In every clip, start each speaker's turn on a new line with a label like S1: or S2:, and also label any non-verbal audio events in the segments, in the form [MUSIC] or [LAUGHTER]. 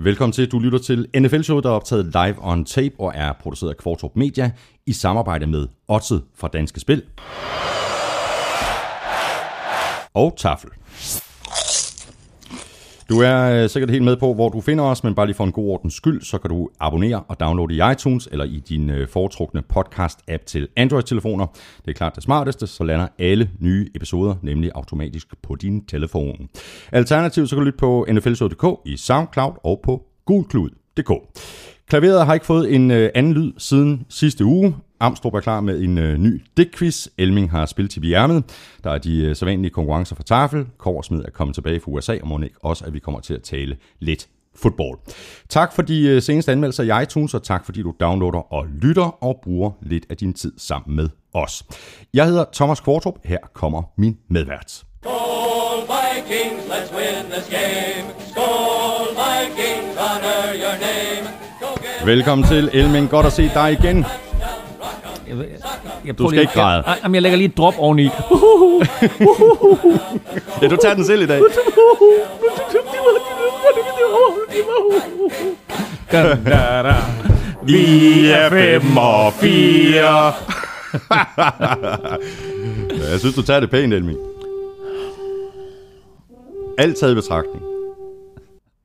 S1: Velkommen til. Du lytter til NFL-showet, der er optaget live on tape og er produceret af Kvartrup Media i samarbejde med Odset fra Danske Spil og Tafel. Du er øh, sikkert helt med på, hvor du finder os, men bare lige for en god ordens skyld, så kan du abonnere og downloade i iTunes eller i din øh, foretrukne podcast-app til Android-telefoner. Det er klart det smarteste, så lander alle nye episoder nemlig automatisk på din telefon. Alternativt så kan du lytte på nflshow.dk i SoundCloud og på gulklud.dk. Klaveret har ikke fået en øh, anden lyd siden sidste uge. Amstrup er klar med en øh, ny digtquiz. Elming har spillet til bjermet. Der er de øh, sædvanlige konkurrencer for tafel. Korsmed er kommet tilbage fra USA, og må ikke også, at vi kommer til at tale lidt fodbold. Tak for de øh, seneste anmeldelser i iTunes, og tak fordi du downloader og lytter og bruger lidt af din tid sammen med os. Jeg hedder Thomas Kvartrup. Her kommer min medvært.
S2: Skål Vikings, let's win this game. Skål Vikings, honor your name.
S1: Velkommen til Elming. Godt at se dig igen.
S3: Jeg, jeg, jeg
S1: Du skal
S3: lige-
S1: ikke græde.
S3: Jeg, jamen, jeg lægger lige et drop oveni.
S1: Ja, du tager den selv i dag. Vi er fem og fire. [LAUGHS] Ja, Jeg synes, du tager det pænt, Elming. Alt taget i betragtning.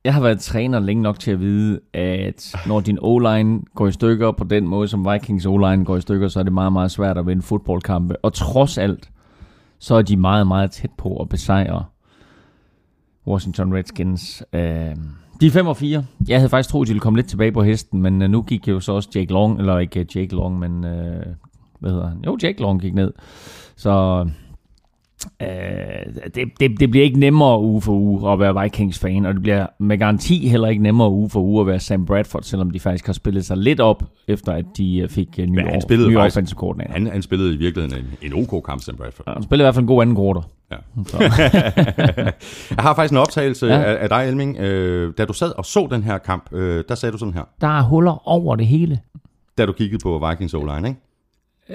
S3: Jeg har været træner længe nok til at vide, at når din O-line går i stykker på den måde, som Vikings O-line går i stykker, så er det meget, meget svært at vinde fodboldkampe. Og trods alt, så er de meget, meget tæt på at besejre Washington Redskins. Øh, de er 5 og 4. Jeg havde faktisk troet, de ville komme lidt tilbage på hesten, men øh, nu gik jo så også Jake Long, eller ikke Jake Long, men øh, hvad hedder han? Jo, Jake Long gik ned. Så øh, det, det, det bliver ikke nemmere uge for uge at være Vikings-fan, og det bliver med garanti heller ikke nemmere uge for uge at være Sam Bradford, selvom de faktisk har spillet sig lidt op, efter at de øh, fik uh, ny,
S1: Men han spillede
S3: ny
S1: faktisk-
S3: offensive coordinator.
S1: Han, han spillede i virkeligheden en, en OK kamp, Sam Bradford.
S3: Han spillede i hvert fald en god anden quarter.
S1: Ja. [LAUGHS] Jeg har faktisk en optagelse
S3: Ja.
S1: ja. af, af dig, Elming. Øh, da du sad og så den her kamp, øh, der sagde du sådan her.
S3: der er huller over det hele.
S1: Da du kiggede på Vikings O-line, ikke?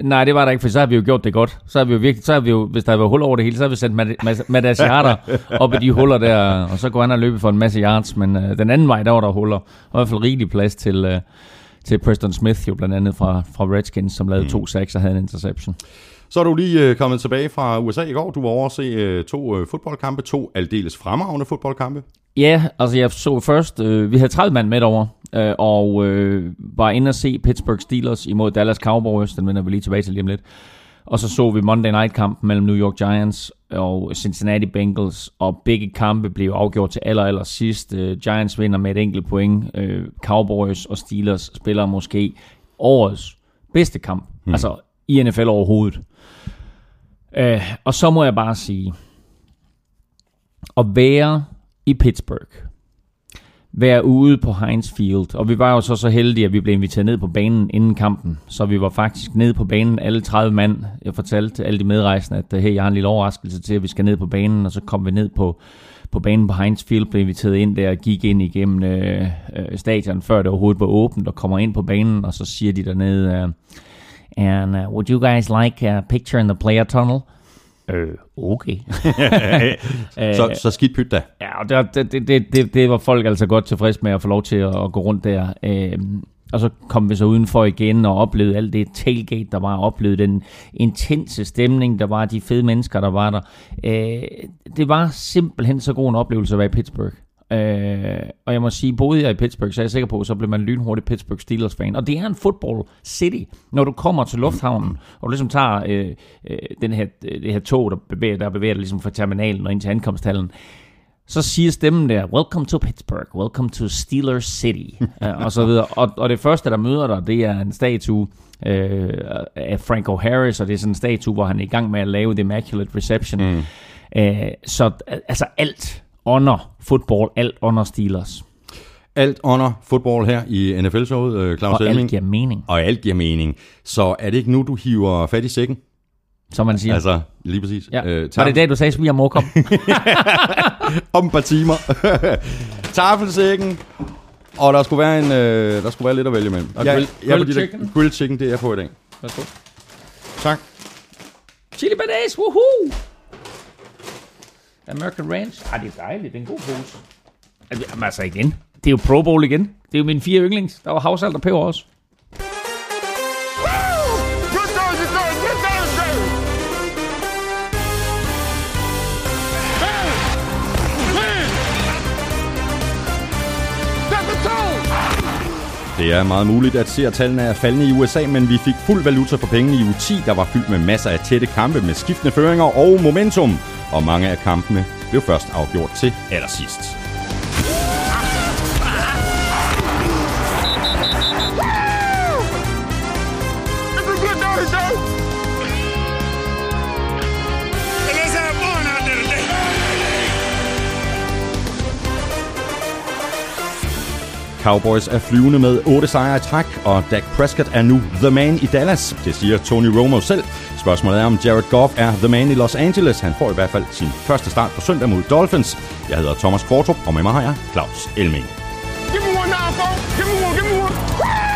S3: Nej, det var der ikke, for så har vi jo gjort det godt. Så har vi jo virkelig, så har vi jo, hvis der var huller over det hele, så har vi sendt Mad- Mad- Madas Yarder [LAUGHS] op i de huller der, og så går han og løbe for en masse yards, men øh, den anden vej, der var der huller. Og i hvert fald rigelig plads til, øh, til Preston Smith, jo blandt andet fra, fra Redskins, som lavede mm. to sacks og havde en interception.
S1: Så er du lige øh, kommet tilbage fra USA i går. Du var over at se øh, to øh, fodboldkampe, to aldeles fremragende fodboldkampe.
S3: Ja, altså jeg så først, øh, vi havde 30 mand med over, øh, og øh, var inde at se Pittsburgh Steelers imod Dallas Cowboys, den vender vi lige tilbage til lige om lidt. Og så så vi Monday Night kampen mellem New York Giants og Cincinnati Bengals, og begge kampe blev afgjort til aller, aller sidst. Øh, Giants vinder med et enkelt point. Øh, Cowboys og Steelers spiller måske årets bedste kamp, hmm. altså i NFL overhovedet. Øh, og så må jeg bare sige, at være i Pittsburgh, være ude på Heinz Field, og vi var jo så så heldige, at vi blev inviteret ned på banen inden kampen, så vi var faktisk ned på banen, alle 30 mand. Jeg fortalte alle de medrejsende, at hey, jeg har en lille overraskelse til, at vi skal ned på banen, og så kom vi ned på, på banen på Heinz Field, blev inviteret ind der og gik ind igennem øh, øh, stadion, før det overhovedet var åbent, og kommer ind på banen, og så siger de dernede, øh, and uh, would you guys like a picture in the player tunnel? Øh, okay. [LAUGHS]
S1: Så, så skidt pyt da.
S3: Ja, det, det, det, det, det var folk altså godt tilfreds med at få lov til at, at gå rundt der. Øhm, og så kom vi så udenfor igen og oplevede alt det tailgate, der var. Oplevede den intense stemning, der var. De fede mennesker, der var der. Øh, det var simpelthen så god en oplevelse at være i Pittsburgh. Øh, og jeg må sige, boede jeg i Pittsburgh, så er jeg sikker på, så blev man lynhurtigt Pittsburgh Steelers fan. Og det er en football city, når du kommer til lufthavnen, og du ligesom tager øh, øh, den her, det her tog, der bevæger, der bevæger dig ligesom fra terminalen og ind til ankomsthallen, så siger stemmen der, welcome to Pittsburgh, welcome to Steelers City, [LAUGHS] øh, og så videre. Og, og det første, der møder dig, det er en statue øh, af Franco Harris, og det er sådan en statue, hvor han er i gang med at lave The Immaculate Reception. Mm. Øh, så altså alt under football, alt under Steelers.
S1: Alt under fodbold her i NFL-showet, øh, Claus
S3: Og
S1: Elming.
S3: alt giver mening,
S1: Og alt giver mening. Så er det ikke nu, du hiver fat i sækken?
S3: som man siger.
S1: Altså, lige præcis.
S3: ja.
S1: Øh,
S3: Var det i dag, du sagde, at vi må komme?
S1: om et par timer. [LAUGHS] Tafelsækken. Og der skulle være en, øh, der skulle være lidt at vælge imellem.
S3: Og
S1: Ja,
S3: grill-
S1: ja, der-
S3: chicken?
S1: Grilled chicken, det er jeg på i dag.
S3: Værsgo.
S1: Tak.
S3: Chili badass, woohoo! American Ranch. Ah, det er dejligt. Det er en god pose. Altså, jamen, altså igen. Det er jo Pro Bowl igen. Det er jo mine fire yndlings. Der var havsalt og peber også.
S1: Det er meget muligt, at seertallene er faldende i USA, men vi fik fuld valuta for pengene i U10, der var fyldt med masser af tætte kampe med skiftende føringer og momentum. Og mange af kampene blev først afgjort til allersidst. Cowboys er flyvende med 8 sejre i træk, og Dak Prescott er nu the man i Dallas. Det siger Tony Romo selv. Spørgsmålet er, om Jared Goff er the man i Los Angeles. Han får i hvert fald sin første start på søndag mod Dolphins. Jeg hedder Thomas Kvartrup, og med mig har jeg Claus Elming.
S4: Give me one now, folks. Give me one, give me one. Woo!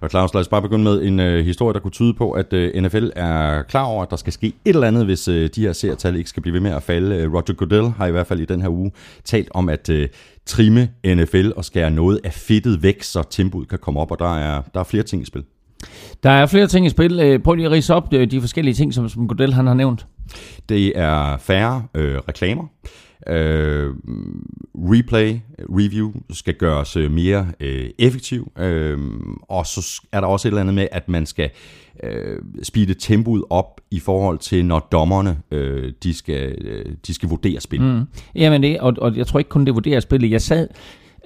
S1: Og Claus, lad os bare begynde med en øh, historie, der kunne tyde på, at øh, NFL er klar over, at der skal ske et eller andet, hvis øh, de her seertal ikke skal blive ved med at falde. Øh, Roger Goodell har i hvert fald i den her uge talt om at øh, trimme NFL og skære noget af fedtet væk, så tempoet kan komme op, og der er, der er flere ting i spil.
S3: Der er flere ting i spil. Øh, Prøv lige at rise op øh, de forskellige ting, som, som Godel han har nævnt.
S1: Det er færre øh, reklamer. Øh, replay, review skal gøres øh, mere øh, effektiv. Øh, og så er der også et eller andet med, at man skal øh, speede tempoet op i forhold til, når dommerne øh, de, skal, øh, de skal vurdere spil. Mm.
S3: Jamen det, og, og jeg tror ikke kun det vurderer spillet. Jeg sad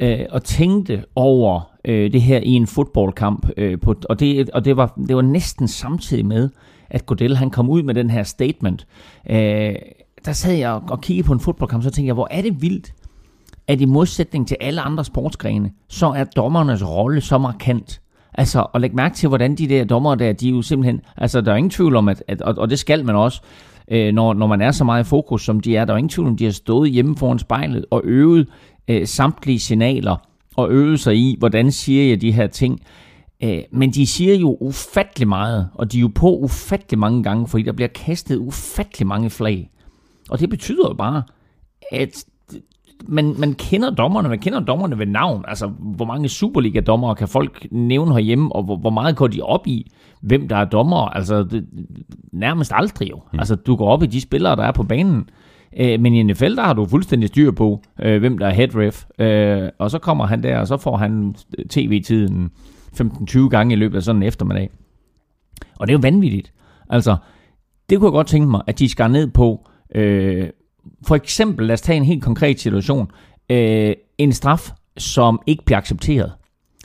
S3: øh, og tænkte over øh, det her i en fodboldkamp, øh, på, og, det, og det, var, det var næsten samtidig med, at Godel han kom ud med den her statement. Øh, der sad jeg og, og kiggede på en fodboldkamp, så tænkte jeg, hvor er det vildt, at i modsætning til alle andre sportsgrene, så er dommernes rolle så markant. Altså, og læg mærke til, hvordan de der dommer der, de er jo simpelthen, altså der er ingen tvivl om, at, at og, og det skal man også, øh, når, når man er så meget i fokus, som de er, der er ingen tvivl om, de har stået hjemme foran spejlet og øvet øh, samtlige signaler, og øvet sig i, hvordan siger jeg de her ting. Øh, men de siger jo ufattelig meget, og de er jo på ufattelig mange gange, fordi der bliver kastet ufattelig mange flag. Og det betyder jo bare, at man, man kender dommerne, man kender dommerne ved navn. Altså, hvor mange Superliga-dommere kan folk nævne herhjemme, og hvor, hvor meget går de op i, hvem der er dommer? Altså, det, nærmest aldrig jo. Mm. Altså, du går op i de spillere, der er på banen. Øh, men i NFL, der har du fuldstændig styr på, øh, hvem der er head ref. Øh, og så kommer han der, og så får han tv-tiden 15-20 gange i løbet af sådan en eftermiddag. Og det er jo vanvittigt. Altså, det kunne jeg godt tænke mig, at de skar ned på, øh, for eksempel, lad os tage en helt konkret situation, øh, en straf, som ikke bliver accepteret.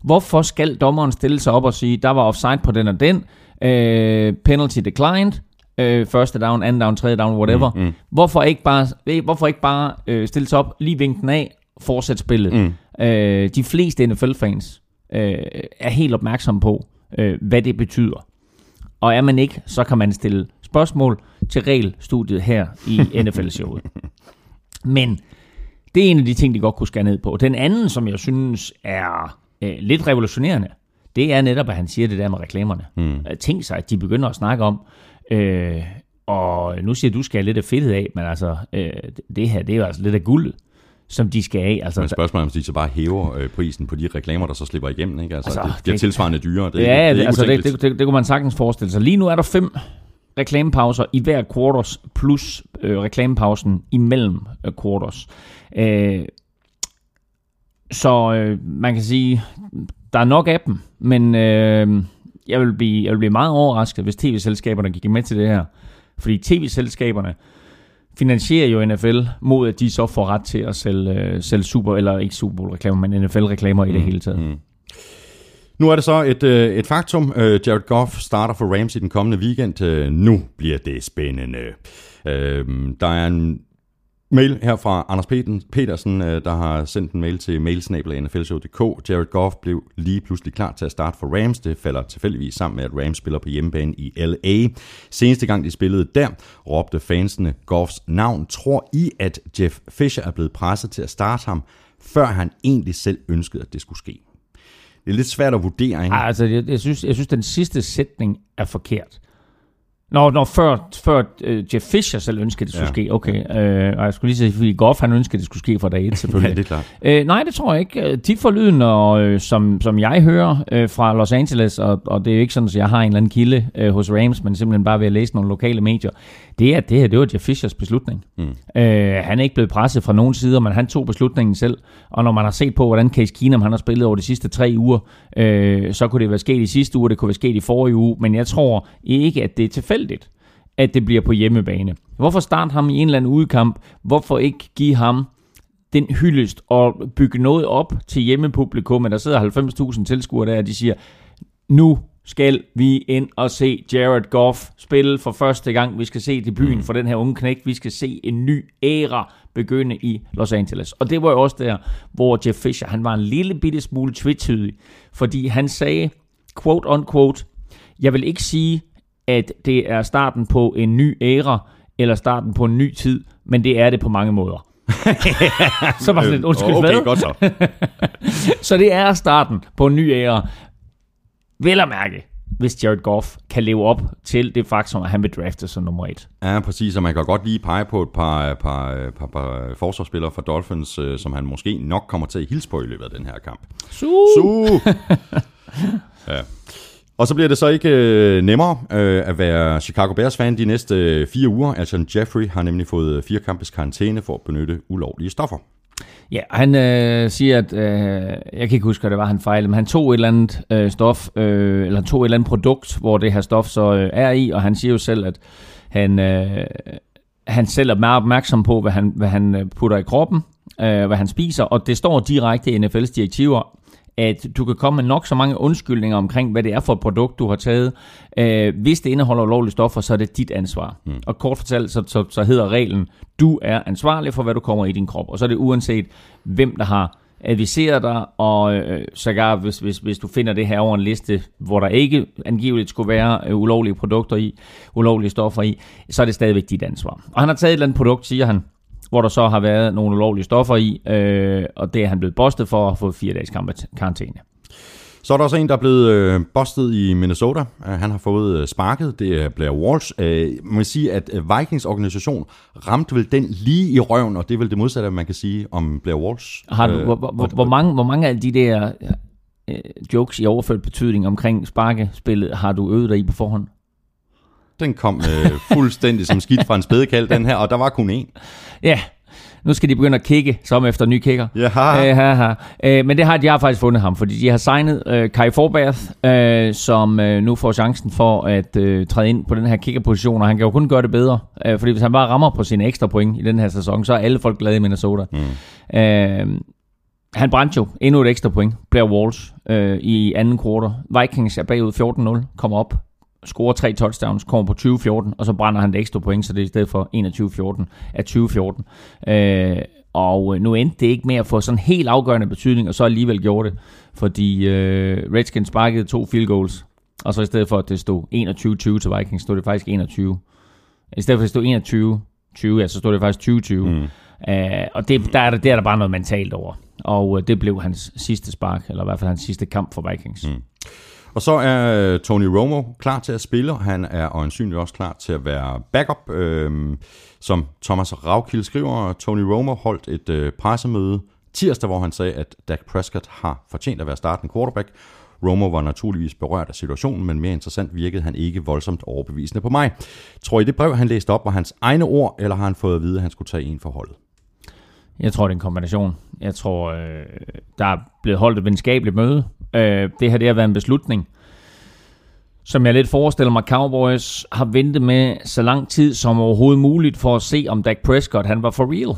S3: Hvorfor skal dommeren stille sig op og sige, der var offside på den og den, øh, penalty declined, øh, første down, anden down, tredje down, whatever. Mm, mm. Hvorfor ikke bare, øh, hvorfor ikke bare øh, stille sig op, lige vinken af, fortsætte spillet. Mm. Øh, de fleste NFL-fans øh, er helt opmærksomme på, øh, hvad det betyder. Og er man ikke, så kan man stille spørgsmål til regelstudiet her i [LAUGHS] NFL-showet. Men det er en af de ting, de godt kunne skære ned på. Den anden, som jeg synes er øh, lidt revolutionerende, det er netop, at han siger det der med reklamerne. Mm. Tænk sig, at de begynder at snakke om, øh, og nu siger du, skal lidt af fedtet af, men altså, øh, det her, det er jo altså lidt af guldet, som de skal af. Altså,
S1: Men spørgsmålet er, om de så bare hæver øh, prisen på de reklamer, der så slipper igennem. Ikke? Altså,
S3: Altså,
S1: det bliver
S3: det-
S1: tilsvarende dyrere. Det,
S3: ja, det,
S1: det,
S3: altså, det, det, det, det kunne man sagtens forestille sig. Lige nu er der fem reklamepauser i hver quarters, plus øh, reklamepausen imellem øh, quarters. Øh, så øh, man kan sige, der er nok af dem, men øh, jeg, vil blive, jeg vil blive meget overrasket, hvis tv-selskaberne gik med til det her. Fordi tv-selskaberne finansierer jo NFL mod, at de så får ret til at sælge, øh, sælge Super, eller ikke Super Bowl-reklamer, men NFL-reklamer i det hele taget. Mm.
S1: Nu er det så et, øh, et faktum. Øh, Jared Goff starter for Rams i den kommende weekend. Øh, nu bliver det spændende. Øh, der er en mail her fra Anders Petersen, øh, der har sendt en mail til mailsnabel.nflshow.dk. Jared Goff blev lige pludselig klar til at starte for Rams. Det falder tilfældigvis sammen med, at Rams spiller på hjemmebane i LA. Seneste gang de spillede der, råbte fansene Goffs navn. Tror I, at Jeff Fisher er blevet presset til at starte ham, før han egentlig selv ønskede, at det skulle ske? Det er lidt svært at vurdere, ikke?
S3: Ej, altså, jeg, jeg, synes, jeg synes, den sidste sætning er forkert. Nå, nå før, før uh, Jeff Fisher selv ønskede, det skulle
S1: Ja.
S3: ske. Okay. Uh, og jeg skulle lige sige, fordi Goff, han ønskede, det skulle ske fra dag 1, selvfølgelig. [LAUGHS]
S1: Ja, det er klart.
S3: Øh, nej, det tror jeg ikke. Øh, Tit for lyden, og, øh, som, som jeg hører øh, fra Los Angeles, og, og det er jo ikke sådan, at jeg har en eller anden kilde øh, hos Rams, men simpelthen bare ved at læse nogle lokale medier, det er, at det her, det var Jeff Fishers beslutning. Mm. Øh, han er ikke blevet presset fra nogen sider, men han tog beslutningen selv. Og når man har set på, hvordan Case Keenum han har spillet over de sidste tre uger, øh, så kunne det være sket i sidste uge, det kunne være sket i forrige uge, men jeg tror ikke, at det er tilfældigt, at det bliver på hjemmebane. Hvorfor starte ham i en eller anden udekamp? Hvorfor ikke give ham den hyldest og bygge noget op til hjemmepublikum, der sidder 90.000 tilskuere der, og de siger, nu skal vi ind og se Jared Goff spille for første gang. Vi skal se debuten for den her unge knægt. Vi skal se en ny æra begynde i Los Angeles. Og det var jo også der, hvor Jeff Fisher, han var en lille bitte smule tvetydig, fordi han sagde, quote on quote, jeg vil ikke sige, at det er starten på en ny æra, eller starten på en ny tid, men det er det på mange måder. [LAUGHS] så var sådan lidt, undskyld,
S1: okay,
S3: hvad?
S1: godt så. [LAUGHS]
S3: Så det er starten på en ny æra. Vel at mærke, hvis Jared Goff kan leve op til det faktum, at han vil drafte som nummer et.
S1: Ja, præcis, og man kan godt lige pege på et par, par, par, par forsvarsspillere fra Dolphins, øh, som han måske nok kommer til at hilse på i løbet af den her kamp.
S3: Su!
S1: Su! [LAUGHS] ja. Og så bliver det så ikke øh, nemmere øh, at være Chicago Bears-fan de næste øh, fire uger. Altså Jeffrey har nemlig fået fire kampes karantæne for at benytte ulovlige stoffer.
S3: Ja, han øh, siger, at øh, jeg kan ikke huske, hvad det var, han fejlede, men han tog et eller andet øh, stof, øh, eller han tog et eller andet produkt, hvor det her stof så øh, er i, og han siger jo selv, at han, øh, han selv er meget opmærksom på, hvad han, hvad han øh, putter i kroppen, øh, hvad han spiser, og det står direkte i NFL's direktiver, at du kan komme med nok så mange undskyldninger omkring, hvad det er for et produkt, du har taget. Øh, hvis det indeholder ulovlige stoffer, så er det dit ansvar. Mm. Og kort fortalt, så, så, så hedder reglen, du er ansvarlig for, hvad du kommer i din krop. Og så er det uanset, hvem der har adviseret dig, og øh, sågar hvis, hvis, hvis du finder det her over en liste, hvor der ikke angiveligt skulle være øh, ulovlige produkter i, ulovlige stoffer i, så er det stadigvæk dit ansvar. Og han har taget et eller andet produkt, siger han, hvor der så har været nogle ulovlige stoffer i, øh, og det er han blevet bustet for at få fire dages karantæne.
S1: Så er der også en, der er blevet øh, bustet i Minnesota. Uh, han har fået øh, sparket. Det er Blair Walsh. Uh, man vil sige, at øh, Vikings organisation ramte vel den lige i røven, og det er vel det modsatte, man kan sige om Blair Walsh.
S3: Har du,
S1: Øh,
S3: hvor, hvor, hvor, hvor, mange, hvor mange af de der øh, jokes i overført betydning omkring sparkespillet har du øvet dig i på forhånd?
S1: Den kom øh, fuldstændig som skidt fra en spædekald, [LAUGHS] den her, og der var kun én.
S3: Ja, nu skal de begynde at kigge, som efter ny kicker.
S1: Jaha.
S3: Øh, haha. Øh, men det har de har faktisk fundet ham, fordi de har signet øh, Kai Forbath, øh, som øh, nu får chancen for at øh, træde ind på den her kickerposition, og han kan jo kun gøre det bedre, øh, fordi hvis han bare rammer på sine ekstra point i den her sæson, så er alle folk glade i Minnesota. Mm. Øh, han brændte jo endnu et ekstra point, Blair Walsh, øh, i anden kvartal. Vikings er bagud 14-0, kommer op, scorer tre touchdowns, kommer på 20-14, og så brænder han et ekstra point, så det er i stedet for 21-14 af 20-14. Øh, og øh, nu endte det ikke med at få sådan helt afgørende betydning, og så alligevel gjorde det, fordi øh, Redskins sparkede to field goals, og så i stedet for at det stod 21-20 til Vikings, stod det faktisk 21. I stedet for at det stod 21 20, ja, så stod det faktisk 2020. Mm. Uh, og det, der, er der, det er der bare noget mentalt over. Og uh, det blev hans sidste spark, eller i hvert fald hans sidste kamp for Vikings. Mm.
S1: Og så er øh, Tony Romo klar til at spille. Han er øjensynligt også klar til at være backup. Øh, som Thomas Ravkild skriver, Tony Romo holdt et øh, pressemøde tirsdag, hvor han sagde, at Dak Prescott har fortjent at være startende quarterback. Romo var naturligvis berørt af situationen, men mere interessant virkede han ikke voldsomt overbevisende på mig. Tror I, det brev, han læste op, var hans egne ord, eller har han fået at vide, at han skulle tage en for holdet?
S3: Jeg tror, det er en kombination. Jeg tror, øh, der er blevet holdt et venskabeligt møde. Øh, det her det har været en beslutning, som jeg lidt forestiller mig, Cowboys har ventet med så lang tid som overhovedet muligt for at se, om Dak Prescott han var for real.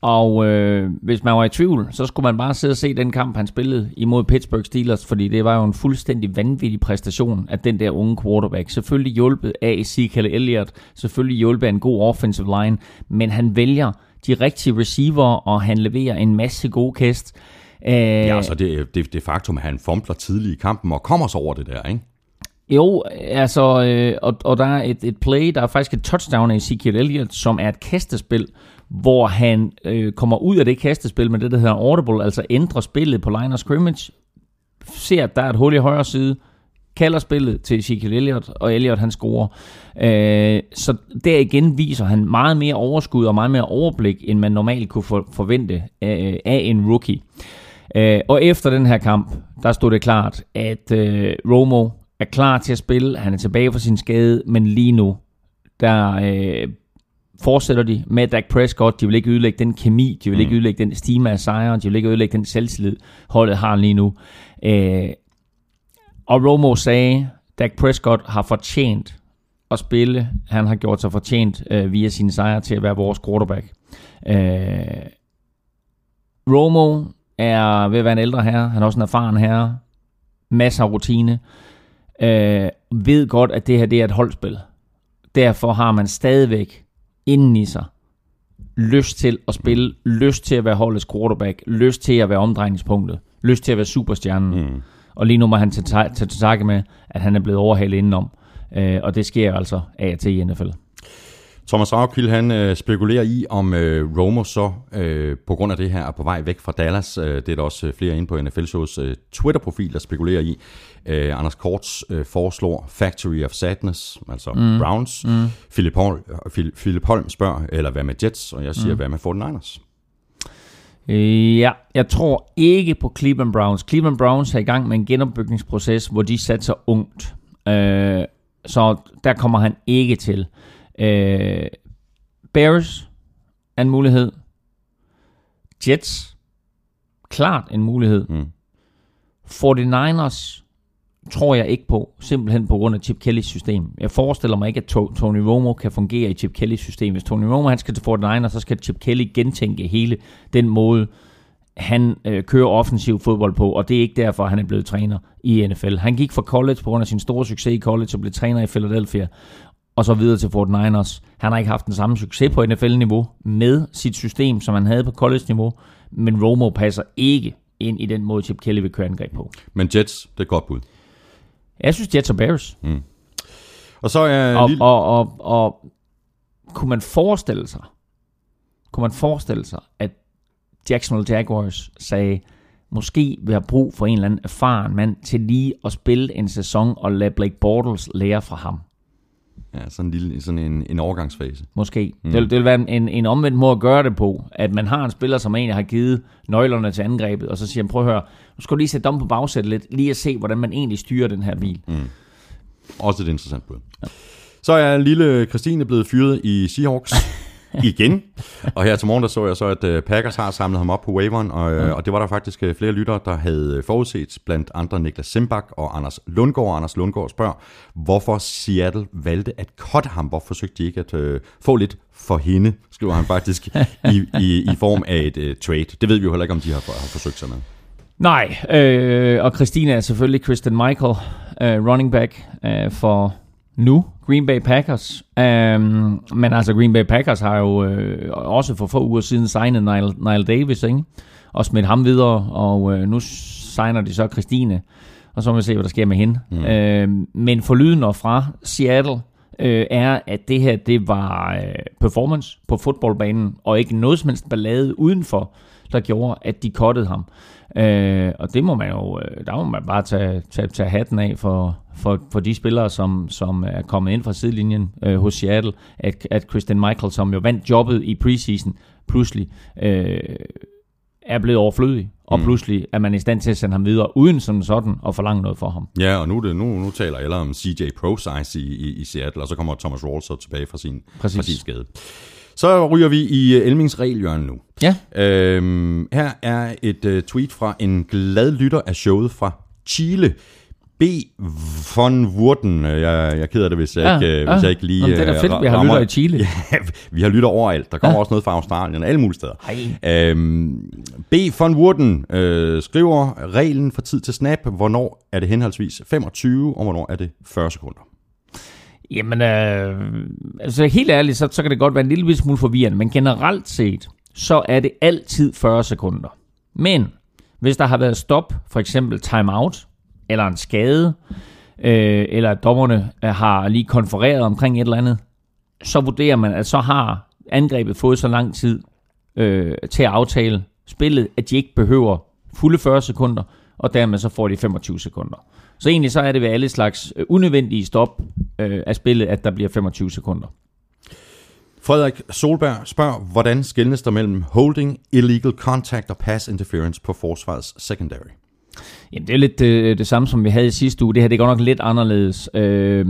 S3: Og øh, hvis man var i tvivl, så skulle man bare sidde og se den kamp, han spillede imod Pittsburgh Steelers, fordi det var jo en fuldstændig vanvittig præstation af den der unge quarterback. Selvfølgelig hjulpet af Ezekiel Elliott, selvfølgelig hjulpet af en god offensive line, men han vælger de rigtige receiver, og han leverer en masse gode kast. Øh,
S1: Ja, altså det, det, det faktum, at han fumbler tidligt i kampen og kommer så over det der, ikke?
S3: Jo, altså, øh, og, og der er et, et play, der er faktisk et touchdown af Ezekiel Elliott, som er et kastespil, hvor han øh, kommer ud af det kastespil med det, der hedder audible, altså ændrer spillet på line of scrimmage, ser, at der er et hul i højre side, kalder spillet til Ezekiel Elliott, og Elliott han scorer. Øh, så der igen viser han meget mere overskud og meget mere overblik, end man normalt kunne for, forvente af, af en rookie. Øh, og efter den her kamp, der stod det klart, at øh, Romo er klar til at spille. Han er tilbage fra sin skade, men lige nu, der øh, fortsætter de med Dak Prescott. De vil ikke ødelægge den kemi, de vil mm. ikke ødelægge den stime af sejren, de vil ikke ødelægge den selvtillid, holdet har lige nu. Øh, og Romo sagde, Dak Prescott har fortjent at spille. Han har gjort sig fortjent øh, via sine sejre til at være vores quarterback. Øh, Romo er ved at være en ældre herre. Han er også en erfaren herre. Masser af rutine. Øh, ved godt, at det her det er et holdspil. Derfor har man stadigvæk inden i sig lyst til at spille, lyst til at være holdets quarterback, lyst til at være omdrejningspunktet, lyst til at være superstjernen. Mm. Og lige nu må han tage til takke med, at han er blevet overhalet indenom. Øh, og det sker altså af og til i NFL.
S1: Thomas Raukil, han øh, spekulerer i, om øh, Romo så øh, på grund af det her er på vej væk fra Dallas. Øh, det er der også øh, flere inde på NFL-shows øh, Twitter-profil, der spekulerer i. Øh, Anders Korts øh, foreslår Factory of Sadness, altså mm. Browns. Mm. Philip, Holm, Philip Holm spørger, eller hvad med Jets? Og jeg siger, mm. hvad med 49ers?
S3: Øh, ja, jeg tror ikke på Cleveland Browns. Cleveland Browns er i gang med en genopbygningsproces, hvor de satser ungt. Øh, så der kommer han ikke til. Øh, Bears er en mulighed. Jets, klart en mulighed. Mm. 49ers tror jeg ikke på, simpelthen på grund af Chip Kellys system. Jeg forestiller mig ikke, at Tony Romo kan fungere i Chip Kellys system. Hvis Tony Romo han skal til 49ers, så skal Chip Kelly gentænke hele den måde, han øh, kører offensiv fodbold på, og det er ikke derfor, han er blevet træner i NFL. Han gik fra college på grund af sin store succes i college og blev træner i Philadelphia, og så videre til 49ers. Han har ikke haft den samme succes på NFL-niveau med sit system, som han havde på college-niveau, men Romo passer ikke ind i den måde, Chip Kelly vil køre angreb på.
S1: Men Jets, det er godt bud.
S3: Jeg synes Jets og Bears.
S1: Mm. Og så er...
S3: Og, lille... og, og, og, kunne man forestille sig, kunne man forestille sig, at Jacksonville Jaguars sagde, måske vil have brug for en eller anden erfaren mand til lige at spille en sæson og lade Blake Bortles lære fra ham.
S1: Ja, sådan en, lille, sådan en, en overgangsfase.
S3: Måske. Mm. Det, vil, det vil være en, en omvendt måde at gøre det på, at man har en spiller, som egentlig har givet nøglerne til angrebet, og så siger han, prøv at høre, nu skal du lige sætte dem på bagsættet lidt, lige at se, hvordan man egentlig styrer den her bil. Mm.
S1: Også et interessant bud. Ja. Så er lille Christine blevet fyret i Seahawks. [LAUGHS] igen. Og her til morgen, der så jeg så, at øh, Packers har samlet ham op på waveren, og, mm. og det var der faktisk øh, flere lyttere, der havde forudset, blandt andre Niklas Simbak og Anders Lundgaard. Anders Lundgaard spørger, hvorfor Seattle valgte at cutte ham. Hvorfor forsøgte de ikke at øh, få lidt for hende, skriver han faktisk, i, i, i form af et øh, trade. Det ved vi jo heller ikke, om de har, har forsøgt sig med.
S3: Nej, øh, og Christina er selvfølgelig Kristen Michael, øh, running back øh, for nu, Green Bay Packers. Um, men altså, Green Bay Packers har jo øh, også for få uger siden signet Niall, Niall Davis, ikke? og smidt ham videre, og øh, nu signer de så Christine, og så må vi se, hvad der sker med hende. Mm. Uh, men for lyden fra Seattle øh, er, at det her, det var øh, performance på fodboldbanen, og ikke noget som helst ballade udenfor, der gjorde, at de kottede ham. Øh, og det må man jo, øh, der må man bare tage, tage, tage hatten af for, for, for de spillere, som, som er kommet ind fra sidelinjen øh, hos Seattle, at, at Christian Michael, som jo vandt jobbet i preseason, pludselig øh, er blevet overflødig, og mm. pludselig er man i stand til at sende ham videre, uden som sådan at forlange noget for ham.
S1: Ja, og nu, det, nu, nu taler jeg om CJ ProSize i, i, i Seattle, og så kommer Thomas Rawls så tilbage fra sin, fra sin skade. Så ryger vi i øh, Elmings regelhjørne nu.
S3: Ja.
S1: Øhm, her er et uh, tweet fra en glad lytter af showet fra Chile. B. von Wurden. Jeg, jeg keder det, hvis jeg, ja, ikke, ja. hvis jeg ikke lige...
S3: Jamen, det er da fedt, vi har lytter i Chile. [LAUGHS]
S1: Ja, vi har lytter overalt. Der kommer ja. også noget fra Australien og alle mulige steder. Øhm, B. von Wurden øh, skriver reglen for tid til snap. Hvornår er det henholdsvis 25, og hvornår er det 40 sekunder?
S3: Jamen, øh, altså helt ærligt, så, så kan det godt være en lille smule forvirrende, men generelt set, så er det altid 40 sekunder. Men hvis der har været stop, for eksempel timeout, eller en skade, øh, eller at dommerne øh, har lige konfereret omkring et eller andet, så vurderer man, at så har angrebet fået så lang tid øh, til at aftale spillet, at de ikke behøver fulde 40 sekunder, og dermed så får de 25 sekunder. Så egentlig så er det ved alle slags øh, unødvendige stop øh, af spillet, at der bliver 25 sekunder.
S1: Frederik Solberg spørger, hvordan skældnes der mellem holding, illegal contact og pass interference på forsvarets secondary?
S3: Jamen, det er lidt øh, det samme, som vi havde i sidste uge. Det her det går nok lidt anderledes. Øh,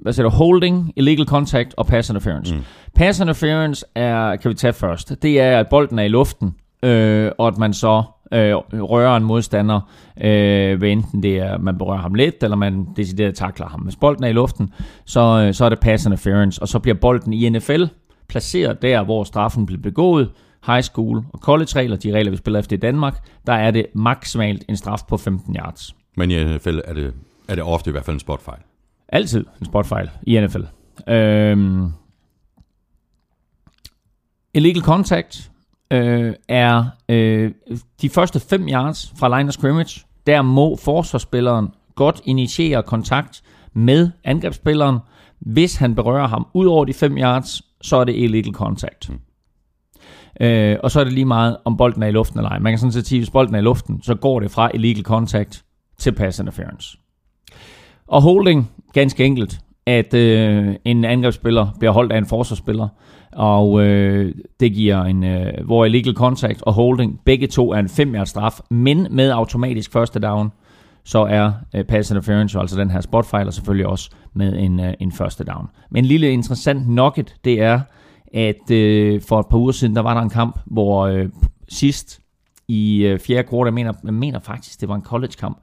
S3: hvad siger du? Holding, illegal contact og pass interference. Mm. Pass interference er, kan vi tage først, det er, at bolden er i luften, øh, og at man så øh, rører en modstander, øh, ved enten det er, man berører ham let, eller man decideret takler ham. Hvis bolden er i luften, så, øh, så er det pass interference, og så bliver bolden i NFL placeret der, hvor straffen bliver begået, high school og college-regler, de regler, vi spiller efter i Danmark, der er det maksimalt en straf på 15 yards.
S1: Men i NFL er det, er det ofte i hvert fald en spotfejl.
S3: Altid en spotfejl i NFL. Øhm, illegal contact øh, er øh, de første 5 yards fra line of scrimmage. Der må forsvarsspilleren godt initiere kontakt med angrebsspilleren. Hvis han berører ham ud over de 5 yards, så er det illegal contact. Mm. Øh, og så er det lige meget, om bolden er i luften eller ej. Man kan sådan set sige, at hvis bolden er i luften, så går det fra illegal contact til pass interference. Og holding, ganske enkelt, at øh, en angrebsspiller bliver holdt af en forsvarsspiller, og øh, det giver en, øh, hvor illegal contact og holding, begge to er en 5 straf, men med automatisk første down, så er øh, pass interference, altså den her spotfejler, og selvfølgelig også med en, øh, en første down. Men en lille interessant nugget, det er, at øh, for et par uger siden, der var der en kamp, hvor øh, sidst i øh, fjerde kvartal, jeg mener, jeg mener faktisk, det var en college-kamp,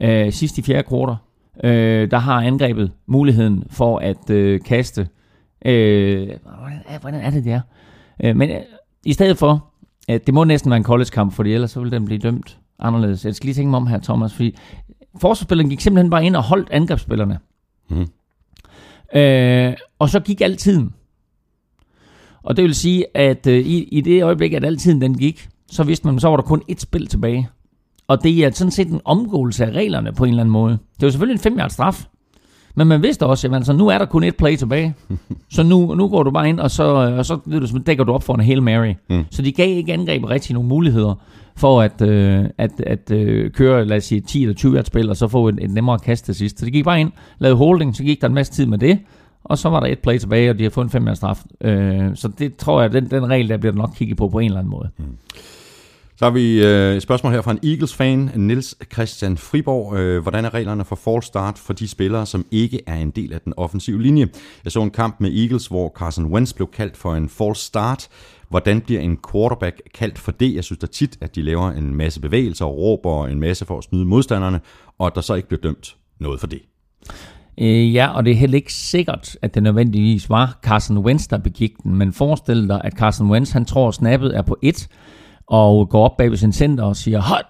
S3: øh, sidst i fjerde kvartal, øh, der har angrebet muligheden for at øh, kaste, øh, hvordan, er, hvordan er det der? Øh, men øh, i stedet for, øh, det må næsten være en college-kamp, for ellers så vil den blive dømt anderledes. Jeg skal lige tænke mig om her, Thomas, fordi forsvarsspilleren gik simpelthen bare ind og holdt angrebsspillerne. Mm. Øh, og så gik alt tiden. Og det vil sige, at øh, i, i det øjeblik, at altid den gik, så vidste man, så var der kun et spil tilbage. Og det er sådan set en omgåelse af reglerne på en eller anden måde. Det var selvfølgelig en 5 straf. Men man vidste også, at altså, nu er der kun et play tilbage. [LAUGHS] så nu, nu går du bare ind, og så, og så ved du, dækker du op for en Hail Mary. Mm. Så de gav ikke angreb rigtig nogle muligheder for at, øh, at, at øh, køre, lad os sige, 10 eller 20 spil, og så få et, et nemmere kast til sidst. Så de gik bare ind, lavede holding, så gik der en masse tid med det, og så var der et play tilbage, og de har fået en 5 straf. Øh, så det tror jeg, den, den regel, der bliver nok kigget på på en eller anden måde. Mm.
S1: Så har vi øh, et spørgsmål her fra en Eagles-fan, Nils Christian Friborg. Øh, hvordan er reglerne for false start for de spillere, som ikke er en del af den offensive linje? Jeg så en kamp med Eagles, hvor Carson Wentz blev kaldt for en false start. Hvordan bliver en quarterback kaldt for det? Jeg synes da tit, at de laver en masse bevægelser og råber en masse for at snyde modstanderne, og at der så ikke bliver dømt noget for det.
S3: Øh, ja, og det er heller ikke sikkert, at det nødvendigvis var Carson Wentz, der begik den, men forestil dig, at Carson Wentz, han tror, at snappet er på et, og går op bag ved sin center og siger, hold!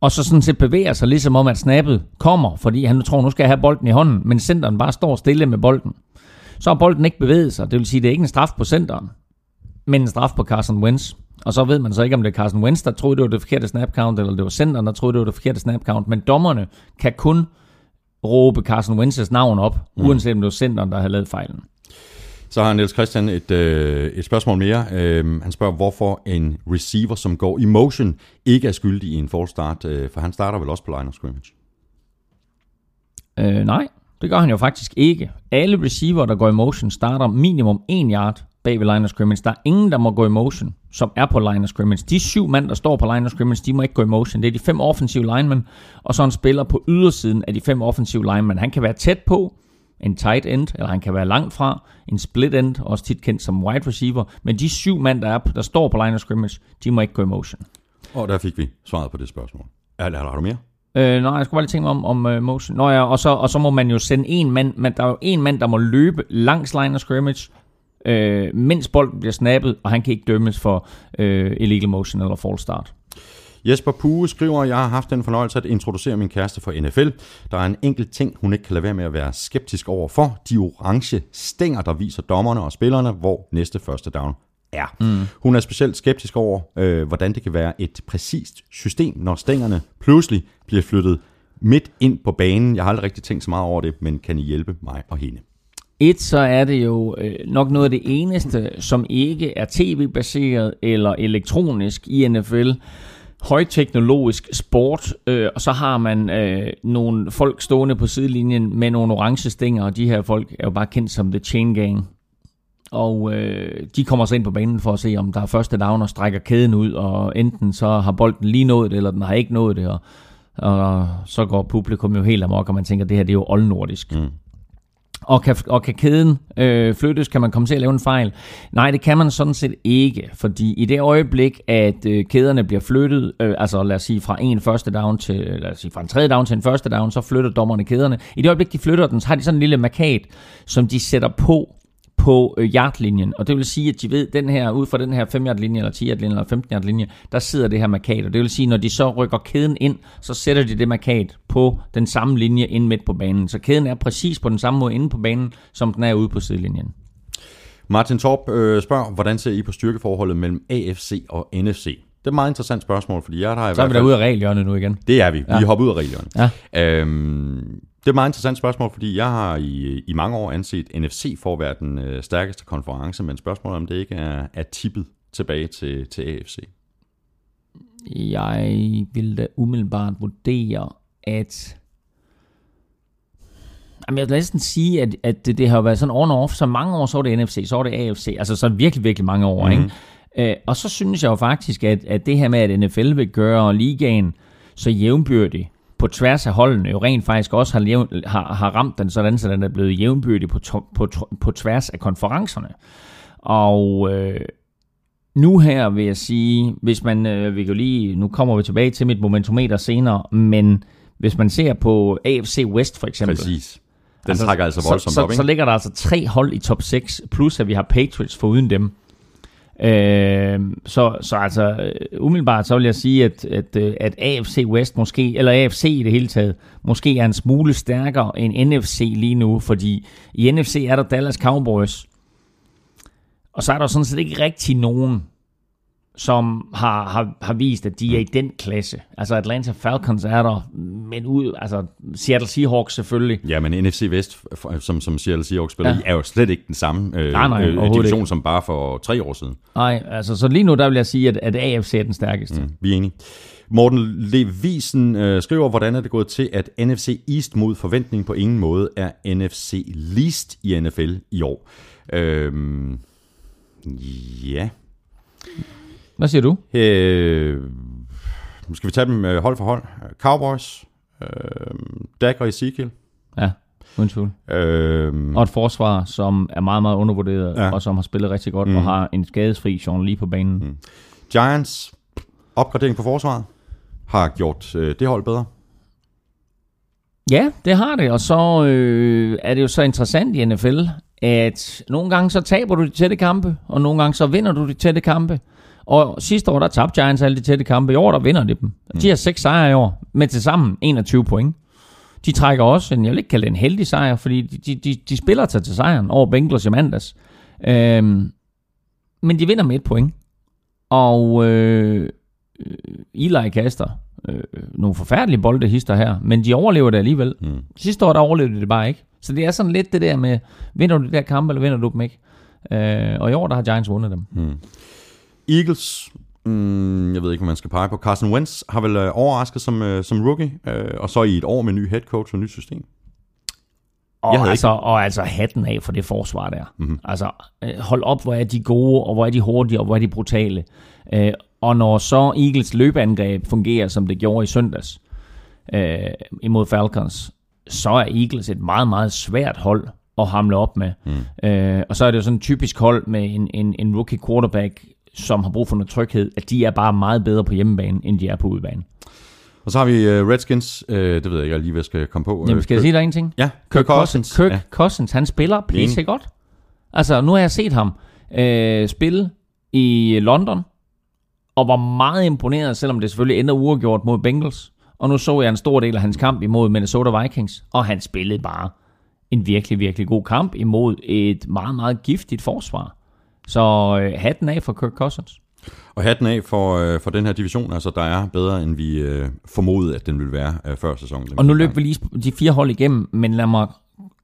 S3: Og så sådan set bevæger sig, ligesom om, at snappet kommer, fordi han tror, nu skal jeg have bolden i hånden, men centeren bare står stille med bolden. Så har bolden ikke bevæget sig, det vil sige, at det er ikke en straf på centeren, men en straf på Carson Wentz. Og så ved man så ikke, om det er Carson Wentz, der troede, det var det forkerte snap count, eller det var centeren, der troede, det var det forkerte snap count. Men dommerne kan kun råbe Carson Wentz's navn op, mm. uanset om det var centeren, der havde lavet fejlen.
S1: Så har Niels Christian et, øh, et spørgsmål mere. Øh, han spørger, hvorfor en receiver, som går i motion, ikke er skyldig i en false start, øh, for han starter vel også på line of scrimmage?
S3: Øh, nej, det gør han jo faktisk ikke. Alle receiver, der går i motion, starter minimum 1 yard bag ved line of scrimmage. Der er ingen, der må gå i motion, som er på line of scrimmage. De syv mand, der står på line of scrimmage, de må ikke gå i motion. Det er de fem offensive linemen, og så en spiller på ydersiden af de fem offensive linemen. Han kan være tæt på, en tight end, eller han kan være langt fra, en split end, også tit kendt som wide receiver. Men de syv mand, der, er, der står på line of scrimmage, de må ikke gå i motion.
S1: Og der fik vi svaret på det spørgsmål. Er, har du mere?
S3: Øh, nej, jeg skulle bare lige tænke mig om, om uh, motion. Nå ja, og så, og så må man jo sende en mand, men der er jo en mand, der må løbe langs line of scrimmage, øh, mens bolden bliver snappet, og han kan ikke dømmes for øh, illegal motion eller false start.
S1: Jesper Pue skriver, jeg har haft den fornøjelse at introducere min kæreste for NFL. Der er en enkelt ting, hun ikke kan lade være med at være skeptisk over for. De orange stænger, der viser dommerne og spillerne, hvor næste første down er. Mm. Hun er specielt skeptisk over, øh, hvordan det kan være et præcist system, når stængerne pludselig bliver flyttet midt ind på banen. Jeg har aldrig rigtig tænkt så meget over det, men kan I hjælpe mig og hende?
S3: Et, så er det jo øh, nok noget af det eneste, som ikke er tv-baseret eller elektronisk i NFL. højteknologisk sport, øh, og så har man øh, nogle folk stående på sidelinjen med nogle orange stænger, og de her folk er jo bare kendt som The Chain Gang. Og øh, de kommer så ind på banen for at se, om der er første down og strækker kæden ud, og enten så har bolden lige nået det, eller den har ikke nået det, og, og så går publikum jo helt amok, og man tænker, at det her det er jo oldnordisk. Mm. Og kan, og kan kæden øh, flyttes? Kan man komme til at lave en fejl? Nej, det kan man sådan set ikke, fordi i det øjeblik, at øh, kæderne bliver flyttet, øh, altså lad os sige fra en første down til, lad os sige fra en tredje down til en første down, så flytter dommerne kæderne. I det øjeblik, de flytter den, så har de sådan en lille markat, som de sætter på på øh, yardlinjen, og det vil sige, at de ved, den her, ud fra den her 5 yard linje, eller 10 yard linje, eller 15 yard linje, der sidder det her markat, og det vil sige, når de så rykker kæden ind, så sætter de det markat på den samme linje ind midt på banen. Så kæden er præcis på den samme måde inde på banen, som den er ude på sidelinjen.
S1: Martin Torp øh, spørger, hvordan ser I på styrkeforholdet mellem AFC og NFC? Det er et meget interessant spørgsmål, fordi jeg har i
S3: Så er vi derude af regelhjørnet nu igen.
S1: Det er vi. Ja. Vi hopper ud af reglerne.
S3: Ja.
S1: Øhm, det er et meget interessant spørgsmål, fordi jeg har i, i mange år anset NFC for at være den øh, stærkeste konference, men spørgsmålet om det ikke er, er tippet tilbage til, til AFC.
S3: Jeg vil da umiddelbart vurdere, at... Jamen, jeg vil næsten sige, at, at det, det har været sådan on off, så mange år, så var det NFC, så var det AFC, altså så virkelig, virkelig mange år, mm-hmm. ikke? Øh, og så synes jeg jo faktisk, at, at det her med, at NFL vil gøre ligaen så jævnbyrdig på tværs af holdene, jo rent faktisk også har, jævn, har, har ramt den sådan, så den er blevet jævnbyrdig på, to, på, på tværs af konferencerne. Og øh, nu her vil jeg sige, hvis man, øh, vi kan lige, nu kommer vi tilbage til mit momentometer senere, men hvis man ser på AFC West for eksempel,
S1: Præcis. Den altså, trækker altså voldsomt
S3: så,
S1: op,
S3: så,
S1: ikke?
S3: så ligger der altså tre hold i top 6, plus at vi har Patriots foruden dem. Øh, så, så altså øh, umiddelbart så vil jeg sige, at, at, øh, at AFC West måske, eller AFC i det hele taget, måske er en smule stærkere end NFC lige nu, fordi i NFC er der Dallas Cowboys, og så er der sådan set ikke rigtig nogen, som har, har, har vist, at de er i den klasse. Altså Atlanta Falcons er der, men ud, altså Seattle Seahawks selvfølgelig.
S1: Ja, men NFC Vest, som, som Seattle Seahawks spiller
S3: Ja.
S1: i, er jo slet ikke den samme øh,
S3: Nej, nej,
S1: øh, division
S3: ikke.
S1: som bare for tre år siden.
S3: Nej, altså så lige nu der vil jeg sige, at, at AFC er den stærkeste. Mm.
S1: Vi er enige. Morten Levisen øh, skriver, hvordan er det gået til, at NFC East mod forventning på ingen måde er NFC Least i NFL i år. Øhm, ja.
S3: Hvad siger du?
S1: Øh, nu skal vi tage dem øh, hold for hold. Cowboys, øh, Dak og Ezekiel.
S3: Ja, uden tvivl.
S1: Øh,
S3: Og et forsvar, som er meget, meget undervurderet. Ja. og som har spillet rigtig godt, mm. og har en skadesfri Sean lige på banen. Mm.
S1: Giants, opgradering på forsvaret, har gjort øh, det hold bedre.
S3: Ja, det har det, og så øh, er det jo så interessant i NFL, at nogle gange så taber du de tætte kampe, og nogle gange så vinder du de tætte kampe. Og sidste år, der tabte Giants alle de tætte kampe. I år, der vinder de dem. De har seks sejre i år, med til sammen 21 point. De trækker også en, jeg vil ikke kalde det en heldig sejr, fordi de, de, de, de spiller sig til sejren over Bengals i mandags. Øhm, men de vinder med et point. Og øh, øh, Eli kaster øh, nogle forfærdelige boldehister her, men de overlever det alligevel. Mm. Sidste år, der overlevede de det bare ikke. Så det er sådan lidt det der med, vinder du de der kampe, eller vinder du dem ikke? Øh, og i år, der har Giants vundet dem. Mm.
S1: Eagles, mm, jeg ved ikke, hvad man skal pege på. Carson Wentz har vel øh, overrasket som, øh, som rookie, øh, og så i et år med ny head coach og nyt system.
S3: Og, altså, og altså hatten af for det forsvar der. Mm-hmm. Altså, øh, hold op, hvor er de gode, og hvor er de hurtige, og hvor er de brutale. Øh, og når så Eagles løbeangreb fungerer, som det gjorde i søndags øh, imod Falcons, så er Eagles et meget, meget svært hold at hamle op med. Mm. Øh, og så er det jo sådan en typisk hold med en, en, en rookie quarterback, som har brug for noget tryghed, at de er bare meget bedre på hjemmebane, end de er på udebane.
S1: Og så har vi øh, Redskins, øh, det ved jeg ikke, lige hvad jeg skal komme på.
S3: Jamen, skal jeg sige dig en ting?
S1: Ja, Kirk Cousins.
S3: Kirk
S1: ja.
S3: Cousins, han spiller pisse godt. Altså, nu har jeg set ham øh, spille i London, og var meget imponeret, selvom det selvfølgelig ender uafgjort mod Bengals. Og nu så jeg en stor del af hans kamp imod Minnesota Vikings, og han spillede bare en virkelig, virkelig god kamp imod et meget, meget giftigt forsvar. Så øh, hatten af for Kirk Cousins.
S1: Og hatten af for, øh, for den her division, altså der er bedre, end vi øh, formodede, at den ville være øh, før sæsonen.
S3: Og nu løber vi lige de fire hold igennem, men lad mig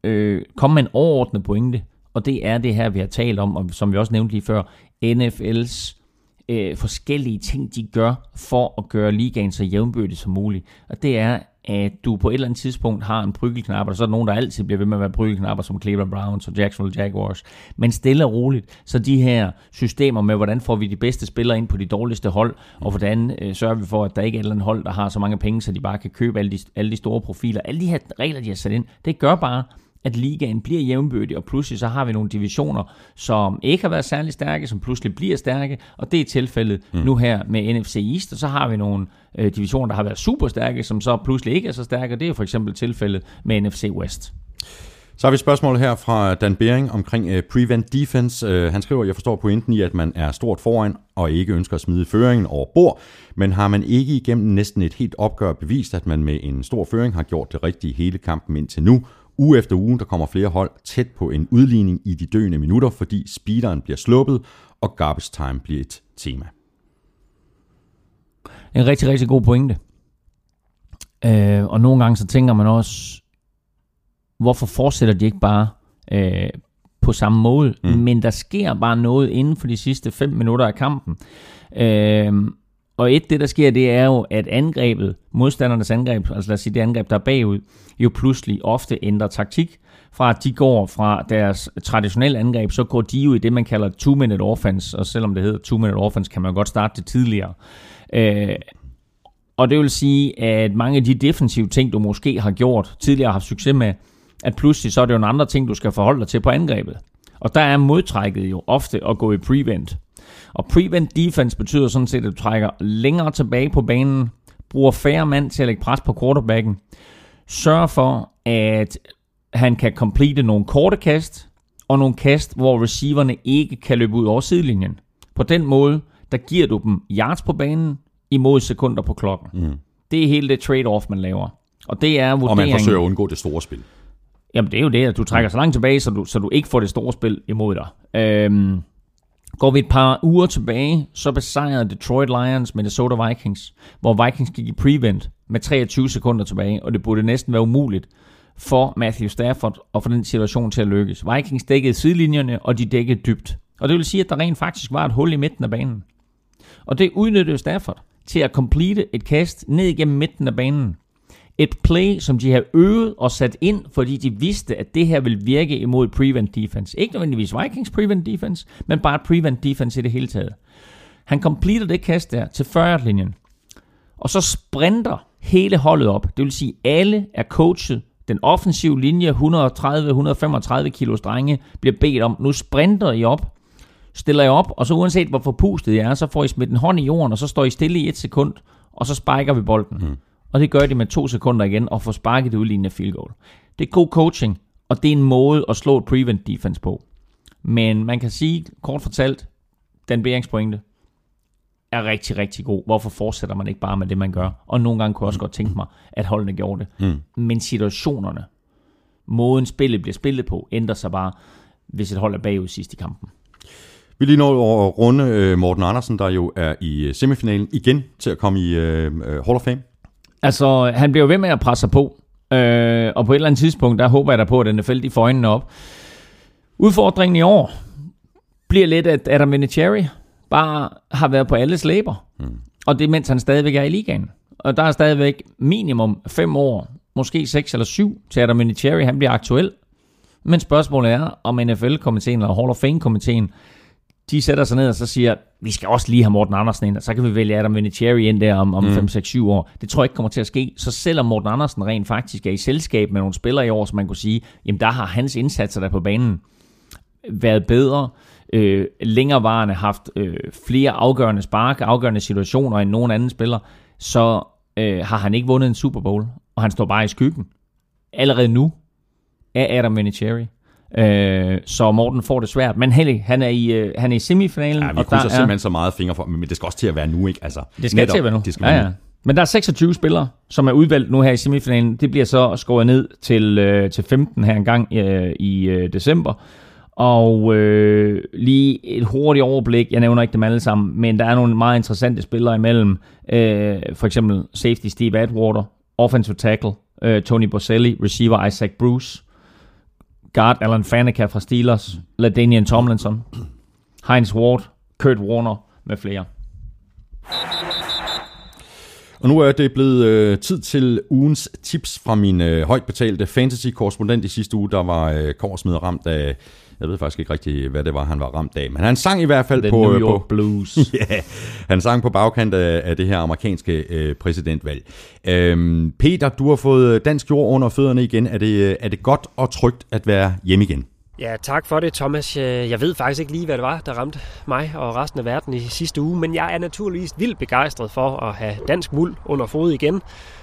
S3: øh, komme med en overordnet pointe, og det er det her, vi har talt om, og som vi også nævnte lige før, NFL's øh, forskellige ting, de gør for at gøre ligaen så jævnbyrdig som muligt. Og det er, at du på et eller andet tidspunkt har en bryggelknap, og så er der nogen, der altid bliver ved med at være bryggelknapper, som Cleveland Browns og Jacksonville Jaguars. Men stille og roligt, så de her systemer med, hvordan får vi de bedste spillere ind på de dårligste hold, og hvordan øh, sørger vi for, at der ikke er et eller andet hold, der har så mange penge, så de bare kan købe alle de, alle de store profiler. Alle de her regler, de har sat ind, det gør bare, at ligaen bliver jævnbyrdig, og pludselig så har vi nogle divisioner, som ikke har været særlig stærke, som pludselig bliver stærke, og det er tilfældet mm. nu her med NFC East, og så har vi nogle øh, divisioner, der har været super stærke, som så pludselig ikke er så stærke, og det er for eksempel tilfældet med NFC West.
S1: Så har vi et spørgsmål her fra Dan Bering omkring uh, prevent defense. Uh, han skriver, jeg forstår pointen i, at man er stort foran og ikke ønsker at smide føringen over bord, men har man ikke igennem næsten et helt opgør bevist, at man med en stor føring har gjort det rigtige hele kampen indtil nu, Uge efter uge, der kommer flere hold tæt på en udligning i de døende minutter, fordi speederen bliver sluppet, og garbage time bliver et tema.
S3: En rigtig, rigtig god pointe. Øh, og nogle gange så tænker man også, hvorfor fortsætter de ikke bare øh, på samme måde? Mm. Men der sker bare noget inden for de sidste 5 minutter af kampen. Øh, og et, det der sker, det er jo, at angrebet, modstandernes angreb, altså lad os sige det angreb, der er bagud, jo pludselig ofte ændrer taktik. Fra at de går fra deres traditionelle angreb, så går de jo i det, man kalder two-minute offense, og selvom det hedder two-minute offense, kan man godt starte det tidligere. Øh, og det vil sige, at mange af de defensive ting, du måske har gjort, tidligere har haft succes med, at pludselig så er det jo en andre ting, du skal forholde dig til på angrebet. Og der er modtrækket jo ofte at gå i prevent. Og prevent defense betyder sådan set, at du trækker længere tilbage på banen, bruger færre mand til at lægge pres på quarterbacken, sørger for, at han kan complete nogle korte kast, og nogle kast, hvor receiverne ikke kan løbe ud over sidelinjen. På den måde, der giver du dem yards på banen imod sekunder på klokken. Mm. Det er hele det trade-off, man laver. Og det er vurderingen...
S1: Og man forsøger at undgå det store spil.
S3: Jamen, det er jo det, at du trækker så langt tilbage, så du, så du ikke får det store spil imod dig. Øhm, Går vi et par uger tilbage, så besejrede Detroit Lions Minnesota Vikings, hvor Vikings gik i prevent med 23 sekunder tilbage, og det burde næsten være umuligt for Matthew Stafford og for den situation til at lykkes. Vikings dækkede sidelinjerne, og de dækkede dybt. Og det vil sige, at der rent faktisk var et hul i midten af banen. Og det udnyttede Stafford til at complete et kast ned igennem midten af banen. Et play, som de har øvet og sat ind, fordi de vidste, at det her vil virke imod prevent defense. Ikke nødvendigvis Vikings prevent defense, men bare prevent defense i det hele taget. Han completer det kast der til 40-linjen. Og så sprinter hele holdet op. Det vil sige, at alle er coachet. Den offensive linje, 130-135 kilos drenge, bliver bedt om, nu sprinter I op, stiller I op, og så uanset hvor forpustet I er, så får I smidt en hånd i jorden, og så står I stille i et sekund, og så spiker vi bolden. Mm. Og det gør de med to sekunder igen, og får sparket det udlignende field goal. Det er god coaching, og det er en måde at slå et prevent defense på. Men man kan sige, kort fortalt, den beringspointe er rigtig, rigtig god. Hvorfor fortsætter man ikke bare med det, man gør? Og nogle gange kunne jeg også godt tænke mig, at holdene gjorde det. Mm. Men situationerne, måden spillet bliver spillet på, ændrer sig bare, hvis et hold er bagud sidst i kampen.
S1: Vi lige nå at runde øh, Morten Andersen, der jo er i øh, semifinalen igen til at komme i uh, Hall of Fame.
S3: Altså, han bliver ved med at presse sig på. Øh, og på et eller andet tidspunkt, der håber jeg da på, at NFL de får øjnene op. Udfordringen i år bliver lidt, at Adam Vinatieri bare har været på alles læber. Mm. Og det mens han stadigvæk er i ligaen. Og der er stadigvæk minimum fem år, måske seks eller syv, til Adam Vinatieri han bliver aktuel. Men spørgsmålet er, om NFL-komiteen eller Hall of Fame-komiteen de sætter sig ned og så siger, vi skal også lige have Morten Andersen ind, og så kan vi vælge Adam Vinatieri ind der om, om mm. 5, 6, 7 år. Det tror jeg ikke kommer til at ske. Så selvom Morten Andersen rent faktisk er i selskab med nogle spillere i år, som man kunne sige, jamen der har hans indsatser der på banen været bedre, øh, længerevarende, haft øh, flere afgørende spark, afgørende situationer end nogen anden spiller, så øh, har han ikke vundet en Super Bowl, og han står bare i skyggen. Allerede nu er Adam Vinatieri. Øh, så Morten får det svært. Men heldig, han er i, øh, han er i semifinalen.
S1: Ja, vi og simpelthen er, så meget fingre for, men det skal også til at være nu, ikke? Altså,
S3: det skal netop, til at være nu. Det skal ja, ja. Men der er 26 spillere, som er udvalgt nu her i semifinalen. Det bliver så skåret ned til, øh, til 15 her en gang øh, i øh, december. Og øh, lige et hurtigt overblik, jeg nævner ikke dem alle sammen, men der er nogle meget interessante spillere imellem. Øh, for eksempel safety Steve Atwater, offensive tackle øh, Tony Boselli, receiver Isaac Bruce, guard Alan Faneca fra Steelers, LaDainian Tomlinson, Heinz Ward, Kurt Warner med flere.
S1: Og nu er det blevet øh, tid til ugens tips fra min øh, højt betalte fantasy-korrespondent i sidste uge. Der var øh, Korsmed ramt af, jeg ved faktisk ikke rigtig, hvad det var, han var ramt af. Men han sang i hvert fald
S3: The
S1: på...
S3: New
S1: øh,
S3: York
S1: på
S3: Blues. [LAUGHS]
S1: ja, han sang på bagkant af, af det her amerikanske øh, præsidentvalg. Øhm, Peter, du har fået dansk jord under fødderne igen. Er det, øh, er det godt og trygt at være hjemme igen?
S5: Ja, tak for det, Thomas. Øh, Jeg ved faktisk ikke lige, hvad det var, der ramte mig og resten af verden i sidste uge, men jeg er naturligvis vildt begejstret for at have dansk muld under fod igen.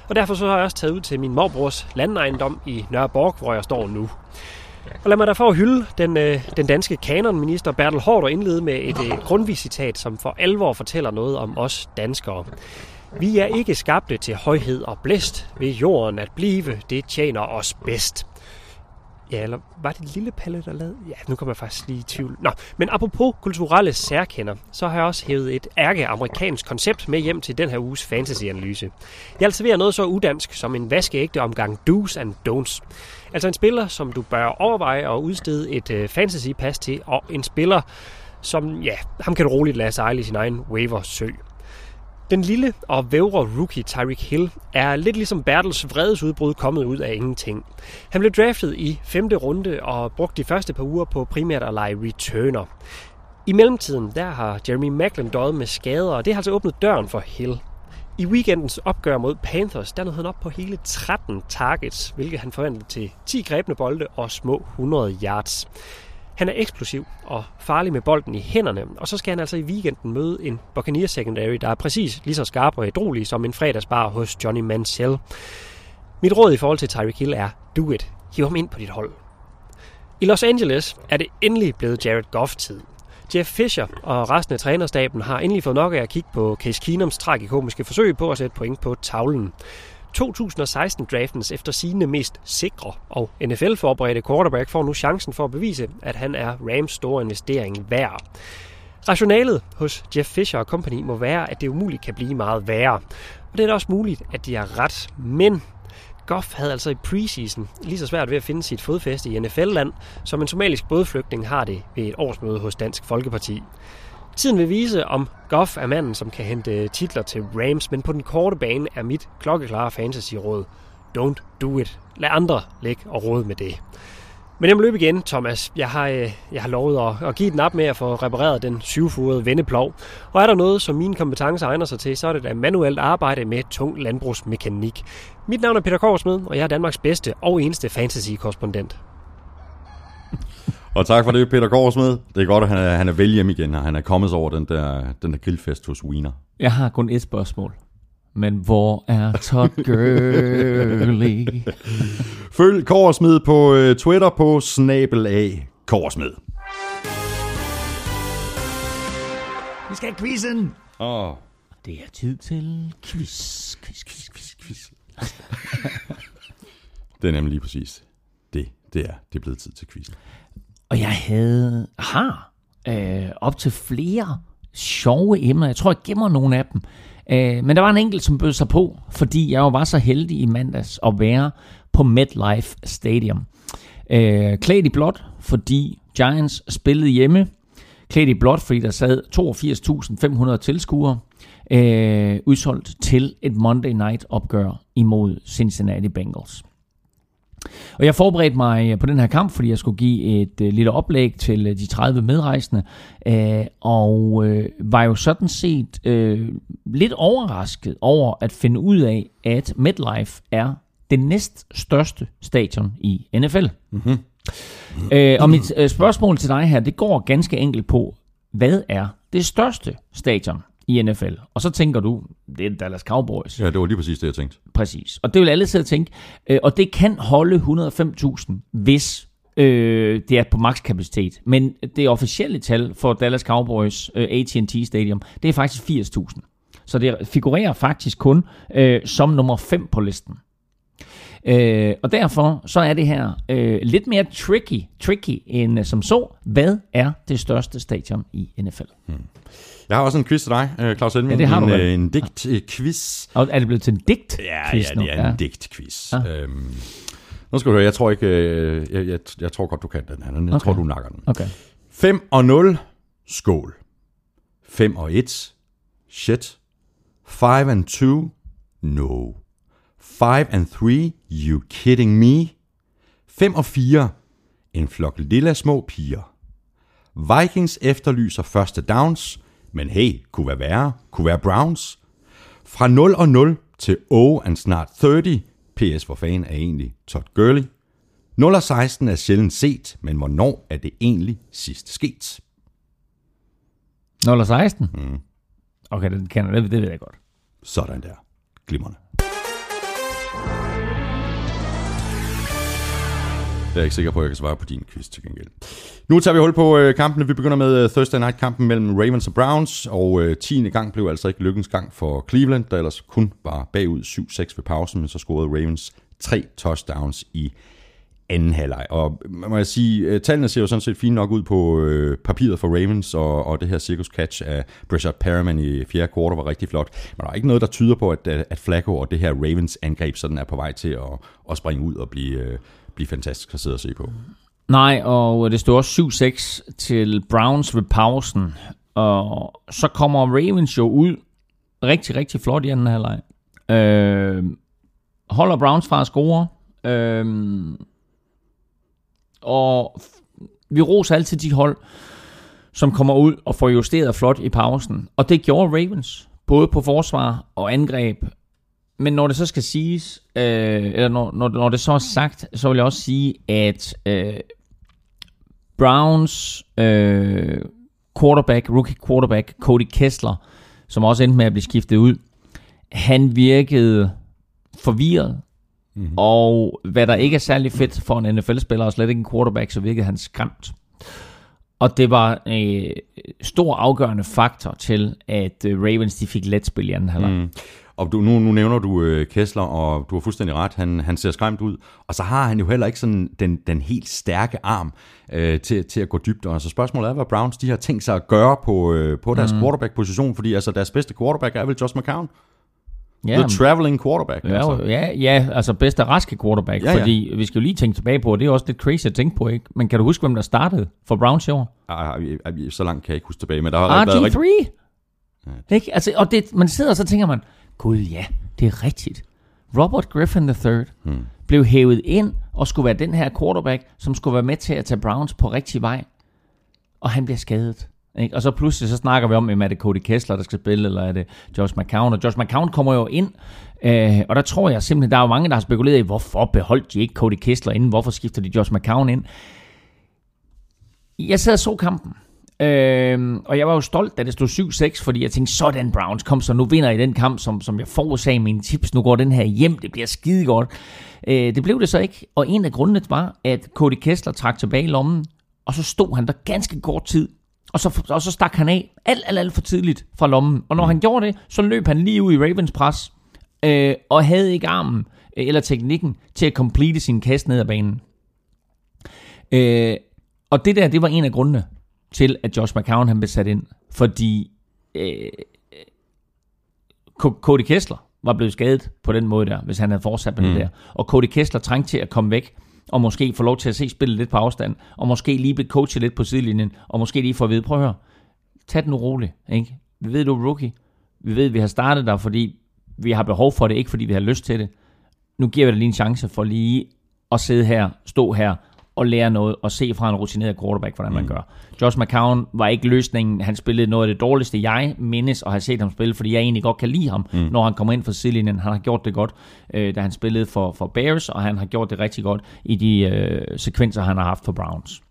S5: Og derfor så har jeg også taget ud til min morbrors landejendom i Nørreborg, hvor jeg står nu. Og lad mig derfor hylde den, øh, den danske kanonminister Bertel Hård og indlede med et, et grundvisitat, som for alvor fortæller noget om os danskere. Vi er ikke skabte til højhed og blæst ved jorden at blive, det tjener os bedst. Ja, eller var det Lille Palle, der lavede? Ja, nu kommer jeg faktisk lige i tvivl. Nå, men apropos kulturelle særkender, så har jeg også hævet et ærke-amerikansk koncept med hjem til den her uges fantasy-analyse. Jeg serverer noget så udansk som en vaskeægte omgang do's and don'ts. Altså en spiller, som du bør overveje at udstede et øh, fantasy-pas til, og en spiller, som, ja, ham kan du roligt lade sejle i sin egen waiver-sø. Den lille og vævre rookie Tyreek Hill er lidt ligesom Bertels vredesudbrud kommet ud af ingenting. Han blev draftet i femte runde og brugte de første par uger på primært at lege returner. I mellemtiden der har Jeremy Macklin døjet med skader, og det har altså åbnet døren for Hill. I weekendens opgør mod Panthers, der nåede han op på hele 13 targets, hvilket han forvandlede til 10 grebne bolde og små 100 yards. Han er eksplosiv og farlig med bolden i hænderne, og så skal han altså i weekenden møde en Buccaneers secondary, der er præcis lige så skarp og ædrolig som en fredagsbar hos Johnny Mansell. Mit råd i forhold til Tyreek Hill er, do it. Hiv ham ind på dit hold. I Los Angeles er det endelig blevet Jared Goff-tid. Jeff Fisher og resten af trænerstaben har endelig fået nok af at kigge på Case Keenums tragikomiske forsøg på at sætte point på tavlen. 2016-draftens efter sine mest sikre og NFL-forberedte quarterback får nu chancen for at bevise, at han er Rams store investering værd. Rationalet hos Jeff Fisher og company må være, at det umuligt kan blive meget værre. Og det er da også muligt, at de har ret. Men Goff havde altså i preseason lige så svært ved at finde sit fodfæste i NFL-land, som en somalisk bådflygtning har det ved et årsmøde hos Dansk Folkeparti. Tiden vil vise, om Goff er manden, som kan hente titler til Rams, men på den korte bane er mit klokkeklare fantasy-råd. Don't do it. Lad andre ligge og råde med det. Men jeg må løbe igen, Thomas. Jeg har, øh, jeg har lovet at, at give den op med at få repareret den syvfodede vendeplov. Og er der noget, som mine kompetencer egner sig til, så er det da manuelt arbejde med tung landbrugsmekanik. Mit navn er Peter Korsmed, og jeg er Danmarks bedste og eneste fantasy-korrespondent.
S1: Og tak for det, Peter Korsmed. Det er godt, at han er, han er vel hjem igen, og han er kommet over den der, den der grillfest hos Wiener.
S3: Jeg har kun et spørgsmål. Men hvor er Todd Gurley? [LAUGHS]
S1: Følg Korsmed på øh, Twitter på snabel af Korsmed.
S3: Vi skal have quizzen.
S1: Åh, oh,
S3: Det er tid til quiz, quiz, quiz, quiz, quiz. [LAUGHS]
S1: det er nemlig lige præcis det, det er. Det er blevet tid til quizzen.
S3: Og jeg havde, har øh, op til flere sjove emner. Jeg tror, jeg gemmer nogle af dem. Øh, men der var en enkelt, som bød sig på, fordi jeg jo var så heldig i mandags at være på MetLife Stadium. Øh, klædt i blåt, fordi Giants spillede hjemme. Klædt i blåt, fordi der sad 82.500 tilskuere. Øh, udsolgt til et Monday Night opgør imod Cincinnati Bengals. Og jeg forberedte mig på den her kamp, fordi jeg skulle give et øh, lille oplæg til øh, de 30 medrejsende, øh, og øh, var jo sådan set øh, lidt overrasket over at finde ud af, at MetLife er det næst største stadion i NFL. Mm-hmm. Øh, og mit øh, spørgsmål til dig her, det går ganske enkelt på, hvad er det største stadion i NFL? Og så tænker du, det er Dallas Cowboys.
S1: Ja, det var lige præcis det, jeg tænkte.
S3: Præcis. Og det vil alle sidde og tænke. Øh, og det kan holde 105.000, hvis øh, det er på makskapacitet. Men det officielle tal for Dallas Cowboys øh, AT&T Stadium, det er faktisk 80.000. Så det figurerer faktisk kun øh, som nummer 5 på listen. Øh, og derfor så er det her øh, lidt mere tricky, tricky end øh, som så. Hvad er det største stadion i NFL?
S1: Jeg har også en quiz til dig, øh, Claus Elming.
S3: Ja, det har
S1: en,
S3: du vel.
S1: øh, en digt-quiz.
S3: Og er det blevet til en digt?
S1: Ja, ja, det er en digt-quiz.
S3: Ja.
S1: Øhm, nu skal du høre, jeg tror ikke, øh, jeg, jeg, jeg tror godt, du kan den her. Jeg
S3: Okay.
S1: tror, du nakker den.
S3: Okay.
S1: 5 og 0, skål. 5 og 1, shit. 5 and 2? No. 5 and 3? You kidding me? 5 og 4? En flok lilla små piger. Vikings efterlyser første downs, men hey, kunne være værre, kunne være Browns. Fra 0 og 0 til 0 and snart 30, PS hvor fan er egentlig Todd Gurley. 0 og 16 er sjældent set, men hvornår er det egentlig sidst sket?
S3: 0 og 16? Mm. Okay, det, kan, det, det ved jeg godt.
S1: Sådan der. Glimrende. Jeg er ikke sikker på, at jeg kan svare på din quiz til gengæld. Nu tager vi hul på øh, kampene. Vi begynder med øh, Thursday Night-kampen mellem Ravens og Browns, og øh, 10. gang blev altså ikke lykkens gang for Cleveland, der ellers kun var bagud 7-6 ved pausen, men så scorede Ravens tre touchdowns i anden halvleg. Og øh, må jeg sige, øh, tallene ser jo sådan set fint nok ud på øh, papiret for Ravens, og, og det her circus catch af Breshad Perriman i fjerde kvartal var rigtig flot. Men der er ikke noget, der tyder på, at, at Flacco og det her Ravens angreb sådan er på vej til at, at springe ud og blive, øh, blive fantastisk at sidde og se på.
S3: Nej, og det står også 7-6 til Browns ved pausen. Og så kommer Ravens jo ud rigtig, rigtig flot i anden halvleg. Øh, holder Browns fra at score. Øh, og vi roser altid de hold, som kommer ud og får justeret flot i pausen. Og det gjorde Ravens, både på forsvar og angreb. Men når det så skal siges, øh, eller når, når, når det så er sagt, så vil jeg også sige, at øh, Browns øh, quarterback, rookie quarterback, Cody Kessler, som også endte med at blive skiftet ud, han virkede forvirret, Mm-hmm. Og hvad der ikke er særlig fedt for en NFL-spiller, og slet ikke en quarterback, så virkede han skræmt. Og det var en øh, stor afgørende faktor til, at øh, Ravens de fik let spil i anden halvleg. Mm.
S1: Og du, nu, nu nævner du øh, Kessler, og du har fuldstændig ret, han, han ser skræmt ud. Og så har han jo heller ikke sådan den, den helt stærke arm øh, til, til at gå dybt. Og så spørgsmålet er, hvad Browns de har tænkt sig at gøre på, øh, på deres mm. quarterback-position, fordi altså deres bedste quarterback er vel Josh McCown? Ja, The traveling quarterback.
S3: Ja, altså. ja, ja, altså bedste raske quarterback, ja, ja. fordi vi skal jo lige tænke tilbage på, og det er også lidt crazy at tænke på, ikke? Men kan du huske, hvem der startede for Browns i år?
S1: Ej, så langt kan jeg ikke huske tilbage, men der har
S3: RG3? været rigtig... Ja. Ikke? Altså, og det, man sidder og så tænker man, gud ja, det er rigtigt. Robert Griffin III hmm. blev hævet ind og skulle være den her quarterback, som skulle være med til at tage Browns på rigtig vej. Og han bliver skadet. Ikke? Og så pludselig så snakker vi om, om er det Cody Kessler, der skal spille, eller er det Josh McCown. Og Josh McCown kommer jo ind, øh, og der tror jeg simpelthen, der er jo mange, der har spekuleret i, hvorfor beholdt de ikke Cody Kessler inden? Hvorfor skifter de Josh McCown ind? Jeg sad og så kampen, øh, og jeg var jo stolt, da det stod 7-6, fordi jeg tænkte, sådan Browns, kom så, nu vinder I den kamp, som, som jeg forudsagde mine tips. Nu går den her hjem, det bliver skide godt. Øh, det blev det så ikke, og en af grundene var, at Cody Kessler trak tilbage i lommen, og så stod han der ganske kort tid og så, og så stak han af alt, alt, alt for tidligt fra lommen. Og når han gjorde det, så løb han lige ud i Ravens pres, øh, og havde ikke armen øh, eller teknikken til at complete sin kast ned ad banen. Øh, og det der, det var en af grundene til, at Josh McCown han blev sat ind. Fordi øh, Cody Kessler var blevet skadet på den måde der, hvis han havde fortsat med mm. det der. Og Cody Kessler trængte til at komme væk og måske få lov til at se spillet lidt på afstand, og måske lige blive coachet lidt på sidelinjen, og måske lige få at vide, prøv at høre, tag den roligt, ikke? Vi ved, du er rookie. Vi ved, vi har startet der, fordi vi har behov for det, ikke fordi vi har lyst til det. Nu giver vi dig lige en chance for lige at sidde her, stå her og lære noget og se fra en rutineret quarterback, hvordan man mm. gør. Josh McCown var ikke løsningen. Han spillede noget af det dårligste, jeg mindes at have set ham spille, fordi jeg egentlig godt kan lide ham, mm. når han kommer ind fra sidelinjen. Han har gjort det godt, øh, da han spillede for, for Bears, og han har gjort det rigtig godt i de øh, sekvenser, han har haft for Browns.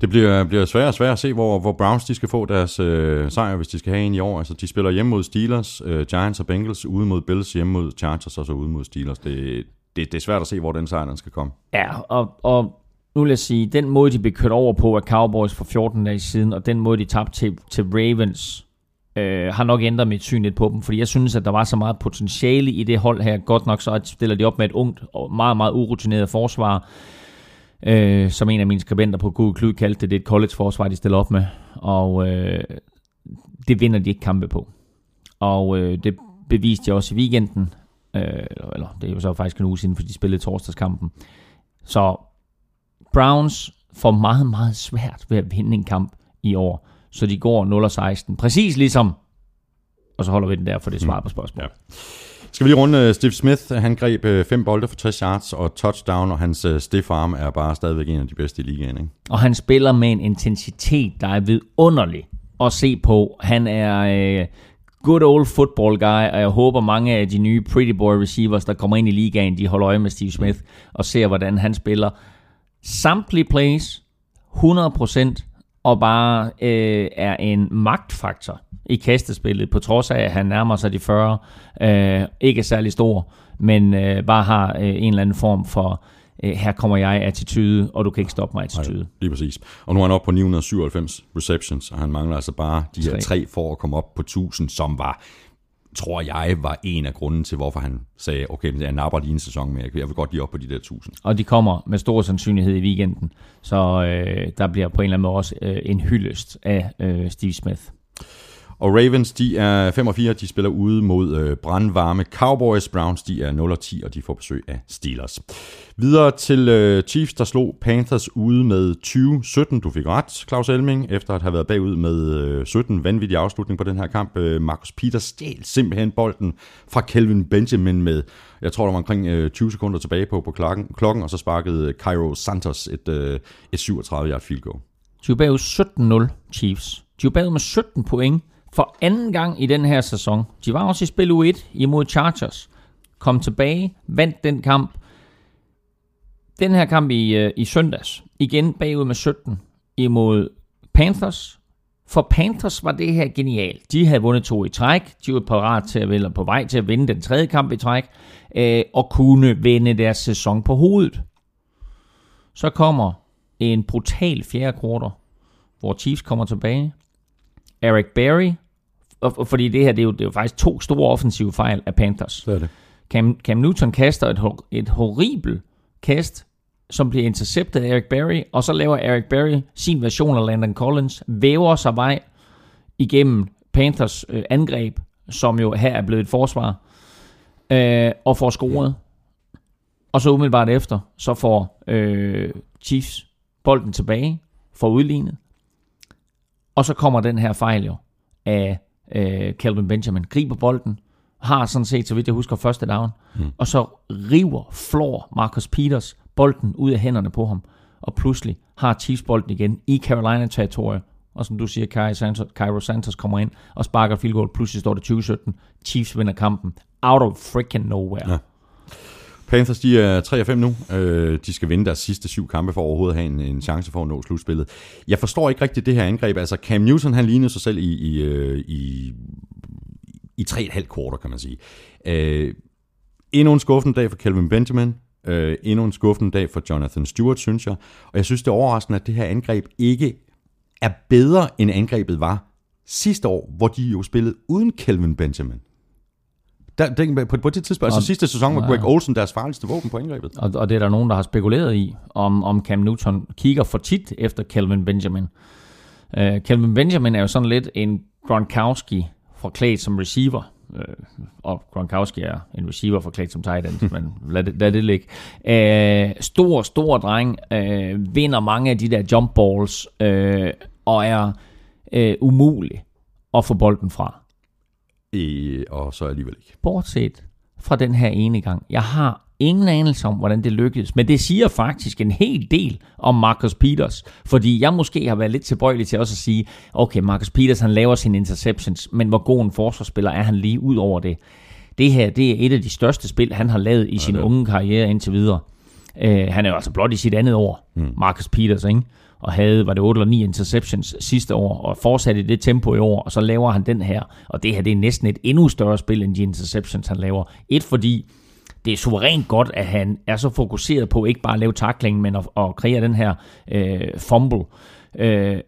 S1: Det bliver, bliver sværere og sværere at se, hvor, hvor Browns de skal få deres øh, sejr, hvis de skal have en i år. Altså, de spiller hjemme mod Steelers, øh, Giants og Bengals, ude mod Bills, hjemme mod Chargers og så ude mod Steelers. Det, det, det er svært at se, hvor den sejr den skal komme.
S3: Ja, og, og nu vil jeg sige, den måde, de blev kørt over på af Cowboys for 14 dage siden, og den måde, de tabte til, til Ravens, øh, har nok ændret mit syn lidt på dem, fordi jeg synes, at der var så meget potentiale i det hold her. Godt nok så stiller de op med et ungt og meget, meget urutineret forsvar, øh, som en af mine skribenter på Google Klud kaldte det, det er et college-forsvar, de stiller op med, og øh, det vinder de ikke kampe på. Og øh, det beviste jeg også i weekenden, øh, eller det er jo så faktisk en uge siden, for de spillede torsdagskampen. Så Browns får meget, meget svært ved at vinde en kamp i år. Så de går 0-16. Præcis ligesom, og så holder vi den der, for det svar på spørgsmålet.
S1: Ja. Skal vi lige runde uh, Steve Smith? Han greb uh, fem bolde for 60 yards og touchdown, og hans uh, stiff arm er bare stadigvæk en af de bedste i ligaen. Ikke?
S3: Og han spiller med en intensitet, der er vidunderlig at se på. Han er øh, good old football guy, og jeg håber mange af de nye pretty boy receivers, der kommer ind i ligaen, de holder øje med Steve Smith og ser, hvordan han spiller. Samtlige plays, 100%, og bare øh, er en magtfaktor i kastespillet, på trods af, at han nærmer sig de 40. Øh, ikke er særlig stor, men øh, bare har øh, en eller anden form for øh, her kommer jeg attitude, og du kan ikke stoppe mig attitude.
S1: Nej, lige præcis. Og nu er han oppe på 997 receptions, og han mangler altså bare de her
S3: Tre.
S1: for at komme op på 1000, som var tror jeg, var en af grunden til, hvorfor han sagde, okay, jeg napper lige en sæson mere. Jeg vil godt lige op på de der 1000.
S3: Og de kommer med stor sandsynlighed i weekenden, så øh, der bliver på en eller anden måde også øh, en hyldest af øh, Steve Smith.
S1: Og Ravens, de er 5 og 4, de spiller ude mod øh, brandvarme Cowboys. Browns, de er 0 og 10, og de får besøg af Steelers. Videre til øh, Chiefs, der slog Panthers ude med 20-17. Du fik ret, Claus Elming, efter at have været bagud med øh, 17. Vanvittig afslutning på den her kamp. Øh, Marcus Peters stjal simpelthen bolden fra Kelvin Benjamin med, jeg tror, der var omkring øh, 20 sekunder tilbage på, på klokken, klokken, og så sparkede Cairo Santos et, øh, et 37-yard field goal.
S3: De er bagud 17-0 Chiefs. De er bagud med 17 point for anden gang i den her sæson. De var også i spil U1 imod Chargers. Kom tilbage, vandt den kamp. Den her kamp i, øh, i søndags. Igen bagud med 17 imod Panthers. For Panthers var det her genialt. De havde vundet to i træk. De var parat til at vælge på vej til at vinde den tredje kamp i træk. Øh, og kunne vende deres sæson på hovedet. Så kommer en brutal fjerde kvartal, hvor Chiefs kommer tilbage. Eric Berry, og, og fordi det her, det er, jo, det er jo faktisk to store offensive fejl af Panthers.
S1: Så er det.
S3: Cam, Cam Newton kaster et, hor- et horribelt kast, som bliver interceptet af Eric Berry, og så laver Eric Berry sin version af Landon Collins, væver sig vej igennem Panthers øh, angreb, som jo her er blevet et forsvar, øh, og får scoret. Og så umiddelbart efter, så får øh, Chiefs bolden tilbage, får udlignet, og så kommer den her fejl jo af øh, Calvin Benjamin. Griber bolden, har sådan set, så vidt jeg husker, første down, mm. og så river, flår Marcus Peters bolden ud af hænderne på ham, og pludselig har Chiefs bolden igen i Carolina-territoriet, og som du siger, Cairo Santos, Cairo Santos kommer ind og sparker field goal, pludselig står det 20-17, Chiefs vinder kampen, out of freaking nowhere.
S1: Ja. Panthers, de er 3-5 nu. Øh, de skal vinde deres sidste syv kampe for overhovedet at have en, en chance for at nå slutspillet. Jeg forstår ikke rigtigt det her angreb. Altså, Cam Newton, han lignede sig selv i, i, øh, i, i tre et halvt kvarter, kan man sige. Øh, endnu en skuffende dag for Calvin Benjamin. Øh, endnu en skuffende dag for Jonathan Stewart, synes jeg. Og jeg synes, det er overraskende, at det her angreb ikke er bedre, end angrebet var sidste år, hvor de jo spillede uden Calvin Benjamin. Der, der, på, på det tidspunkt, altså
S3: Og-
S1: sidste sæson var
S3: Ja.
S1: Greg Olsen deres farligste våben på angrebet.
S3: Og, og det er der nogen, der har spekuleret i, om, om Cam Newton kigger for tit efter Kelvin Benjamin. Uh, Kelvin Benjamin er jo sådan lidt en Gronkowski forklædt som receiver. Uh, og Gronkowski er en receiver forklædt som tight end, [LAUGHS] men lad det, lad det ligge. Uh, stor, stor dreng, uh, vinder mange af de der jump balls, uh, og er uh, umulig at få bolden fra.
S1: Øh, og så alligevel ikke.
S3: bortset fra den her ene gang. Jeg har ingen anelse om, hvordan det lykkedes, men det siger faktisk en hel del om Marcus Peters, fordi jeg måske har været lidt tilbøjelig til også at sige, okay, Marcus Peters han laver sine interceptions, men hvor god en forsvarsspiller er han lige ud over det. Det her, det er et af de største spil, han har lavet i sin unge karriere indtil videre. Uh, han er jo altså blot i sit andet år, mm. Marcus Peters, ikke? Og havde, var det 8 eller 9 interceptions sidste år, og fortsatte i det tempo i år, og så laver han den her, og det her, det er næsten et endnu større spil, end de interceptions, han laver. Et, fordi det er suverænt godt, at han er så fokuseret på ikke bare at lave tackling, men at, at kreere den her øh, fumble. Øh,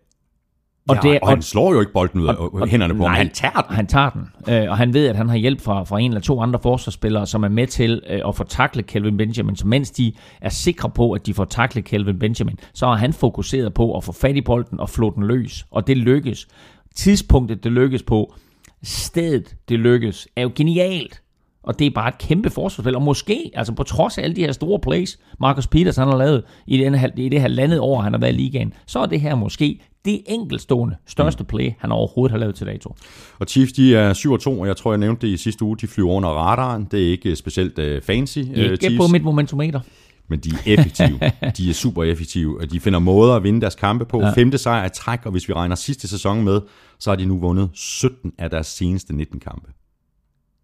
S1: og, ja, det, og han slår jo ikke bolden ud af og, hænderne på ham,
S3: nej,
S1: han tager den.
S3: Han tager den, øh, og han ved, at han har hjælp fra, fra en eller to andre forsvarsspillere, som er med til øh, at få taklet Kelvin Benjamin. Så mens de er sikre på, at de får taklet Kelvin Benjamin, så er han fokuseret på at få fat i bolden og flå den løs. Og det lykkes. Tidspunktet, det lykkes på, stedet, det lykkes, er jo genialt. Og det er bare et kæmpe forsvarsspil. Og måske, altså på trods af alle de her store plays, Marcus Peters han har lavet i, den i det her landet år, han har været i ligaen, så er det her måske det enkeltstående største play, han overhovedet har lavet til dato.
S1: Og Chiefs, de er 7-2, og jeg tror, jeg nævnte det i sidste uge. De flyver under radaren. Det er ikke specielt uh, fancy, uh,
S3: Ikke
S1: Chiefs.
S3: på mit momentometer.
S1: men de er effektive. [LAUGHS] de er super effektive, og de finder måder at vinde deres kampe på. Ja. Femte sejr i træk, og hvis vi regner sidste sæson med, så har de nu vundet 17 af deres seneste 19 kampe.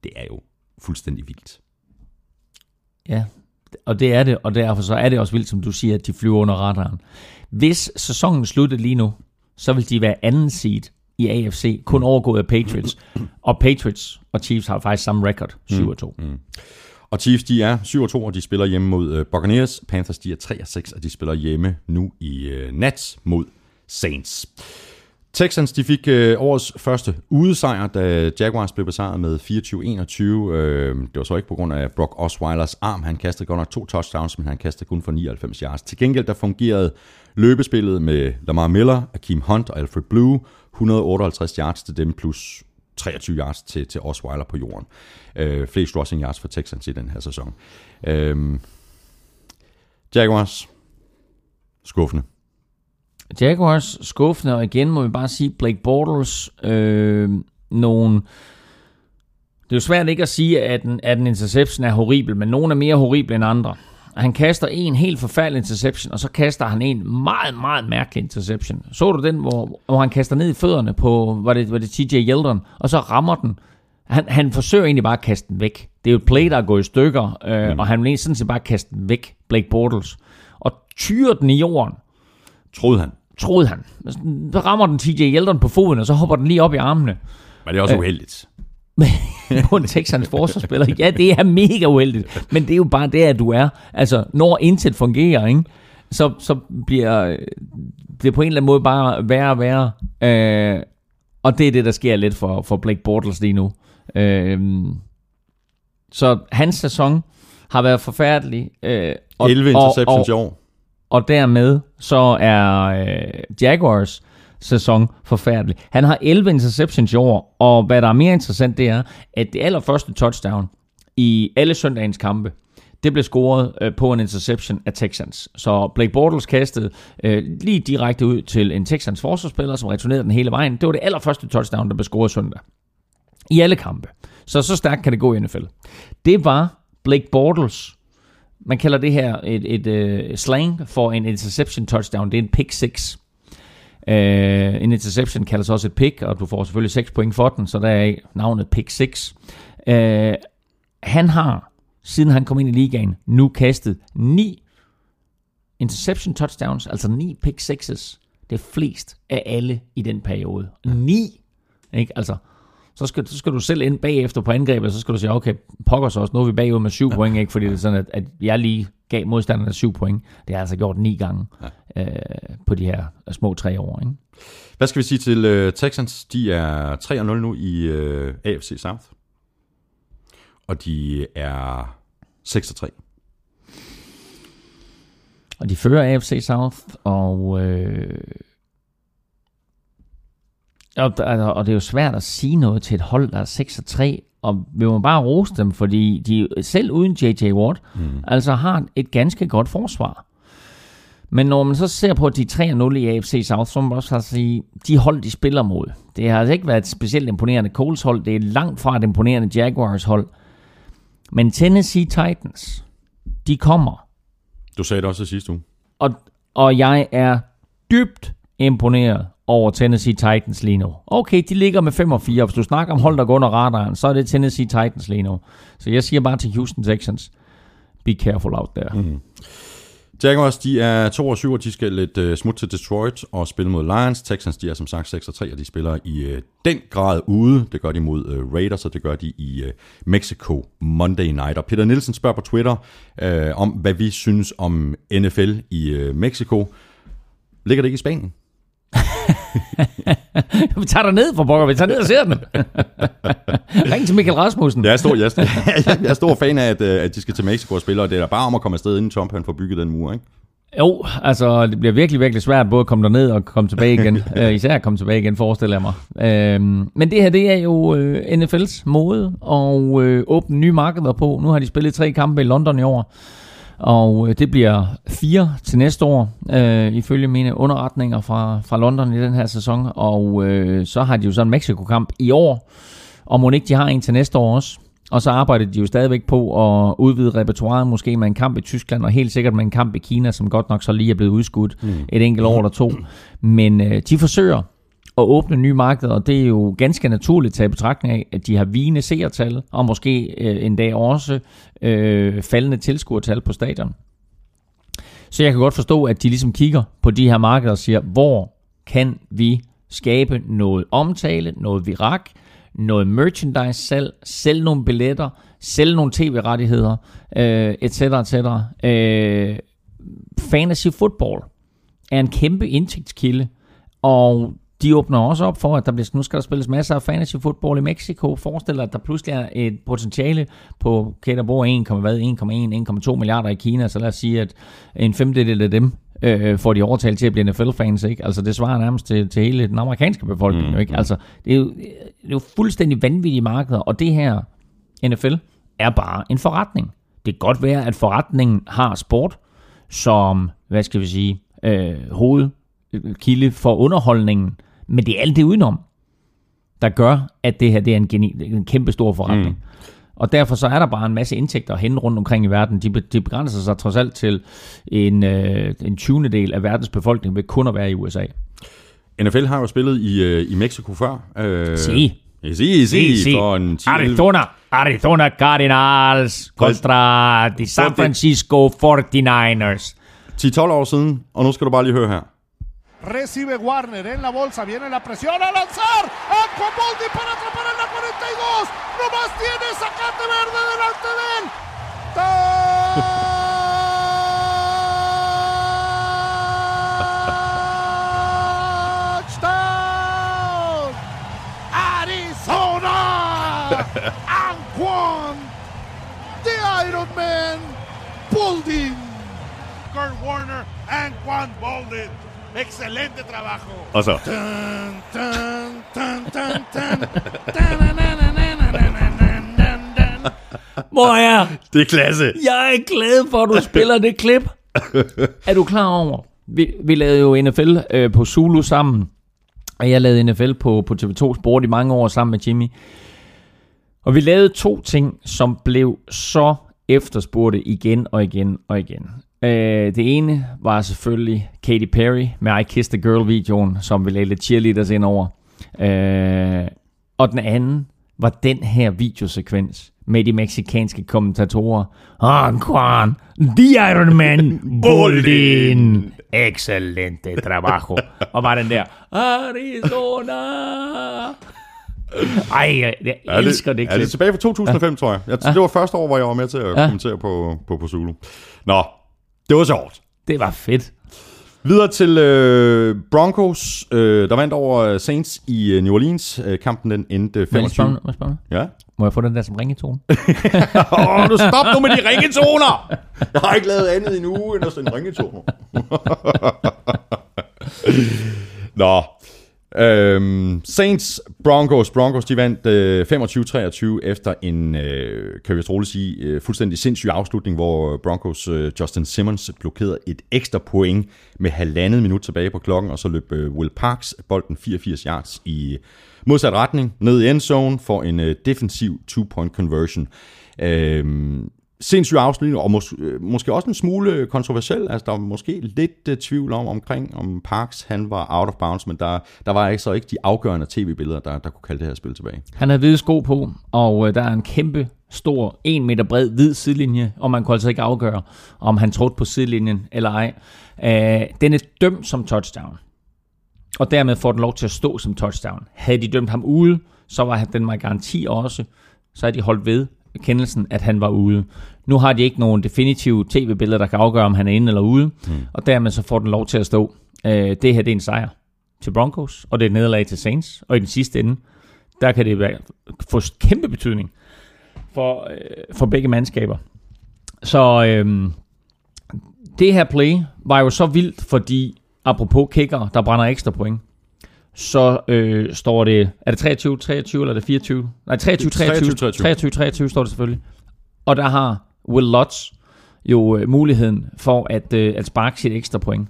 S1: Det er jo fuldstændig vildt.
S3: Ja, og det er det, og derfor så er det også vildt, som du siger, at de flyver under radaren. Hvis sæsonen sluttede lige nu, så vil de være anden seed i AFC, kun overgået af Patriots. Og Patriots og Chiefs har faktisk samme record, 7-2. Mm.
S1: Og Chiefs, de er 7-2, og de spiller hjemme mod uh, Buccaneers. Panthers, de er 3-6, og de spiller hjemme nu i uh, nat mod Saints. Texans, de fik øh, årets første udesejr, da Jaguars blev besejret med 24-21. Øh, det var så ikke på grund af Brock Osweilers arm. Han kastede godt nok to touchdowns, men han kastede kun for 99 yards. Til gengæld, der fungerede løbespillet med Lamar Miller, Akeem Hunt og Alfred Blue. 158 yards til dem, plus 23 yards til, til Osweiler på jorden. Øh, flest rushing yards for Texans i den her sæson. Øh, Jaguars, skuffende.
S3: Jaguars skuffende, og igen må vi bare sige, Blake Bortles, øh, nogle... Det er jo svært ikke at sige, at en, at en interception er horribel, men nogle er mere horrible end andre. Han kaster en helt forfærdelig interception, og så kaster han en meget, meget mærkelig interception. Så du den, hvor, hvor han kaster ned i fødderne på, var det, var det TJ Yeldon, og så rammer den. Han, han forsøger egentlig bare at kaste den væk. Det er jo et play, der er gået i stykker, øh, mm. og han vil sådan set bare kaste den væk, Blake Bortles. Og tyrer den i jorden,
S1: Troede han.
S3: troede han. Så rammer den TJ Yeldon på foden, og så hopper den lige op i armene
S1: Men det er også uheldigt. [LAUGHS]
S3: på en Texans forsvarsspiller. Ja, det er mega uheldigt, men det er jo bare det, at du er. Altså, når intet fungerer, ikke? Så, så bliver det på en eller anden måde bare værre og værre. Øh, og det er det, der sker lidt for, for Blake Bortles lige nu. Øh, så hans sæson har været forfærdelig. Øh, og,
S1: 11 interceptions i
S3: og,
S1: år.
S3: og dermed så er øh, Jaguars sæson forfærdelig. Han har 11 interceptions i år, og hvad der er mere interessant, det er, at det allerførste touchdown i alle søndagens kampe, det blev scoret øh, på en interception af Texans. Så Blake Bortles kastede øh, lige direkte ud til en Texans forsvarsspiller, som returnerede den hele vejen. Det var det allerførste touchdown, der blev scoret søndag. I alle kampe. Så så stærkt kan det gå i NFL. Det var Blake Bortles man kalder det her et, et uh, slang for en interception touchdown. Det er en pick 6. Uh, en interception kaldes også et pick, og du får selvfølgelig 6 point for den, så der er navnet pick 6. Uh, han har, siden han kom ind i ligaen, nu kastet 9 interception touchdowns, altså 9 pick 6's. Det er flest af alle i den periode. 9! Ikke? Altså, så skal, så skal du selv ind bagefter på angrebet, og så skal du sige, okay, pokker så også, nu er vi bagud med syv point, ikke? fordi det er sådan, at, at jeg lige gav modstanderne syv point. Det har altså gjort ni gange ja. øh, på de her små tre år. Ikke?
S1: Hvad skal vi sige til uh, Texans? De er 3-0 nu i uh, AFC South. Og de er 6-3.
S3: Og de fører AFC South, og, øh, og, og det er jo svært at sige noget til et hold, der er 6-3, og vi må bare rose dem, fordi de selv uden J.J. Watt, mm. altså har et ganske godt forsvar. Men når man så ser på de 3-0 i AFC South, så må man også altså sige, de hold, de spiller mod. Det har altså ikke været et specielt imponerende Coles hold, det er langt fra et imponerende Jaguars hold. Men Tennessee Titans, de kommer
S1: Du sagde det også sidste uge.
S3: og, og jeg er dybt imponeret over Tennessee Titans lige nu. Okay, de ligger med 5 og 4. Hvis du snakker om hold, der går under radaren, så er det Tennessee Titans lige nu. Så jeg siger bare til Houston Texans, be careful out there. Mm.
S1: Jaguars, de er 2 og 7, og de skal lidt uh, smut til Detroit og spille mod Lions. Texans, de er som sagt 6 og 3, og de spiller i uh, den grad ude. Det gør de mod uh, Raiders, og det gør de i uh, Mexico Monday Night. Og Peter Nielsen spørger på Twitter uh, om, hvad vi synes om NFL i uh, Mexico. Ligger det ikke i Spanien? [LAUGHS] [LAUGHS]
S3: vi tager dig ned for pokker, vi tager ned og ser den. [LAUGHS] Ring til Michael Rasmussen.
S1: Jeg er stor, jeg er stor, [LAUGHS] jeg er stor fan af, at, øh, at de skal til Mexico og spille, og det er bare om at komme afsted, inden Trump han får bygget den mur, ikke?
S3: Jo, altså det bliver virkelig, virkelig svært både at komme derned og komme tilbage igen. uh, især at komme tilbage igen, forestiller jeg mig. Uh, men det her, det er jo uh, NFL's mode og uh, åbne nye markeder på. Nu har de spillet tre kampe i London i år. Og øh, det bliver fire til næste år, øh, ifølge mine underretninger fra, fra London i den her sæson. Og øh, så har de jo så en Mexico-kamp i år, og må ikke de har en til næste år også. Og så arbejder de jo stadigvæk på at udvide repertoireet, måske med en kamp i Tyskland, og helt sikkert med en kamp i Kina, som godt nok så lige er blevet udskudt mm. et enkelt år eller to. Men øh, de forsøger at åbne nye markeder, og det er jo ganske naturligt taget i betragtning af, at de har vigende seertal, og måske øh, en dag også øh, faldende tilskuertal på stadion. Så jeg kan godt forstå, at de ligesom kigger på de her markeder og siger, hvor kan vi skabe noget omtale, noget virak, noget merchandise salg, sælge nogle billetter, sælge nogle tv-rettigheder, øh, etc. etc. Øh, fantasy football er en kæmpe indtægtskilde, og de åbner også op for, at der bliver, nu skal der spilles masser af fantasy football i Mexico. Forestil dig, at der pludselig er et potentiale på, kan der bor 1,1, 1,2 milliarder i Kina, så lad os sige, at en femtedel af dem øh, får de overtalt til at blive NFL-fans. Ikke? Altså, det svarer nærmest til, til hele den amerikanske befolkning. Mm, jo, ikke? Altså, det er, jo, det er jo fuldstændig vanvittige markeder, og det her NFL er bare en forretning. Det kan godt være, at forretningen har sport som, hvad skal vi sige, øh, hovedkilde for underholdningen, men det er alt det udenom, der gør, at det her det er en, geni- en kæmpe stor forretning. Mm. Og derfor så er der bare en masse indtægter hen rundt omkring i verden. De, de begrænser sig trods alt til en, øh, en 20. del af verdens befolkning ved kun at være i USA.
S1: NFL har jo spillet i, øh, i Mexico før. Øh,
S3: Si.
S1: Si, si,
S3: si.
S1: for en 10
S3: Arizona, Arizona Cardinals contra de San Francisco 49ers.
S1: 10-12 år siden, og nu skal du bare lige høre her.
S6: Recibe Warner en la bolsa, viene la presión a lanzar. Aquaboldi para atrapar en la 42. No más tiene sacate verde delante de él. Touchdown! Arizona! Anquan! The Iron Man! Kurt Warner and Juan. Excelente trabajo.
S1: Og så.
S3: Hvor er
S1: Det er klasse.
S3: jeg er glad for, at du spiller det klip. er du klar over? Vi, vi lavede jo NFL øh, på Zulu sammen, og jeg lavede NFL på, på TV2 Sport i mange år sammen med Jimmy. Og vi lavede to ting, som blev så efterspurgte igen og igen og igen. Øh, det ene var selvfølgelig Katy Perry med I Kissed a Girl-videoen, som vi lagde lidt cheerleaders ind over. Øh, og den anden var den her videosekvens med de meksikanske kommentatorer. Anquan, the Iron Man, [LAUGHS] Boldin, excelente trabajo. [LAUGHS] Og var den der, Arizona. Ej, jeg, jeg
S1: Er
S3: elsker det,
S1: Er
S3: klip.
S1: det tilbage fra 2005, tror jeg. jeg det var første år, hvor jeg var med til at kommentere på, på, på Zulu. Nå, det var sjovt.
S3: Det var fedt.
S1: Videre til øh, Broncos, øh, der vandt over Saints i øh, New Orleans. Øh, kampen den endte
S3: Må jeg lige
S1: 25.
S3: spørge, må jeg spørge?
S1: Ja.
S3: Må jeg få den der som ringetone? [LAUGHS]
S1: Åh, du stop nu med de ringetoner! Jeg har ikke lavet andet i en uge, end at sende ringetoner. [LAUGHS] Nå. Øhm, Saints, Broncos. Broncos, de vandt øh, 25-23 efter en, øh, kan vi roligt sige, øh, fuldstændig sindssyg afslutning, hvor øh, Broncos øh, Justin Simmons blokerede et ekstra point med halvandet minut tilbage på klokken, og så løb øh, Will Parks bolden 84 yards i modsat retning, ned i endzone for en øh, defensiv two-point conversion. Øhm, sindssyg afslutning, og mås- øh, måske også en smule kontroversiel. Altså, der var måske lidt uh, tvivl om, omkring, om Parks han var out of bounds, men der, der var ikke så ikke de afgørende tv-billeder, der, der kunne kalde det her spil tilbage.
S3: Han havde hvide sko på, og øh, der er en kæmpe stor, en meter bred hvid sidelinje, og man kunne altså ikke afgøre, om han trådte på sidelinjen eller ej. Øh, den er dømt som touchdown, og dermed får den lov til at stå som touchdown. Havde de dømt ham ude, så var den med garanti også, så havde de holdt ved kendelsen, at han var ude. Nu har de ikke nogen definitive tv-billeder, der kan afgøre, om han er inde eller ude, mm. og dermed så får den lov til at stå. Øh, det her det er en sejr til Broncos, og det er et nederlag til Saints, og i den sidste ende, der kan det være, få kæmpe betydning for, øh, for begge mandskaber. Så øh, det her play var jo så vildt, fordi apropos kicker, der brænder ekstra point, så øh, står det, er det 23, 23 eller er det 24? Nej, 23, 23,
S1: 23,
S3: 23, 23, 23 står det selvfølgelig. Og der har Will Lutz jo øh, muligheden for at, øh, at sparke sit ekstra point.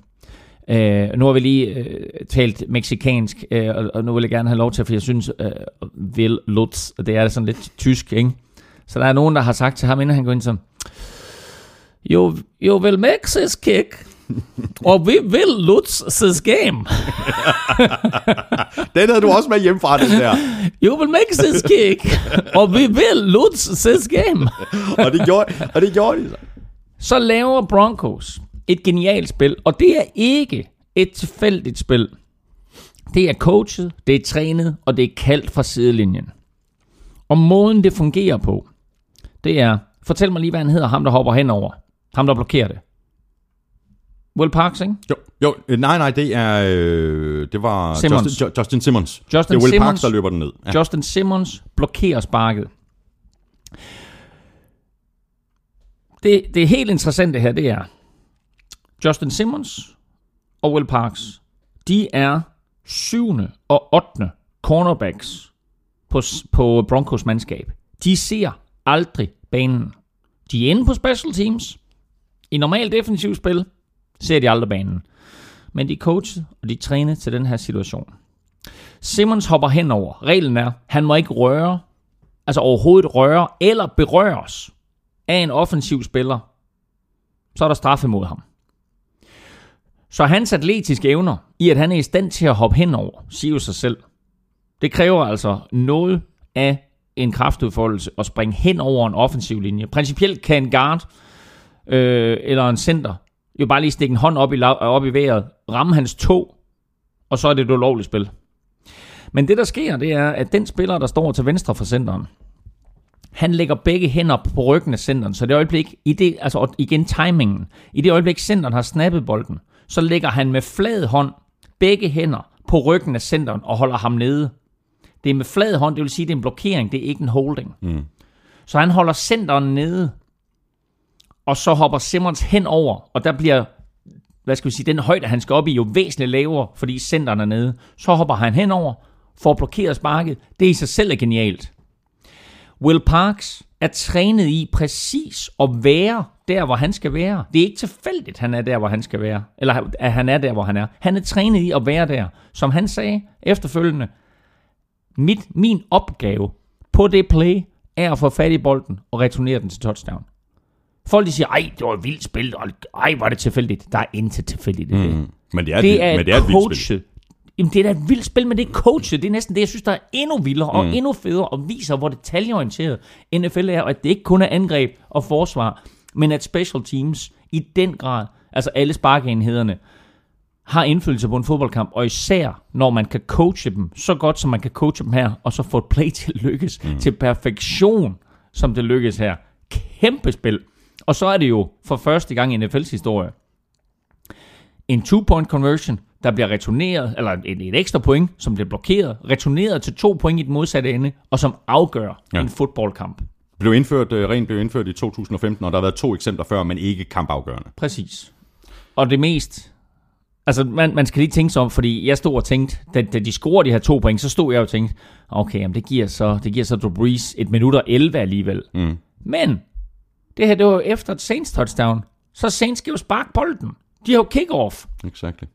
S3: Øh, nu har vi lige øh, talt meksikansk, øh, og, og nu vil jeg gerne have lov til, for jeg synes, øh, Will Lutz, det er sådan lidt tysk, ikke? Så der er nogen, der har sagt til ham, inden han går ind, som, jo, jo vil make kick, we will lose this game. [LAUGHS]
S1: Den havde du også med hjemmefra, den der.
S3: You will make this kick, we will lose this game.
S1: Og det gjorde, og det gjorde de så.
S3: Så laver Broncos et genialt spil, og det er ikke et tilfældigt spil. Det er coachet, det er trænet, og det er kaldt fra sidelinjen. Og måden det fungerer på, det er, fortæl mig lige, hvad han hedder, ham der hopper henover. Ham der blokerer det. Will Parks, ikke?
S1: Jo, jo, øh, nej, nej, det er, øh, det var
S3: Simmons.
S1: Justin, Jo- Justin Simmons.
S3: Justin
S1: det er Will
S3: Simmons.
S1: Parks, der løber den ned. Ja.
S3: Justin Simmons blokerer sparket. Det, det helt interessante her, det er, Justin Simmons og Will Parks, de er syvende og 8. cornerbacks på, på Broncos mandskab. De ser aldrig banen. De er inde på special teams. I normal defensiv spil ser de aldrig banen. Men de er coachet, og de er trænet til den her situation. Simmons hopper henover. Reglen er, han må ikke røre, altså overhovedet røre eller berøres af en offensiv spiller. Så er der straf imod ham. Så hans atletiske evner i, at han er i stand til at hoppe henover, siger jo sig selv. Det kræver altså noget af en kraftudfoldelse at springe hen over en offensiv linje. Principielt kan en guard øh, eller en center jo bare lige stikke en hånd op i, op i vejret, ramme hans tog, og så er det et ulovligt spil. Men det, der sker, det er, at den spiller, der står til venstre for centeren, han lægger begge hænder på ryggen af centeren, så det øjeblik, i det, altså igen timingen, i det øjeblik, centeren har snappet bolden, så lægger han med flad hånd begge hænder på ryggen af centeren og holder ham nede. Det er med flad hånd, det vil sige, det er en blokering, det er ikke en holding. Mm. Så han holder centeren nede, og så hopper Simmons hen over, og der bliver, hvad skal vi sige, den højde, han skal op i, jo væsentligt lavere, fordi centeren er nede. Så hopper han henover, får blokeret sparket. Det i sig selv er genialt. Will Parks er trænet i præcis at være der, hvor han skal være. Det er ikke tilfældigt, han er der, hvor han skal være. Eller at han er der, hvor han er. Han er trænet i at være der. Som han sagde efterfølgende, mit, min opgave på det play er at få fat i bolden og returnere den til touchdown. Folk de siger, ej, det var et vildt spil, og ej, var det tilfældigt. Der er intet tilfældigt i det. Mm.
S1: Men det er,
S3: Det
S1: et,
S3: er,
S1: men det er et vildt spil.
S3: Jamen, det er da et vildt spil, men det er coachet. Det er næsten det, jeg synes, der er endnu vildere og endnu federe, og viser, hvor detaljeorienteret NFL er, og at det ikke kun er angreb og forsvar, men at special teams i den grad, altså alle sparkeenhederne, har indflydelse på en fodboldkamp, og især når man kan coache dem så godt, som man kan coache dem her, og så få et play til at lykkes mm. til perfektion, som det lykkes her. Kæmpe spil. Og så er det jo for første gang i NFL's historie, en two-point conversion, der bliver returneret, eller et, et ekstra point, som bliver blokeret, returneret til to point i den modsatte ende, og som afgør
S1: Ja.
S3: en fodboldkamp.
S1: Blev indført, øh, rent blev indført i 2015, og der har været to eksempler før, men ikke kampafgørende.
S3: Præcis. Og det mest... Altså, man, man skal lige tænke sig om, fordi jeg stod og tænkte, da, da de scorede de her to point, så stod jeg og tænkte, okay, jamen det giver så, det giver så Drew Brees et minut og 11 alligevel.
S1: Mm.
S3: Men, det her, det var jo efter et Saints touchdown. Så Saints skal jo sparke bolden. De har jo kick-off.
S1: Exactly.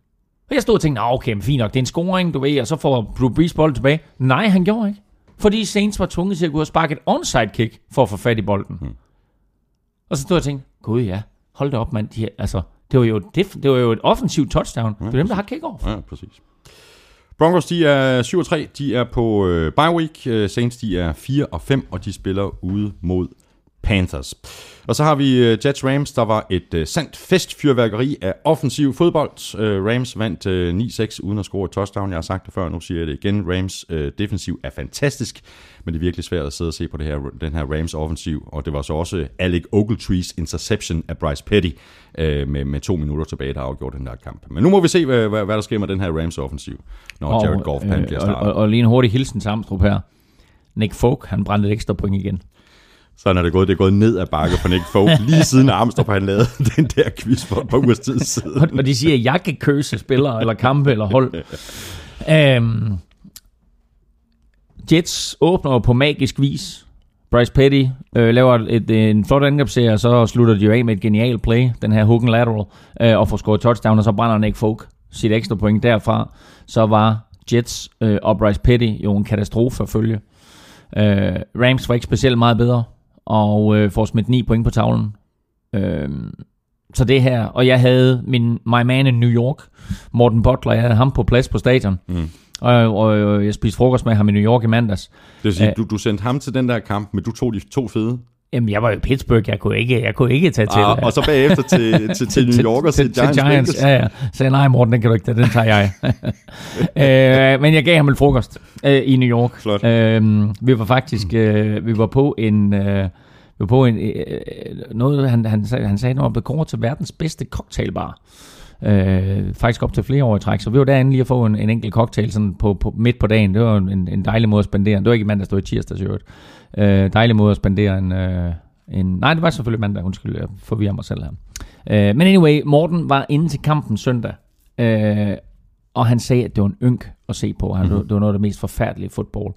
S3: Og jeg stod og tænkte, "Nå, okay, fint nok, det er en scoring, du ved, og så får Drew Brees bolden tilbage. Nej, han gjorde ikke. Fordi Saints var tvunget til at gå ud og sparke et onside kick for at få fat i bolden. Hmm. Og så stod jeg og tænkte, gud ja, hold da op, mand. De her, altså, det var, jo, det, det var jo et offensivt touchdown. Det er dem, der har kick-off.
S1: Ja, præcis. Broncos, de er 7 og 3. De er på øh, bye week. Øh, Saints, de er 4 og 5, og de spiller ude mod Panthers. Og så har vi øh, Jets Rams, der var et øh, sandt festfyrværkeri af offensiv fodbold. Øh, Rams vandt øh, 9-6 uden at score et touchdown. Jeg har sagt det før, nu siger jeg det igen. Rams øh, defensiv er fantastisk, men det er virkelig svært at sidde og se på det her, den her Rams offensiv. Og det var så også Alec Ogletrees interception af Bryce Petty øh, med, med to minutter tilbage, der afgjorde den der kamp. Men nu må vi se, hvad, hvad, hvad der sker med den her Rams offensiv, når Jared Goff han bliver
S3: og,
S1: startet.
S3: og, og, lige en hurtig hilsen til Amstrup her. Nick Folk, han brændte et ekstra point igen.
S1: Sådan er det gået. Det er gået ned ad bakke for Nick Folk, lige siden Armstrong han lavede [LAUGHS] den der quiz for et par ugers tid siden.
S3: Og, de siger, at jeg kan køse spillere, eller kampe, eller hold. Um, Jets åbner jo på magisk vis. Bryce Petty øh, laver et, en flot angrebsserie, og så slutter de jo af med et genialt play, den her hook and lateral, øh, og får scoret touchdown, og så brænder Nick Folk sit ekstra point derfra. Så var Jets øh, og Bryce Petty jo en katastrofe at følge. Øh, Rams var ikke specielt meget bedre, og øh, får smidt 9 point på tavlen. Øh, så det her, og jeg havde min my man in New York, Morten Butler, jeg havde ham på plads på stadion. Mm. Og, og, og jeg spiste frokost med ham i New York i mandags.
S1: Det vil sige, uh, du, du sendte ham til den der kamp, men du tog de to fede.
S3: Jamen, jeg var jo i Pittsburgh, jeg kunne ikke, jeg kunne ikke tage til.
S1: Ah, og så bagefter til, [LAUGHS] til, til New York og til, til, Giants. Til Giants
S3: ja, ja. Så nej, Morten, den kan du ikke tage, den tager jeg. uh, [LAUGHS] men jeg gav ham en frokost uh, i New York.
S1: Flot.
S3: Uh, vi var faktisk, uh, vi var på en... Uh, vi var på en, øh, noget, han, han, sagde, han sagde, han var bekåret til verdens bedste cocktailbar. Øh, faktisk op til flere år i træk. Så vi var derinde lige at få en, en enkelt cocktail sådan på, på, midt på dagen. Det var en, en dejlig måde at spendere. Det var ikke mandag, det var i øvrigt. Øh, dejlig måde at spendere en, øh, en... Nej, det var selvfølgelig mandag. Undskyld, jeg forvirrer mig selv her. Øh, men anyway, Morten var inde til kampen søndag. Øh, og han sagde, at det var en ynk at se på. Han, mm-hmm. Det var noget af det mest forfærdelige fodbold.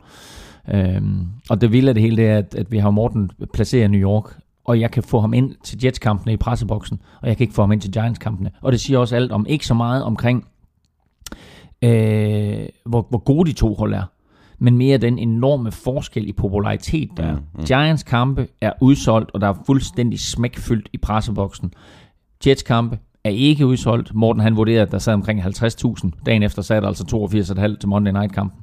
S3: Øhm, og det vilde af det hele, det er, at, at vi har Morten placeret i New York, og jeg kan få ham ind til Jets-kampene i presseboksen, og jeg kan ikke få ham ind til Giants-kampene. Og det siger også alt om, ikke så meget omkring, øh, hvor, hvor gode de to hold er, men mere den enorme forskel i popularitet, der mm, mm. Giants kampe er udsolgt, og der er fuldstændig smækfyldt i presseboksen. Jets kampe er ikke udsolgt. Morten han vurderede, at der sad omkring 50.000. Dagen efter sad der altså 82,5 til Monday Night kampen.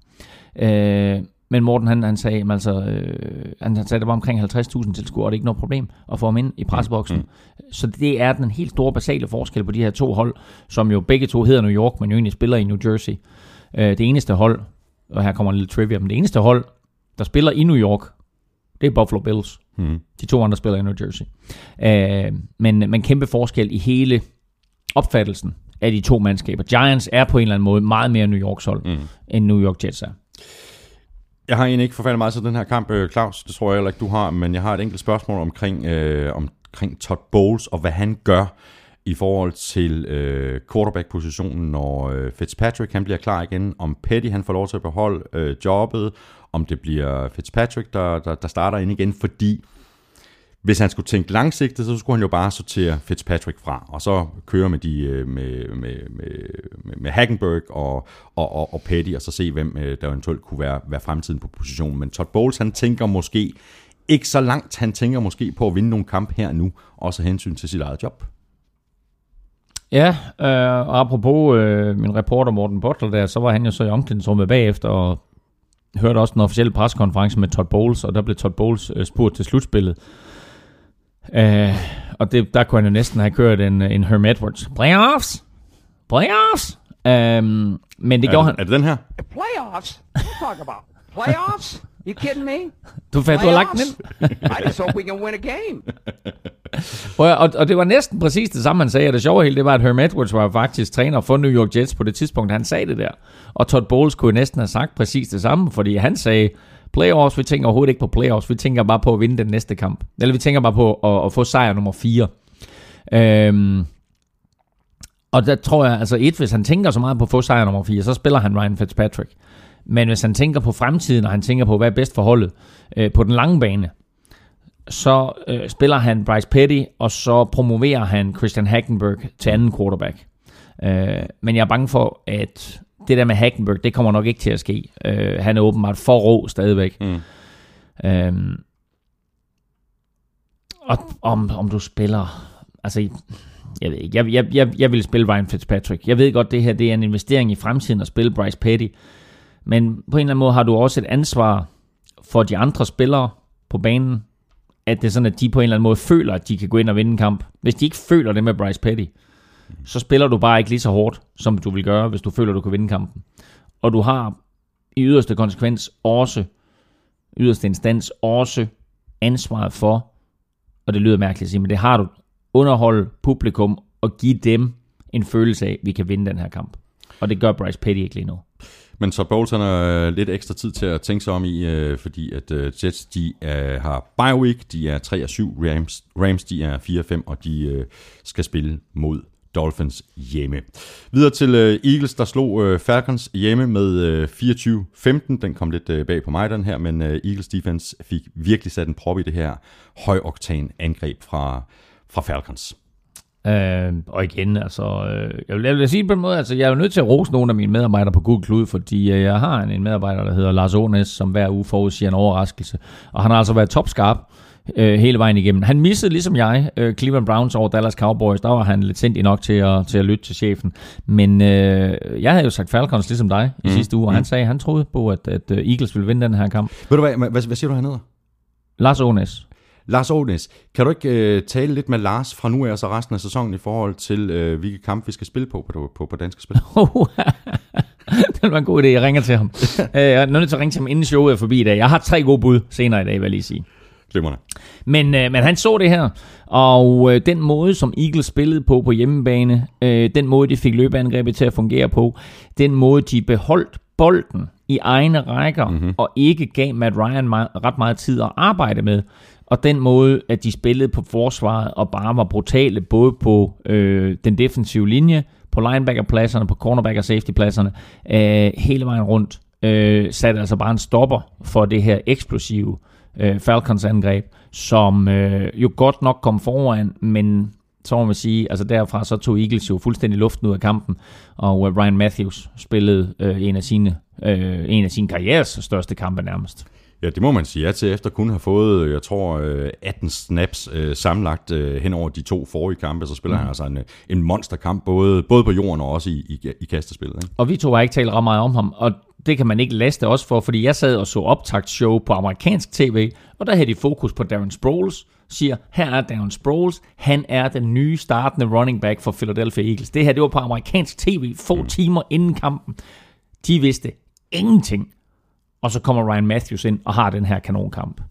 S3: Øh, men Morten, han, han sagde, altså, øh, han, han sagde, at der var omkring 50.000 tilskuere, og det er ikke noget problem at få ham ind i presboksen. Mm. Så det er den helt store basale forskel på de her to hold, som jo begge to hedder New York, men jo egentlig spiller i New Jersey. Øh, det eneste hold, og her kommer en lille trivia, men det eneste hold, der spiller i New York, det er Buffalo Bills. Mm. De to andre spiller i New Jersey. Øh, men, men kæmpe forskel i hele opfattelsen af de to mandskaber. Giants er på en eller anden måde meget mere New Yorks hold, mm. end New York Jets er.
S1: Jeg har egentlig ikke forfærdeligt meget til den her kamp, øh, Claus. Det tror jeg heller ikke, du har. Men jeg har et enkelt spørgsmål omkring, øh, omkring Todd Bowles og hvad han gør i forhold til øh, quarterback-positionen, når øh, Fitzpatrick han bliver klar igen. Om Petty han får lov til at beholde øh, jobbet. Om det bliver Fitzpatrick, der, der, der starter ind igen. Fordi hvis han skulle tænke langsigtet, så skulle han jo bare sortere Fitzpatrick fra, og så køre med, de, øh, med, med, med, med Hackenberg og, og, og, og Petty, og så se, hvem øh, der eventuelt kunne være, være fremtiden på positionen. Men Todd Bowles, han tænker måske ikke så langt. Han tænker måske på at vinde nogle kamp her nu, også hensyn til sit eget job.
S3: Ja, øh, og apropos øh, min reporter Morten Butler der, så var han jo så i omklædningsrummet bagefter, og hørte også den officielle preskonference med Todd Bowles, og der blev Todd Bowles øh, spurgt til slutspillet. Uh, og det, der kunne han jo næsten have kørt en, en Herm Edwards. Playoffs? Playoffs? Um, men det
S1: er,
S3: gjorde han...
S1: Er det den her?
S7: Playoffs? What talk about? Playoffs? You kidding me?
S3: Du fandt, du har lagt den ind.
S7: I just hope we can win a game. [LAUGHS]
S3: og, og, og det var næsten præcis det samme, han sagde. Og det sjove hele, det var, at Herm Edwards var faktisk træner for New York Jets på det tidspunkt, han sagde det der. Og Todd Bowles kunne næsten have sagt præcis det samme, fordi han sagde, playoffs, vi tænker overhovedet ikke på playoffs, vi tænker bare på at vinde den næste kamp. Eller vi tænker bare på at, at få sejr nummer 4. Øhm, og der tror jeg, altså et, hvis han tænker så meget på at få sejr nummer 4, så spiller han Ryan Fitzpatrick. Men hvis han tænker på fremtiden, og han tænker på, hvad er bedst for holdet øh, på den lange bane, så øh, spiller han Bryce Petty, og så promoverer han Christian Hackenberg til anden quarterback. Øh, men jeg er bange for, at det der med Hackenberg, det kommer nok ikke til at ske. Øh, han er åbenbart for rå stadigvæk. Mm. Øhm, og om, om du spiller... Altså, jeg ved ikke. Jeg, jeg, jeg, jeg vil spille Ryan Fitzpatrick. Jeg ved godt, det her det er en investering i fremtiden at spille Bryce Petty. Men på en eller anden måde har du også et ansvar for de andre spillere på banen, at det er sådan, at de på en eller anden måde føler, at de kan gå ind og vinde en kamp. Hvis de ikke føler det med Bryce Petty, så spiller du bare ikke lige så hårdt, som du vil gøre, hvis du føler, du kan vinde kampen. Og du har i yderste konsekvens også, yderste instans også ansvaret for, og det lyder mærkeligt at sige, men det har du, underholde publikum og give dem en følelse af, at vi kan vinde den her kamp. Og det gør Bryce Petty ikke lige nu.
S1: Men så Bowles har øh, lidt ekstra tid til at tænke sig om i, øh, fordi at øh, Jets de øh, har bye week, de er 3 og 7, Rams, Rams de er 4 og 5, og de øh, skal spille mod Dolphins hjemme. Videre til øh, Eagles, der slog øh, Falcons hjemme med øh, 24-15. Den kom lidt øh, bag på mig, den her, men øh, Eagles defense fik virkelig sat en prop i det her højoktan angreb fra, fra Falcons.
S3: Øh, og igen, altså, øh, jeg, vil, jeg vil sige på en måde, altså, jeg er jo nødt til at rose nogle af mine medarbejdere på Google Cloud, fordi øh, jeg har en, en medarbejder, der hedder Lars Ånes, som hver uge forudsiger en overraskelse. Og han har altså været topskarp øh, hele vejen igennem. Han missede, ligesom jeg, øh, Cleveland Browns over Dallas Cowboys. Der var han lidt nok til at, til at lytte til chefen. Men øh, jeg havde jo sagt Falcons, ligesom dig, i mm. sidste uge, og han sagde, at han troede på, at, at øh, Eagles ville vinde den her kamp.
S1: Ved du hvad, hvad, hvad siger du, han hedder?
S3: Lars Ånes.
S1: Lars Ånes, kan du ikke øh, tale lidt med Lars fra nu af og så resten af sæsonen i forhold til, øh, hvilke kamp vi skal spille på på, på, på danske spil? [LAUGHS]
S3: det var en god idé, jeg ringer til ham. [LAUGHS] Øh, jeg er nødt til at ringe til ham, inden showet er forbi i dag. Jeg har tre gode bud senere i dag, vil jeg lige sige.
S1: Glimrende.
S3: Men, øh, men han så det her, og øh, den måde, som Eagles spillede på på hjemmebane, øh, den måde, de fik løbeangrebet til at fungere på, den måde, de beholdt bolden i egne rækker, mm-hmm. og ikke gav Matt Ryan meget, ret meget tid at arbejde med, og den måde, at de spillede på forsvaret og bare var brutale, både på øh, den defensive linje, på linebackerpladserne, på cornerback- og safetypladserne, øh, hele vejen rundt, øh, satte altså bare en stopper for det her eksplosive øh, Falcons angreb, som øh, jo godt nok kom foran, men så må man sige, altså derfra så tog Eagles jo fuldstændig luften ud af kampen, og øh, Ryan Matthews spillede øh, en af sine øh, en af sin karrieres største kampe nærmest.
S1: Ja, det må man sige ja til, efter kun have fået, jeg tror, 18 snaps øh, sammenlagt øh, hen over de to forrige kampe, så spiller mm. han altså en, en monsterkamp, både, både på jorden og også i, i, i kastespillet. Ikke?
S3: Og vi to har ikke talt ret meget om ham, og det kan man ikke laste os for, fordi jeg sad og så optagtshow på amerikansk tv, og der havde de fokus på Darren Sproles, siger, her er Darren Sproles, han er den nye startende running back for Philadelphia Eagles. Det her, det var på amerikansk tv få mm. timer inden kampen. De vidste ingenting. Og så kommer Ryan Matthews ind og har den her kanonkamp.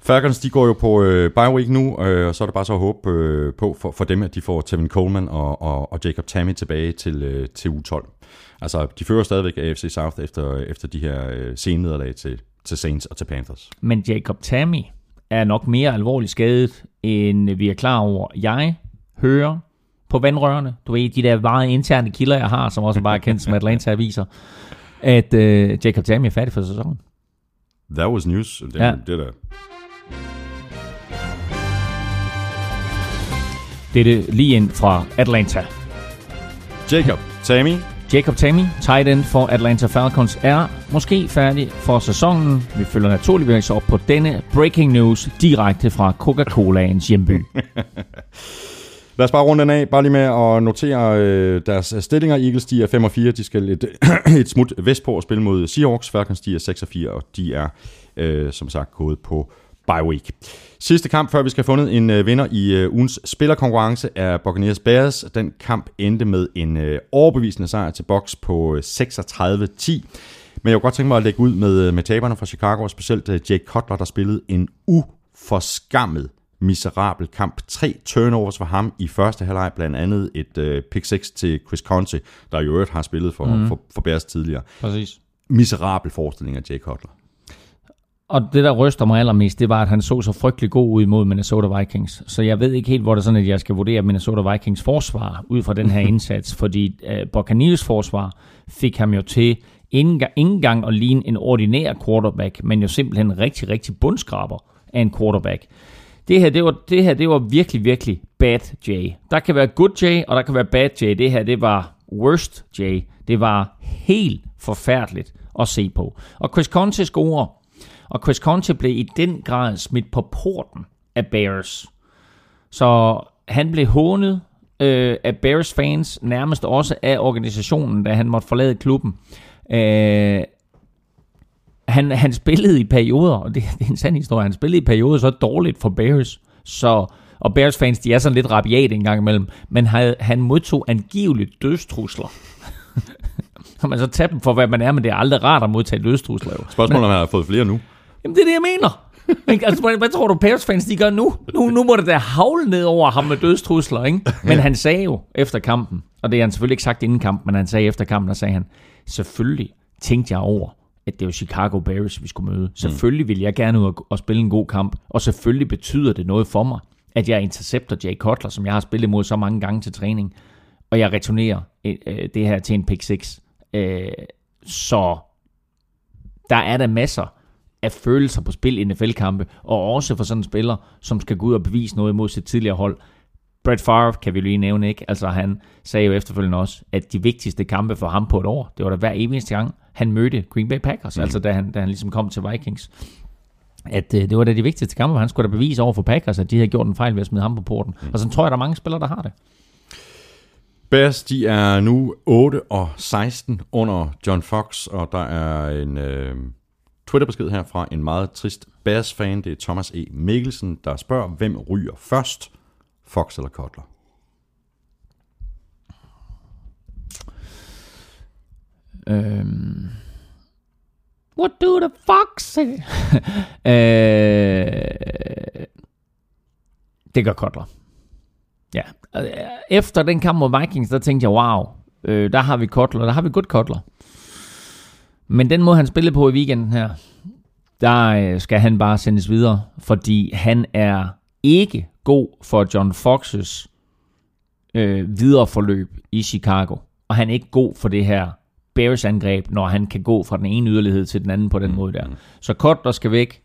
S1: Falcons, de går jo på øh, bye week nu, øh, og så er det bare så at håbe øh, på for, for dem, at de får Tevin Coleman og, og, og Jacob Tammy tilbage til, øh, til U12. Altså, de fører stadigvæk AFC South efter, efter de her øh, senederlag til, til Saints og til Panthers.
S3: Men Jacob Tammy er nok mere alvorligt skadet, end vi er klar over. Jeg hører på vandrørene, du ved, de der meget interne kilder, jeg har, som også bare er kendt som Atlanta-aviser, at øh, Jacob Tammy er færdig for sæsonen.
S1: That was news. Det,
S3: Ja.
S1: det der.
S3: Det er det lige ind fra Atlanta.
S1: Jacob, Tammy,
S3: Jacob Tammy, tight end for Atlanta Falcons, er måske færdig for sæsonen. Vi følger naturligvis op på denne breaking news direkte fra Coca-Colaens hjemby. [LAUGHS]
S1: Lad os bare runde den af, bare lige med at notere øh, deres stillinger. Eagles, de er 5 og 4, de skal et, [CLEARS THROAT] et smut vestpå og spille mod Seahawks. Falcons, de er 6 og 4, og de er, øh, som sagt, gået på bye week. Sidste kamp, før vi skal have fundet en øh, vinder i øh, ugens spillerkonkurrence, er Buccaneers Bears. Den kamp endte med en øh, overbevisende sejr til Bucks på øh, 36-10. Men jeg kunne godt tænke mig at lægge ud med, øh, med taberne fra Chicago, og specielt øh, Jake Cutler, der spillede en uforskammet miserabel kamp. Tre turnovers for ham i første halvleg, blandt andet et øh, pick 6 til Chris Conte, der i øvrigt har spillet for, mm. for, for Bears tidligere.
S3: Præcis.
S1: Miserabel forestilling af Jake Cutler.
S3: Og det, der ryster mig allermest, det var, at han så så frygtelig god ud mod Minnesota Vikings. Så jeg ved ikke helt, hvor det er sådan, at jeg skal vurdere Minnesota Vikings forsvar ud fra den her [LAUGHS] indsats. fordi uh, Buccaneers forsvar fik ham jo til ikke engang, at ligne en ordinær quarterback, men jo simpelthen en rigtig, rigtig bundskraber af en quarterback. Det her, det var, det her, det var virkelig, virkelig bad J. Der kan være good J, og der kan være bad J. Det her, det var worst J. Det var helt forfærdeligt at se på. Og Chris Conte scorer, og Chris Conte blev i den grad smidt på porten af Bears. Så han blev hånet øh, af Bears fans, nærmest også af organisationen, da han måtte forlade klubben. Øh, han, han spillede i perioder, og det, [LAUGHS] det er en sand historie, han spillede i perioder så dårligt for Bears, så, og Bears fans, de er sådan lidt rabiat en gang imellem, men han, han modtog angiveligt dødstrusler. [LAUGHS] Kan man så tage dem for, hvad man er, men det er aldrig rart at modtage dødstrusler. Jo.
S1: Spørgsmålet er, om han har fået flere nu.
S3: Jamen, det er det, jeg mener. Ikke? altså, hvad, hvad tror du, Bears fans de gør nu? nu? Nu må det da havle ned over ham med dødstrusler, ikke? Men han sagde jo efter kampen, og det har han selvfølgelig ikke sagt inden kampen, men han sagde efter kampen, der sagde han, selvfølgelig tænkte jeg over, at det var Chicago Bears, vi skulle møde. Selvfølgelig ville jeg gerne ud og, og spille en god kamp, og selvfølgelig betyder det noget for mig, at jeg intercepter Jay Cutler, som jeg har spillet mod så mange gange til træning, og jeg returnerer øh, øh, det her til en pick 6. Øh, så der er der masser af følelser på spil i NFL-kampe, og også for sådan en spiller, som skal gå ud og bevise noget mod sit tidligere hold. Brett Favre kan vi lige nævne, ikke? Altså han sagde jo efterfølgende også, at de vigtigste kampe for ham på et år, det var da hver eneste gang, han mødte Green Bay Packers, mm. altså da han, da han ligesom kom til Vikings. At øh, det var da de vigtigste kampe, han skulle da bevise over for Packers, at de havde gjort en fejl ved at smide ham på porten. Mm. Og så tror jeg, der er mange spillere, der har det.
S1: Bears, de er nu 8 og 16 under John Fox, og der er en øh, Twitter-besked her fra en meget trist Bears-fan. Det er Thomas E. Mikkelsen, der spørger, hvem ryger først, Fox eller Kotler?
S3: Øhm. What do the fox say? [LAUGHS] øh, det gør Kotler. Ja. Øh, efter den kamp mod Vikings, der tænkte jeg, wow, øh, der har vi Kotler, der har vi godt Kotler. Men den måde, han spillede på i weekenden her, der øh, skal han bare sendes videre, fordi han er ikke god for John Foxes øh, videre forløb i Chicago. Og han er ikke god for det her Bears angreb, når han kan gå fra den ene yderlighed til den anden på den mm. måde der. Så Kotler skal væk,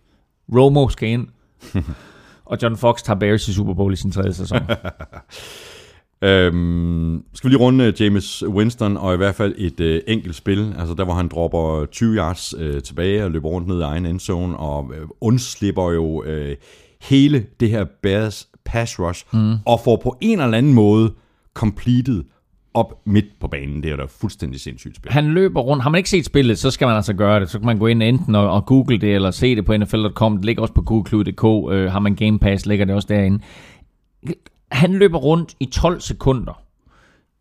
S3: Romo skal ind, [LAUGHS] og John Fox tager Bears i Super Bowl i sin tredje sæson. [LAUGHS]
S1: Øhm, skal vi lige runde øh, James Winston, og i hvert fald et øh, enkelt spil, altså der hvor han dropper 20 yards øh, tilbage og løber rundt ned i egen endzone, og øh, undslipper jo øh, hele det her Bears pass rush, mm. og får på en eller anden måde completed op midt på banen. Det er da fuldstændig sindssygt spil.
S3: Han løber rundt. Har man ikke set spillet, så skal man altså gøre det. Så kan man gå ind enten og, og google det, eller se det på NFL.com. Det ligger også på google.dk. Øh, har man Game Pass, ligger det også derinde. Han løber rundt i 12 sekunder.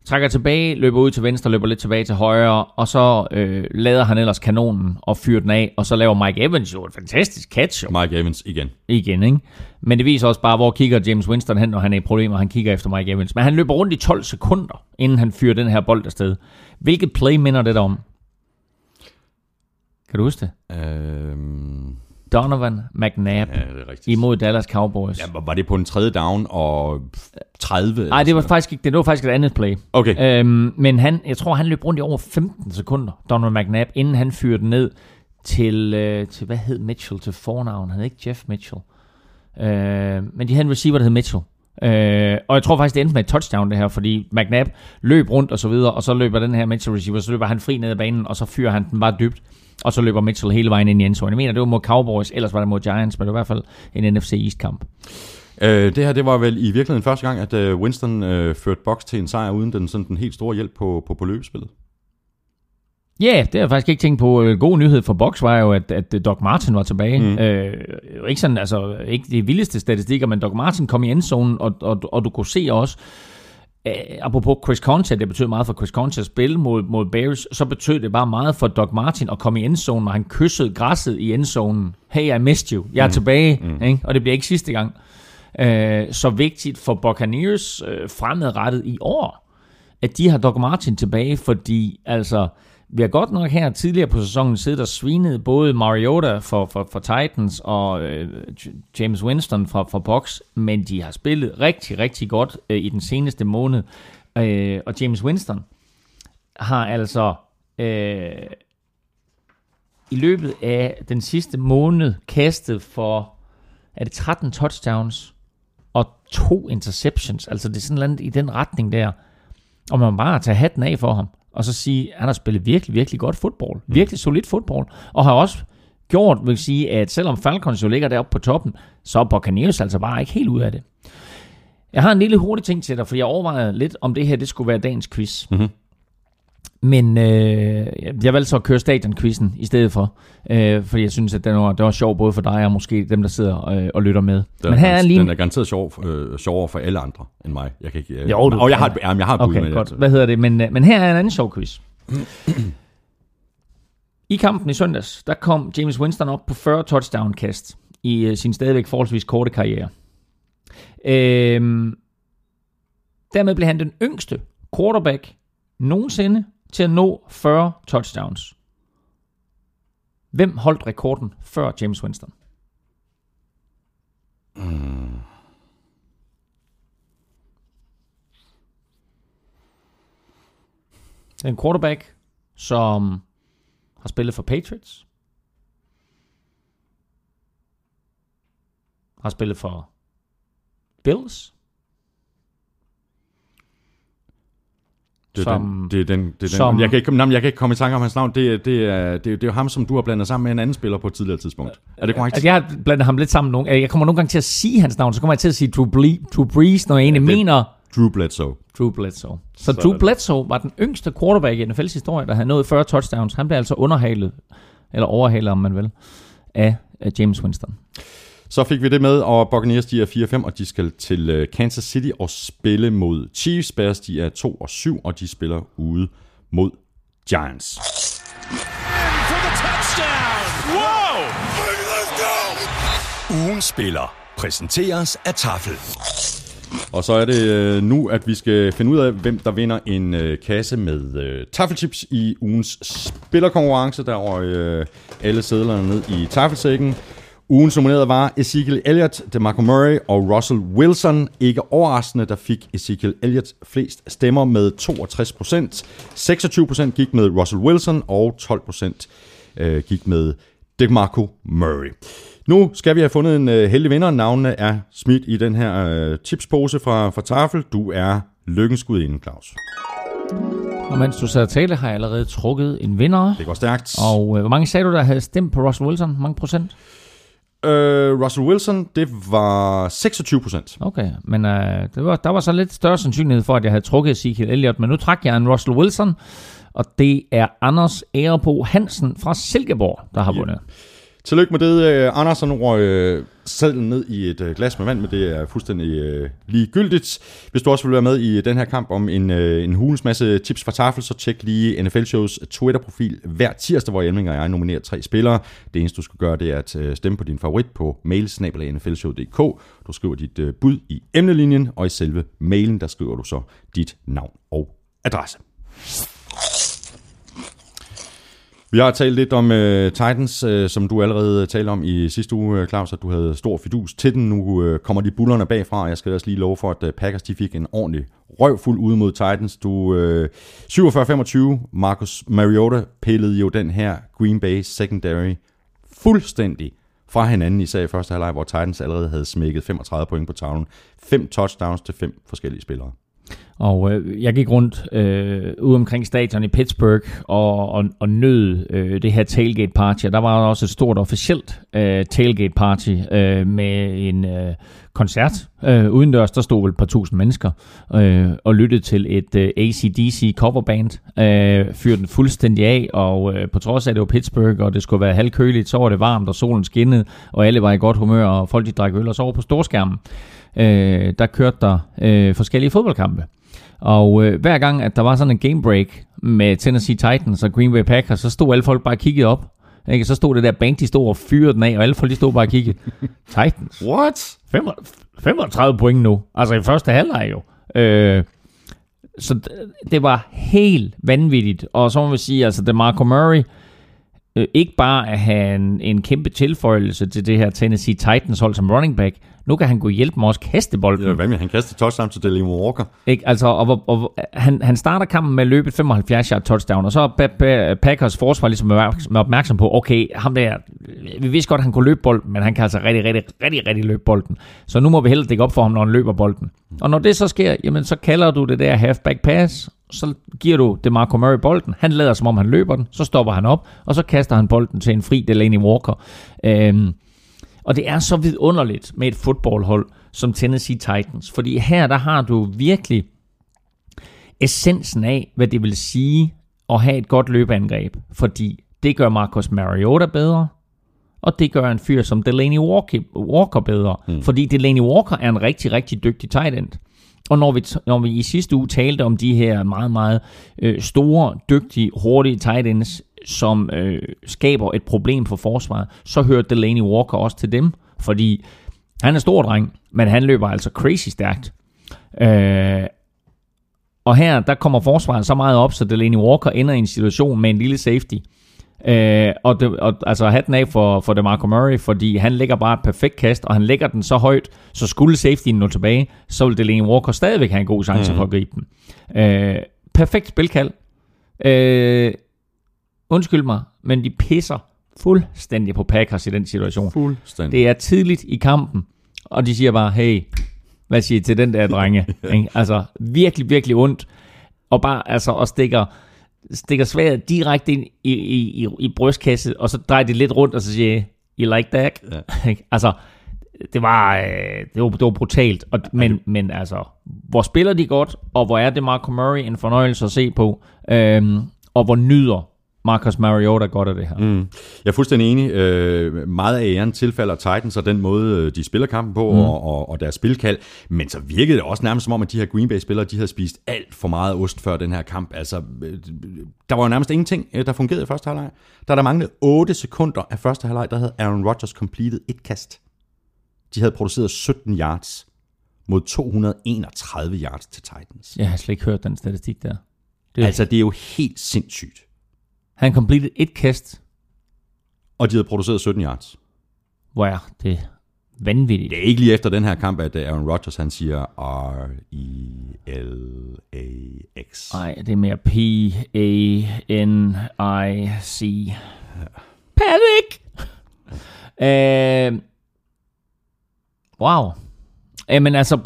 S3: Trækker tilbage, løber ud til venstre, løber lidt tilbage til højre, og så øh, lader han ellers kanonen og fyrer den af, og så laver Mike Evans jo et fantastisk catch. Jo.
S1: Mike Evans igen.
S3: Igen, ikke? Men det viser også bare, hvor kigger James Winston hen, når han er i problemer, han kigger efter Mike Evans. Men han løber rundt i 12 sekunder, inden han fyrer den her bold afsted. Hvilket play minder det om? Kan du huske det?
S1: Øhm,
S3: Donovan McNabb
S1: ja, det er rigtigt.
S3: imod Dallas Cowboys.
S1: Ja, var- var det på en tredje down og 30?
S3: Nej, det var faktisk ikke det. Det var faktisk et andet play.
S1: Okay.
S3: Øhm, men han, jeg tror, han løb rundt i over 15 sekunder, Donovan McNabb, inden han fyrede den ned til, øh, til hvad hed Mitchell til fornavn? Han hed ikke Jeff Mitchell. Øh, men de havde en receiver, der hed Mitchell. Øh, og jeg tror faktisk, det endte med et touchdown det her, fordi McNabb løb rundt og så videre, og så løber den her Mitchell receiver, så løber han fri ned ad banen, og så fyrer han den bare dybt, og så løber Mitchell hele vejen ind i endzone. Jeg mener, det var mod Cowboys, ellers var det mod Giants, men det var i hvert fald en NFC East kamp.
S1: Øh, det her, det var vel i virkeligheden første gang, at øh, Winston øh, førte Box til en sejr, uden den, sådan, den helt store hjælp på, på, på løbespillet.
S3: Ja, yeah, det har jeg faktisk ikke tænkt på. Øh, God nyhed for Box var jo, at, at Doc Martin var tilbage. Mm. Øh, ikke sådan, altså, ikke de vildeste statistikker, men Doc Martin kom i endzonen, og, og, og du kunne se også, øh, apropos Chris Concha, det betød meget for Chris Concha at spille mod, mod Bears, så betød det bare meget for Doc Martin at komme i endzonen, når han kyssede græsset i endzonen. Hey, I missed you. Jeg er mm. tilbage, mm. Ikke? og det bliver ikke sidste gang. Øh, så vigtigt for Buccaneers øh, fremadrettet i år, at de har Doc Martin tilbage, fordi altså, vi har godt nok her tidligere på sæsonen siddet og svinet både Mariota for, for, for Titans og øh, James Winston fra, fra Box, men de har spillet rigtig, rigtig godt øh, i den seneste måned. Øh, og James Winston har altså øh, i løbet af den sidste måned kastet for, er det 13 touchdowns og to interceptions. Altså det er sådan noget i den retning der. Og man bare tager hatten af for ham og så sige, at han har spillet virkelig, virkelig godt fodbold. Virkelig solid fodbold. Og har også gjort, vil sige, at selvom Falcons jo ligger deroppe på toppen, så er Buccaneers altså bare ikke helt ud af det. Jeg har en lille hurtig ting til dig, for jeg overvejede lidt, om det her det skulle være dagens quiz.
S1: Mhm.
S3: Men øh, jeg valgte så at køre stadionquizzen i stedet for, øh, fordi jeg synes, at den var, det var sjov både for dig og måske dem, der sidder øh, og lytter med.
S1: Den,
S3: Men her er lige
S1: den er garanteret sjov, øh, sjovere for alle andre end mig. Jeg kan ikke, øh,
S3: Jo, du
S1: og jeg har, et- jamen, jeg har et bud
S3: Okay,
S1: med
S3: godt.
S1: det.
S3: Hvad hedder det? Men, øh, men her er en anden sjov quiz. I kampen i søndags, der kom James Winston op på 40 touchdown-kast i øh, sin stadigvæk forholdsvis korte karriere. Øhm, dermed blev han den yngste quarterback nogensinde til at nå 40 touchdowns. Hvem holdt rekorden før James Winston? Mm. Det er en quarterback, som har spillet for Patriots. Har spillet for Bills.
S1: Det er
S3: Som-
S1: den, det er den, det er den. Jeg, kan ikke, nej, jeg kan ikke komme i tanke om hans navn. Det, er- det, er, det, er, det er jo ham, som du har blandet sammen med en anden spiller på et tidligere tidspunkt. Er det korrekt?
S3: Altså, jeg har blandet ham lidt sammen nogle. Jeg kommer nogle gange til at sige hans navn, så kommer jeg til at sige Drew, Ble- Drew Brees, når jeg egentlig
S1: det-
S3: mener
S1: Drew Bledsoe.
S3: Drew Bledsoe. Så
S1: Sådan.
S3: Drew Bledsoe var den yngste quarterback i NFL's historie, der havde nået 40 touchdowns. Han blev altså underhalet, eller overhalet, om man vil, af, af James Winston.
S1: Så fik vi det med, og Buccaneers de er 4-5, og de skal til øh, Kansas City og spille mod Chiefs. Bears de er 2 og 7, og de spiller ude mod Giants.
S8: Ugen spiller præsenteres af Tafel.
S1: Og så er det øh, nu, at vi skal finde ud af, hvem der vinder en øh, kasse med øh, taffelchips i ugens spillerkonkurrence, der øh, alle sædlerne ned i taffelsækken. Ugens nominerede var Ezekiel Elliott, DeMarco Murray og Russell Wilson. Ikke overraskende, der fik Ezekiel Elliott flest stemmer med 62% 26% gik med Russell Wilson, og 12% øh, gik med DeMarco Murray. Nu skal vi have fundet en øh, heldig vinder. Navnene er smidt i den her øh, chipspose fra, fra Tafel. Du er lykkens gudinde, Claus.
S3: Og mens du sad og tale, har jeg allerede trukket en vinder.
S1: Det går stærkt.
S3: Og øh, hvor mange sagde du, der havde stemt på Russell Wilson? Hvor mange procent?
S1: Øh, Russell Wilson, det var 26 procent.
S3: Okay, men øh, det var, der var så lidt større sandsynlighed for, at jeg havde trukket Ezekiel Elliott, men nu trak jeg en Russell Wilson, og det er Anders Ærebo Hansen fra Silkeborg, der har vundet.
S1: Tillykke med det, øh, Anders. Og nu røg øh, sadlen ned i et øh, glas med vand, men det er fuldstændig øh, ligegyldigt. Hvis du også vil være med i øh, den her kamp om en, øh, en hulens masse tips fra Tafel, så tjek lige NFL Shows Twitter-profil hver tirsdag, hvor Hjelming og jeg nominerer tre spillere. Det eneste, du skal gøre, det er at øh, stemme på din favorit på mailsnabelagnflshow.dk. Du skriver dit øh, bud i emnelinjen, og i selve mailen, der skriver du så dit navn og adresse. Vi har talt lidt om uh, Titans, uh, som du allerede talte om i sidste uge, øh, Claus, at du havde stor fidus til den. Nu uh, kommer de bullerne bagfra, og jeg skal også lige love for, at uh, Packers de fik en ordentlig røvfuld ude mod Titans. Du uh, 47-25, Marcus Mariota pillede jo den her Green Bay secondary fuldstændig fra hinanden, især i første halvleg, hvor Titans allerede havde smækket 35 point på tavlen. Fem touchdowns til fem forskellige spillere.
S3: Og øh, jeg gik rundt øh, ude omkring stadion i Pittsburgh og, og, og nød øh, det her tailgate party. Og der var også et stort officielt øh, tailgate party øh, med en øh, koncert. Øh, udendørs, der stod vel et par tusind mennesker øh, og lyttede til et øh, ACDC coverband. Øh, fyrte den fuldstændig af, og øh, på trods af, at det var Pittsburgh, og det skulle være halvkøligt, så var det varmt, og solen skinnede, og alle var i godt humør, og folk de drak øl og så over på storskærmen. Øh, der kørte der øh, forskellige fodboldkampe. Og øh, hver gang, at der var sådan en game break med Tennessee Titans og Green Bay Packers, så stod alle folk bare og kiggede op. Ikke? Så stod det der band, de stod og fyrede den af, og alle folk de stod bare og kiggede. [LAUGHS] Titans?
S1: What?
S3: 35 point nu. Altså i første halvleg jo. Øh, så d- det var helt vanvittigt. Og så må vi sige, altså det Marco Murray, øh, ikke bare at have en, en kæmpe tilføjelse til det her Tennessee Titans hold som running back, nu kan han gå hjælpe med også kaste bolden.
S1: Ja, hvad med, han kastede touchdown til Delaney Walker.
S3: Ikke? Altså, og, og, og, han, han starter kampen med at løbe et 75 yard touchdown, og så er Pa- Pa- Packers forsvar ligesom med opmærksom på, okay, ham der, vi vidste godt, at han kunne løbe bolden, men han kan altså rigtig, rigtig, rigtig, rigtig løbe bolden. Så nu må vi hellere dække op for ham, når han løber bolden. Og når det så sker, jamen så kalder du det der halfback pass, så giver du det Marco Murray bolden, han lader som om han løber den, så stopper han op, og så kaster han bolden til en fri Delaney Walker. Øhm, og det er så vidunderligt med et fodboldhold som Tennessee Titans, fordi her der har du virkelig essensen af, hvad det vil sige at have et godt løbeangreb, fordi det gør Marcus Mariota bedre, og det gør en fyr som Delaney Walker, Walker bedre, mm. fordi Delaney Walker er en rigtig, rigtig dygtig tight end. Og når vi, når vi i sidste uge talte om de her meget, meget øh, store, dygtige, hurtige tight ends, som øh, skaber et problem for forsvaret, så hører Delaney Walker også til dem, fordi han er stor dreng, men han løber altså crazy stærkt. Øh, og her, der kommer forsvaret så meget op, så Delaney Walker ender i en situation med en lille safety. Øh, og, det, og altså hatten af for, for DeMarco Murray, fordi han lægger bare et perfekt kast, og han lægger den så højt, så skulle safetyen nå tilbage, så vil Delaney Walker stadigvæk have en god chance mm. for at gribe den. Øh, perfekt spilkald Øh, undskyld mig, men de pisser fuldstændig på Packers i den situation.
S1: Fuldstændig.
S3: Det er tidligt i kampen, og de siger bare, hey, hvad siger I til den der [LAUGHS] drenge? Ikke? altså, virkelig, virkelig ondt. Og bare, altså, og stikker, stikker sværet direkte ind i, i, i, i brystkasse, og så drejer de lidt rundt, og så siger you like that? Ja. [LAUGHS] altså, det var, øh, det var, det var brutalt. Og, men, men altså, hvor spiller de godt, og hvor er det Marco Murray en fornøjelse at se på, øhm, og hvor nyder Marcus Mariota godt af det her.
S1: Mm. Jeg er fuldstændig enig. Øh, meget af æren tilfalder Titans og den måde, øh, de spiller kampen på, mm. og, og, og deres spilkald. Men så virkede det også nærmest som om, at de her Green Bay-spillere, de havde spist alt for meget ost før den her kamp. Altså, øh, der var jo nærmest ingenting, øh, der fungerede i første halvleg. Der der manglede 8 sekunder af første halvleg, der havde Aaron Rodgers completed et kast. De havde produceret 17 yards mod 231 yards til Titans.
S3: Jeg har slet ikke hørt den statistik der.
S1: Det er, altså, det er jo helt sindssygt.
S3: Han completed et kast.
S1: Og de havde produceret 17 yards.
S3: Hvor er det vanvittigt.
S1: Det er ikke lige efter den her kamp, at Aaron Rodgers han siger R-E-L-A-X.
S3: Nej, det er mere P-A-N-I-C. Ja. Panic! uh, wow. Jamen altså,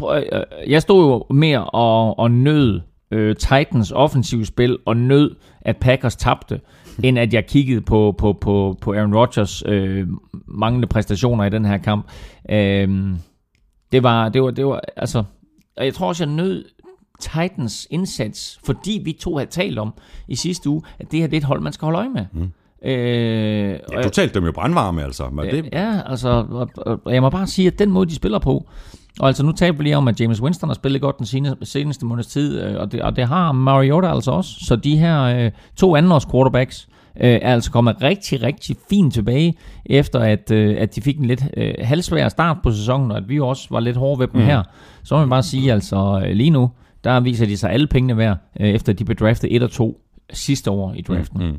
S3: jeg stod jo mere og, og nød øh, Titans offensive spil og nød, at Packers tabte, [LAUGHS] end at jeg kiggede på, på, på, på Aaron Rodgers øh, manglende præstationer i den her kamp. Øh, det var, det var, det var, altså, og jeg tror også, jeg nød Titans indsats, fordi vi to havde talt om i sidste uge, at det her det er et hold, man skal holde øje med. Mm.
S1: Øh, ja, du talte dem jo brandvarme, altså. Men det...
S3: ja, altså, og, og jeg må bare sige, at den måde, de spiller på, og altså nu taler vi lige om, at James Winston har spillet godt den seneste, seneste måneds tid, øh, og det, og det har Mariota altså også. Så de her øh, to andenårs quarterbacks øh, er altså kommet rigtig, rigtig fint tilbage, efter at, øh, at de fik en lidt øh, halvsvær start på sæsonen, og at vi også var lidt hårde ved dem mm. her. Så må man bare sige, altså øh, lige nu, der viser de sig alle pengene værd, øh, efter de blev draftet 1 og 2 sidste år i draften. Mm, mm.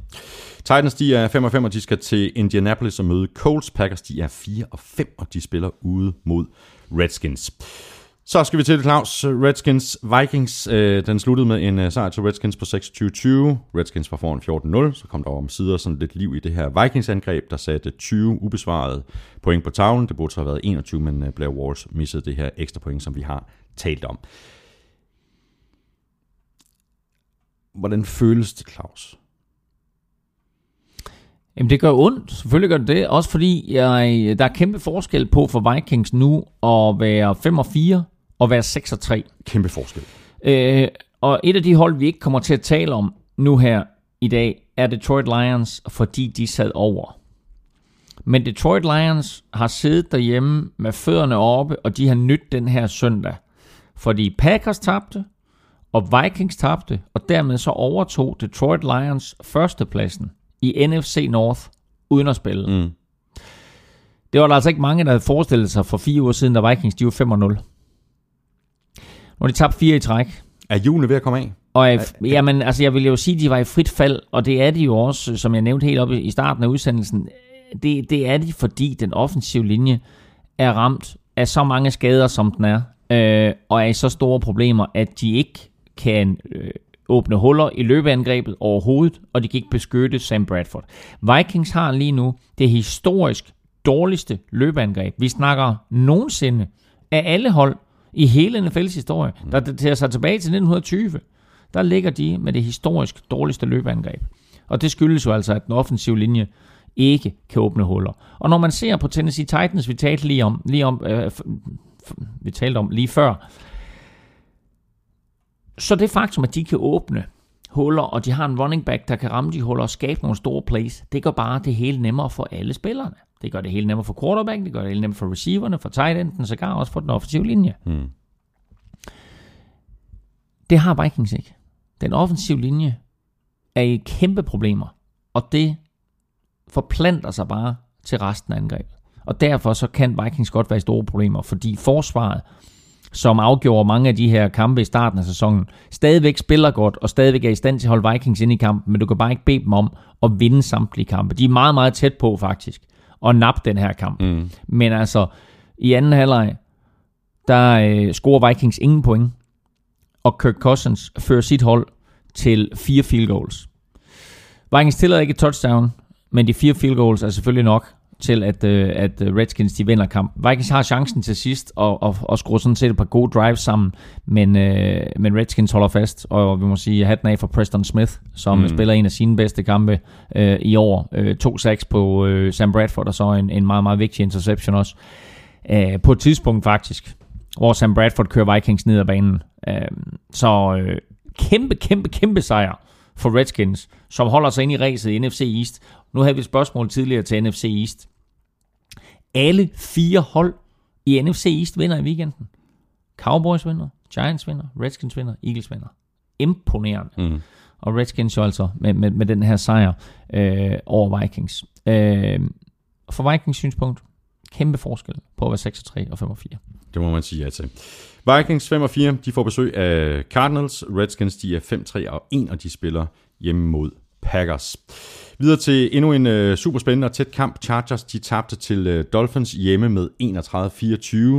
S1: Titans, de er 5 og 5, og de skal til Indianapolis og møde Colts. Packers, de er 4 og 5, og de spiller ude mod Redskins. Så skal vi til det, Claus. Redskins Vikings, øh, den sluttede med en øh, sejr til Redskins på 26-20. Redskins var foran 14-0, så kom der om sider sådan lidt liv i det her Vikings-angreb, der satte 20 ubesvarede point på tavlen. Det burde så have været 21, men øh, Blair Walls missede det her ekstra point, som vi har talt om. Hvordan føles det, Claus?
S3: Jamen det gør ondt, selvfølgelig gør det det, også fordi jeg, der er kæmpe forskel på for Vikings nu at være 5 og 4 og være 6 og 3.
S1: Kæmpe forskel.
S3: Øh, og et af de hold, vi ikke kommer til at tale om nu her i dag, er Detroit Lions, fordi de sad over. Men Detroit Lions har siddet derhjemme med fødderne oppe, og de har nydt den her søndag. Fordi Packers tabte, og Vikings tabte, og dermed så overtog Detroit Lions førstepladsen i NFC North uden at spille. Mm. Det var der altså ikke mange, der havde forestillet sig for fire uger siden, da Vikings de var 5-0. Nu har de tabt fire i træk.
S1: Er julen ved at komme af?
S3: Og jamen, altså, jeg vil jo sige, at de var i frit fald, og det er de jo også, som jeg nævnte helt oppe i starten af udsendelsen. Det, det er de, fordi den offensive linje er ramt af så mange skader, som den er, øh, og er i så store problemer, at de ikke kan øh, åbne huller i løbeangrebet overhovedet, og de kan ikke beskytte Sam Bradford. Vikings har lige nu det historisk dårligste løbeangreb. Vi snakker nogensinde af alle hold i hele NFL's historie, der tager sig tilbage til 1920. Der ligger de med det historisk dårligste løbeangreb. Og det skyldes jo altså, at den offensive linje ikke kan åbne huller. Og når man ser på Tennessee Titans, vi talte lige om, lige om øh, vi talte om lige før, så det faktum, at de kan åbne huller, og de har en running back, der kan ramme de huller og skabe nogle store plays, det gør bare det hele nemmere for alle spillerne. Det gør det hele nemmere for quarterback, det gør det hele nemmere for receiverne, for tight enden, sågar også for den offensive linje. Mm. Det har Vikings ikke. Den offensive linje er i kæmpe problemer, og det forplanter sig bare til resten af angrebet. Og derfor så kan Vikings godt være i store problemer, fordi forsvaret som afgjorde mange af de her kampe i starten af sæsonen, stadigvæk spiller godt, og stadigvæk er i stand til at holde Vikings ind i kampen, men du kan bare ikke bede dem om at vinde samtlige kampe. De er meget, meget tæt på faktisk, at nappe den her kamp. Mm. Men altså, i anden halvleg, der øh, scorer Vikings ingen point, og Kirk Cousins fører sit hold til fire field goals. Vikings tillader ikke et touchdown, men de fire field goals er selvfølgelig nok til, at, øh, at Redskins de vinder kampen. Vikings har chancen til sidst og, og, og skrue sådan set et par gode drives sammen, men, øh, men Redskins holder fast, og vi må sige hatten af for Preston Smith, som mm. spiller en af sine bedste kampe øh, i år. Øh, to sacks på øh, Sam Bradford, og så en, en meget, meget vigtig interception også. Øh, på et tidspunkt faktisk, hvor Sam Bradford kører Vikings ned ad banen. Øh, så øh, kæmpe, kæmpe, kæmpe sejr for Redskins, som holder sig ind i racet i NFC East. Nu havde vi et spørgsmål tidligere til NFC East. Alle fire hold i NFC East vinder i weekenden. Cowboys vinder, Giants vinder, Redskins vinder, Eagles vinder. Imponerende. Mm. Og Redskins jo altså med, med, med den her sejr øh, over Vikings. Øh, for Vikings synspunkt, kæmpe forskel på at være 6 3 og 5 og 4.
S1: Det må man sige ja til. Vikings 5 og 4, de får besøg af Cardinals. Redskins, de er 5, 3 og 1, og de spiller hjemme mod Packers. Videre til endnu en uh, super spændende og tæt kamp. Chargers de tabte til uh, Dolphins hjemme med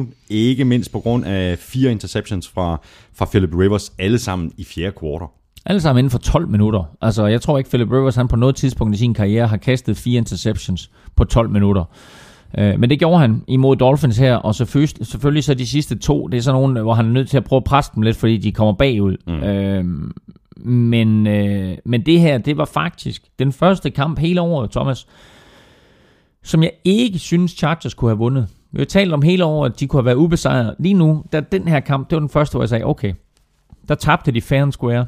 S1: 31-24. Ikke mindst på grund af fire interceptions fra, fra Philip Rivers, alle sammen i fjerde kvartal.
S3: Alle sammen inden for 12 minutter. Altså, jeg tror ikke, Philip Rivers han på noget tidspunkt i sin karriere har kastet fire interceptions på 12 minutter. Uh, men det gjorde han imod Dolphins her, og selvfølgelig, selvfølgelig så de sidste to, det er sådan nogle, hvor han er nødt til at prøve at presse dem lidt, fordi de kommer bagud. Mm. Uh, men, øh, men det her, det var faktisk den første kamp hele året, Thomas, som jeg ikke synes Chargers kunne have vundet. Vi har talt om hele året, at de kunne have været ubesejret. Lige nu, da den her kamp, det var den første, hvor jeg sagde, okay, der tabte de fair and square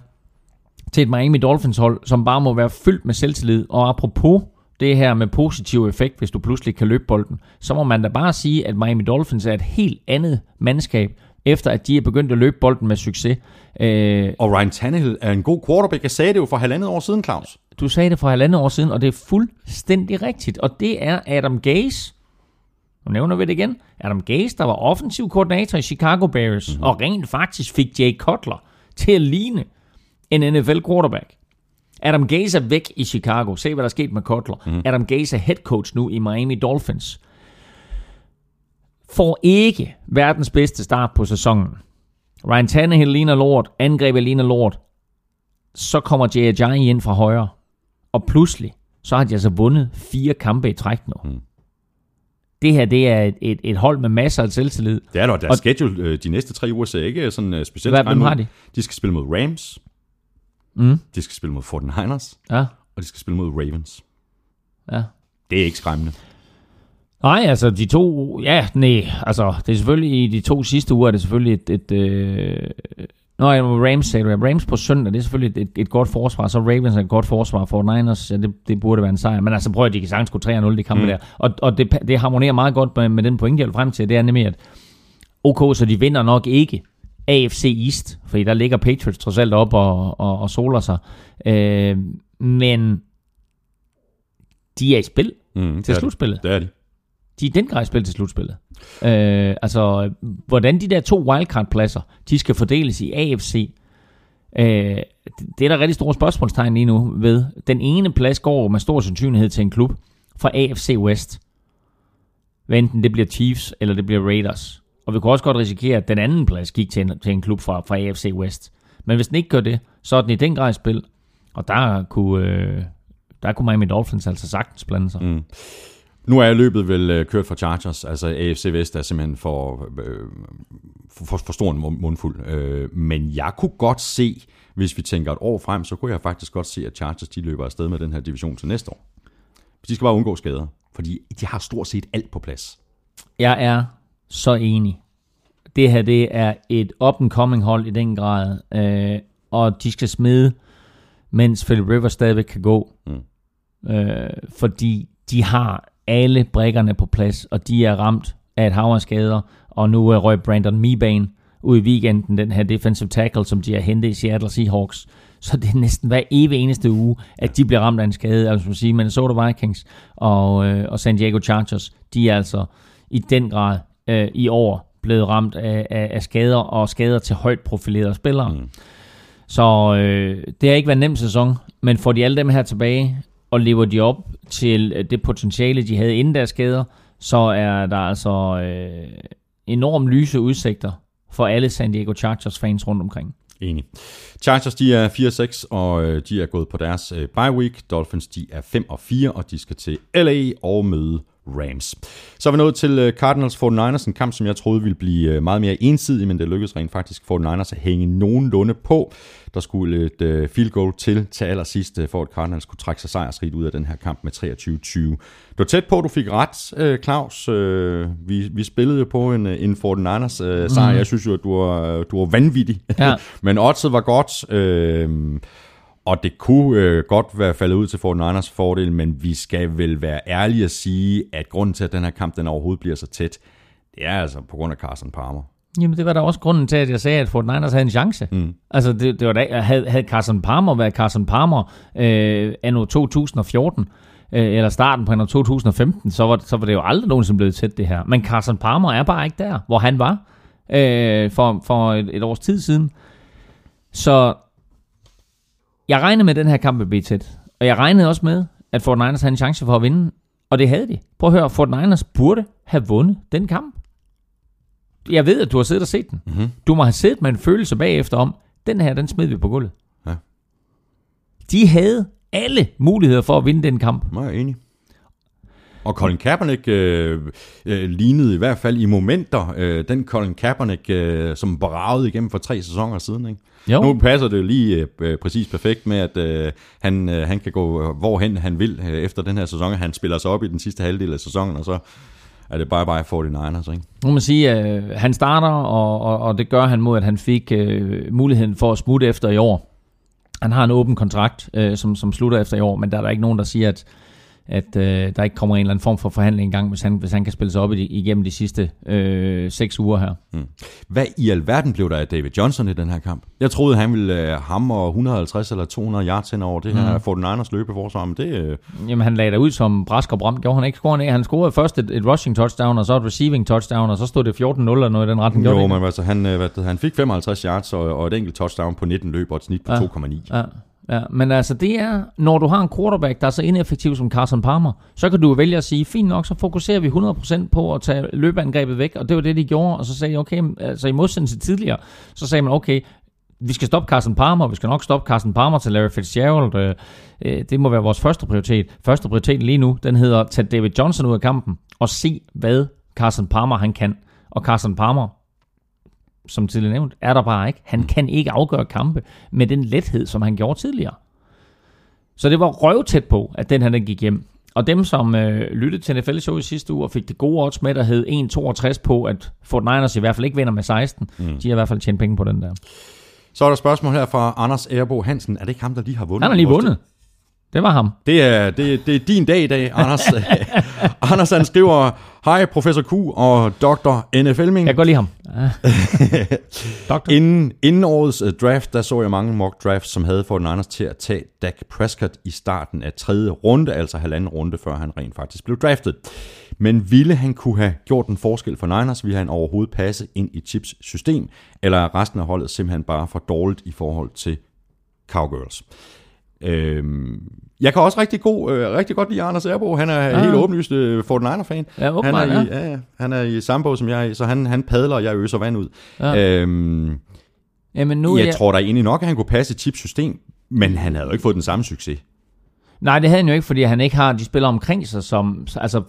S3: til et Miami Dolphins hold, som bare må være fyldt med selvtillid. Og apropos det her med positiv effekt, hvis du pludselig kan løbe bolden, så må man da bare sige, at Miami Dolphins er et helt andet mandskab, efter at de er begyndt at løbe bolden med succes.
S1: Øh, og Ryan Tannehill er en god quarterback. Jeg sagde det jo for halvandet år siden, Claus.
S3: Du sagde det for halvandet år siden, og det er fuldstændig rigtigt. Og det er Adam Gase, nu nævner vi det igen, Adam Gase, der var offensiv koordinator i Chicago Bears, mm-hmm. og rent faktisk fik Jay Cutler til at ligne en NFL quarterback. Adam Gase er væk i Chicago. Se, hvad der er sket med Cutler. Mm-hmm. Adam Gase er head coach nu i Miami Dolphins får ikke verdens bedste start på sæsonen. Ryan Tannehill ligner lort, angrebet ligner lort. Så kommer Ajayi ind fra højre. Og pludselig, så har de altså vundet fire kampe i træk nu. Hmm. Det her, det er et, et, et hold med masser af selvtillid.
S1: Det er der, deres schedule øh, de næste tre uger ser ikke sådan uh, specielt
S3: Hvad, hvem har de?
S1: De skal spille mod Rams, mm. de skal spille mod 49ers, ja. og de skal spille mod Ravens. Ja. Det er ikke skræmmende.
S3: Nej, altså de to, ja, nej, altså det er selvfølgelig i de to sidste uger, er det selvfølgelig et, et øh, Nå, ja, Rams sagde du. Rams på søndag, det er selvfølgelig et, et godt forsvar. Så Ravens er et godt forsvar for Niners. Ja, det, det burde være en sejr. Men altså prøv at de kan sagtens gå 3-0 de kampe mm. der. Og, og det, det harmonerer meget godt med, med den point, jeg frem til. Det er nemlig, at OK, så de vinder nok ikke AFC East. Fordi der ligger Patriots trods alt op og, og, og soler sig. Øh, men de er i spil mm, til slutspillet.
S1: Det er de
S3: de i den grad spil til slutspillet. Øh, altså, hvordan de der to wildcard-pladser, de skal fordeles i AFC, øh, det er der rigtig store spørgsmålstegn lige nu ved. Den ene plads går med stor sandsynlighed til en klub fra AFC West. Hvad enten det bliver Chiefs, eller det bliver Raiders. Og vi kunne også godt risikere, at den anden plads gik til en, til en klub fra, fra AFC West. Men hvis den ikke gør det, så er den i den grad i spil. Og der kunne, øh, der kunne Miami Dolphins altså sagtens blande sig. Mm.
S1: Nu er løbet vel øh, kørt for Chargers, altså AFC Vest er simpelthen for, øh, for, for stor en mundfuld. Øh, men jeg kunne godt se, hvis vi tænker et år frem, så kunne jeg faktisk godt se, at Chargers de løber afsted med den her division til næste år. De skal bare undgå skader, fordi de har stort set alt på plads.
S3: Jeg er så enig. Det her det er et up-and-coming hold i den grad, øh, og de skal smide, mens Philip Rivers stadigvæk kan gå. Mm. Øh, fordi de har alle brækkerne på plads, og de er ramt af et hav af skader, og nu er røg Brandon Mebane ud i weekenden, den her defensive tackle, som de har hentet i Seattle Seahawks. Så det er næsten hver evig eneste uge, at de bliver ramt af en skade. Altså man sige, Minnesota Vikings og, øh, og San Diego Chargers, de er altså i den grad øh, i år blevet ramt af, af, af skader, og skader til højt profilerede spillere. Mm. Så øh, det har ikke været en nem sæson, men får de alle dem her tilbage, og lever de op til øh, det potentiale, de havde inden deres skader, så er der altså øh, enormt lyse udsigter for alle San Diego Chargers fans rundt omkring.
S1: Enig. Chargers, de er 4-6, og øh, de er gået på deres øh, bye week. Dolphins, de er 5-4, og de skal til LA og møde Rams. Så er vi nået til øh, Cardinals 49ers, en kamp, som jeg troede ville blive øh, meget mere ensidig, men det lykkedes rent faktisk 49ers at hænge nogenlunde på. Der skulle et øh, field goal til til allersidst, for at Cardinals kunne trække sig sejrsrigt ud af den her kamp med 23-20. Du var tæt på, du fik ret, Claus. Vi, vi spillede jo på en, en 49ers sejr. Mm. Jeg synes jo, at du var, du var vanvittig. Ja. [LAUGHS] men oddset var godt. Og det kunne øh, godt være faldet ud til 49ers fordel, men vi skal vel være ærlige at sige, at grunden til, at den her kamp den overhovedet bliver så tæt, det er altså på grund af Carson Palmer.
S3: Jamen, det var da også grunden til, at jeg sagde, at 49ers havde en chance. Mm. Altså, det, det var da, havde, havde Carson Palmer været Carson Palmer øh, anno 2014, øh, eller starten på anno 2015, så var, så var det jo aldrig nogensinde blevet tæt, det her. Men Carson Palmer er bare ikke der, hvor han var øh, for, for et, et års tid siden. Så jeg regnede med, at den her kamp ville blive tæt. Og jeg regnede også med, at Fort Niners havde en chance for at vinde. Og det havde de. Prøv at høre, Fort Niners burde have vundet den kamp. Jeg ved, at du har siddet og set den. Mm-hmm. Du må have siddet med en følelse bagefter om, den her, den smed vi på gulvet. Ja. De havde alle muligheder for at vinde den kamp.
S1: Jeg er enig. Og Colin Kaepernick øh, øh, lignede i hvert fald i momenter øh, den Colin Kaepernick, øh, som bragede igennem for tre sæsoner siden. Ikke? Jo. Nu passer det lige øh, præcis perfekt med, at øh, han, øh, han kan gå hvorhen han vil øh, efter den her sæson. Han spiller sig op i den sidste halvdel af sæsonen, og så er det bye bye 49ers, ikke?
S3: Nu må man sige, at øh, han starter, og, og, og det gør han mod, at han fik øh, muligheden for at smutte efter i år. Han har en åben kontrakt, øh, som, som slutter efter i år, men der er der ikke nogen, der siger, at at øh, der ikke kommer en eller anden form for forhandling i gang, hvis han, hvis han kan spille sig op i, igennem de sidste øh, seks uger her. Mm.
S1: Hvad i alverden blev der af David Johnson i den her kamp? Jeg troede, han ville øh, hamre 150 eller 200 yards hen over det her mm. 49ers løbeforsvar, men det... Øh...
S3: Jamen, han lagde der ud som brask og bram. Gjorde han ikke? Scorede han, han scorede først et, et rushing touchdown, og så et receiving touchdown, og så stod det 14-0 eller noget i den retning.
S1: Jo, men altså, han, øh, hvad han fik 55 yards og, og et enkelt touchdown på 19 løb og et snit på ja. 2,9. Ja.
S3: Ja, men altså det er, når du har en quarterback, der er så ineffektiv som Carson Palmer, så kan du vælge at sige, fint nok, så fokuserer vi 100% på at tage løbeangrebet væk, og det var det, de gjorde, og så sagde jeg, okay, altså i modsætning til tidligere, så sagde man, okay, vi skal stoppe Carson Palmer, vi skal nok stoppe Carson Palmer til Larry Fitzgerald, øh, øh det må være vores første prioritet. Første prioritet lige nu, den hedder, tage David Johnson ud af kampen, og se, hvad Carson Palmer han kan. Og Carson Palmer som tidligere nævnt, er der bare ikke. Han kan ikke afgøre kampe med den lethed, som han gjorde tidligere. Så det var røvtæt på, at den her den gik hjem. Og dem, som øh, lyttede til NFL Show i sidste uge og fik det gode odds med, der hed 1,62 på, at Fort Niners i hvert fald ikke vinder med 16, mm. de har i hvert fald tjent penge på den der.
S1: Så er der spørgsmål her fra Anders Erbo Hansen. Er det ikke ham, der lige har vundet?
S3: Han har lige vundet. Det var ham.
S1: Det er, det, det er din dag i dag, [LAUGHS] Anders. Anders han skriver, Hej professor Q og Dr. NFL-ming.
S3: Jeg går lige ham. [LAUGHS]
S1: inden, inden årets uh, draft, der så jeg mange mock drafts, som havde fået Niners til at tage Dak Prescott i starten af tredje runde, altså halvanden runde, før han rent faktisk blev draftet. Men ville han kunne have gjort en forskel for Niners? Ville han overhovedet passe ind i Chips system? Eller er resten af holdet simpelthen bare for dårligt i forhold til Cowgirls? Øhm, jeg kan også rigtig, god, øh, rigtig godt lide Anders Erbo. Han er ja. helt åbenlyst øh, Fortnite-fan.
S3: Ja,
S1: han, er i, ja. Ja, han er i samme båd som jeg så han, han padler, og jeg øser vand ud. Ja. Øhm, Jamen nu, jeg, jeg tror da egentlig nok, at han kunne passe et chipsystem, men han havde jo ikke fået den samme succes.
S3: Nej, det havde han jo ikke, fordi han ikke har de spillere omkring sig, som... Altså,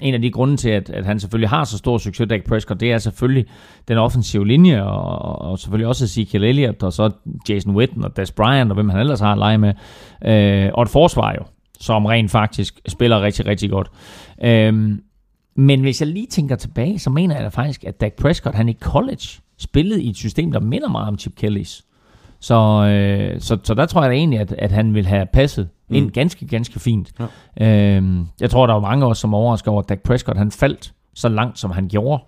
S3: en af de grunde til, at, at han selvfølgelig har så stor succes, Dak Prescott, det er selvfølgelig den offensive linje, og, og selvfølgelig også Ezekiel Elliott, og så Jason Witten og Des Bryant, og hvem han ellers har at lege med. Øh, og et forsvar jo, som rent faktisk spiller rigtig, rigtig godt. Øh, men hvis jeg lige tænker tilbage, så mener jeg da faktisk, at Dak Prescott, han i college spillede i et system, der minder meget om Chip Kellys. Så, øh, så, så der tror jeg da egentlig, at, at han vil have passet mm. ind ganske, ganske fint. Ja. Øhm, jeg tror, der var mange også, som overrasker over, at Dak Prescott han faldt så langt, som han gjorde.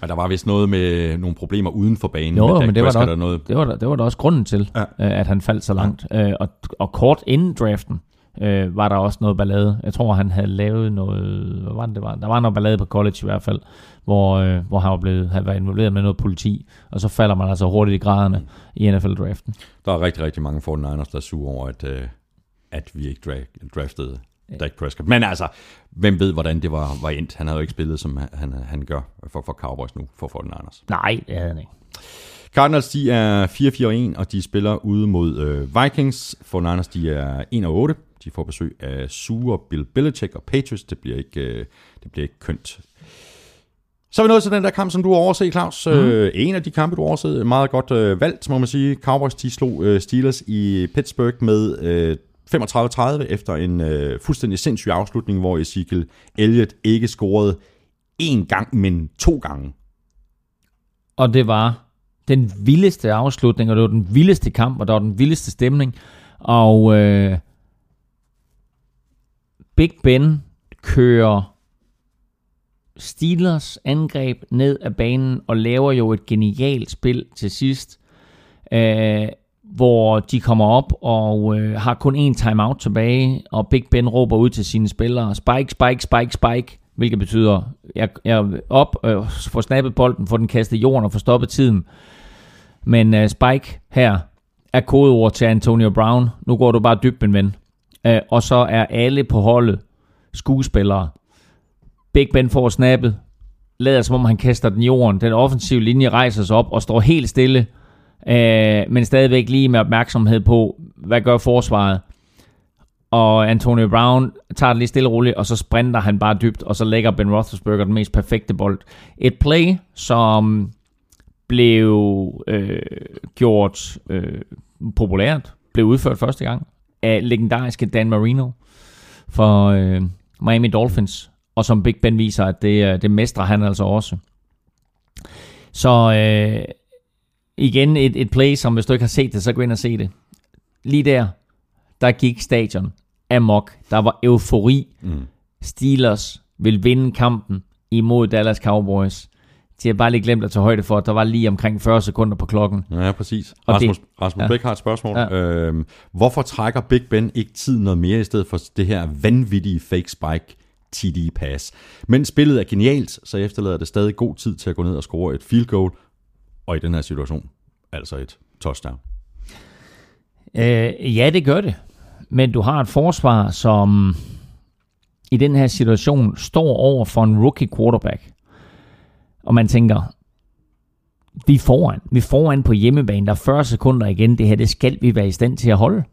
S1: Men der var vist noget med nogle problemer uden for banen.
S3: Jo, men det var, der, noget... det, var der, det var der også grunden til, ja. øh, at han faldt så langt. Ja. Øh, og, og kort inden draften, øh, var der også noget ballade. Jeg tror, han havde lavet noget... Hvad var det, det var? Der var noget ballade på college i hvert fald, hvor, øh, hvor han var blevet, havde været involveret med noget politi, og så falder man altså hurtigt i graderne mm. i NFL-draften.
S1: Der er rigtig, rigtig mange 49ers, der er sure over, at, øh, at vi ikke dra- draftede Dak Prescott. Men altså, hvem ved, hvordan det var, var endt. Han havde jo ikke spillet, som han, han gør for, for Cowboys nu, for 49ers.
S3: Nej, det havde han ikke.
S1: Cardinals, de er 4-4-1, og de spiller ude mod øh, Vikings. For Niners, de er 1-8. De får besøg af Sue, Bill Belichick og Patriots. Det bliver ikke, øh, det bliver ikke kønt. Så er vi nået til den der kamp, som du har overset, Claus. Mm. Øh, en af de kampe, du har overset. Meget godt øh, valgt, må man sige. Cowboys, de slog øh, Steelers i Pittsburgh med øh, 35-30 efter en øh, fuldstændig sindssyg afslutning, hvor Ezekiel Elliott ikke scorede én gang, men to gange.
S3: Og det var den vildeste afslutning, og det var den vildeste kamp, og der var den vildeste stemning. Og øh, Big Ben kører Steelers angreb ned ad banen og laver jo et genialt spil til sidst, øh, hvor de kommer op og øh, har kun én timeout tilbage, og Big Ben råber ud til sine spillere, spike, spike, spike, spike, hvilket betyder, jeg, jeg op, øh, får snappet bolden, får den kastet i jorden og får stoppet tiden. Men øh, spike her er kodeord til Antonio Brown. Nu går du bare dybt, min ven. Øh, og så er alle på holdet skuespillere. Big Ben får snappet, lader som om han kaster den i jorden. Den offensive linje rejser sig op og står helt stille, øh, men stadigvæk lige med opmærksomhed på, hvad gør forsvaret. Og Antonio Brown tager det lige stille og roligt, og så sprinter han bare dybt, og så lægger Ben Roethlisberger den mest perfekte bold. Et play, som blev øh, gjort øh, populært, blev udført første gang af legendariske Dan Marino for øh, Miami Dolphins, og som Big Ben viser, at det, øh, det mestrer han altså også. Så øh, igen et, et play, som hvis du ikke har set det, så gå ind og se det. Lige der, der gik stadion amok. Der var eufori. Mm. Steelers vil vinde kampen imod Dallas Cowboys. De har bare lige glemt at tage højde for, at der var lige omkring 40 sekunder på klokken.
S1: Ja, præcis. Og Rasmus, det, Rasmus ja. Bæk har et spørgsmål. Ja. Øhm, hvorfor trækker Big Ben ikke tid noget mere, i stedet for det her vanvittige fake spike TD pass? Men spillet er genialt, så efterlader det stadig god tid til at gå ned og score et field goal, og i den her situation, altså et touchdown.
S3: Øh, ja, det gør det. Men du har et forsvar, som i den her situation står over for en rookie quarterback. Og man tænker, vi er foran. Vi er foran på hjemmebane. Der er 40 sekunder igen. Det her, det skal vi være i stand til at holde.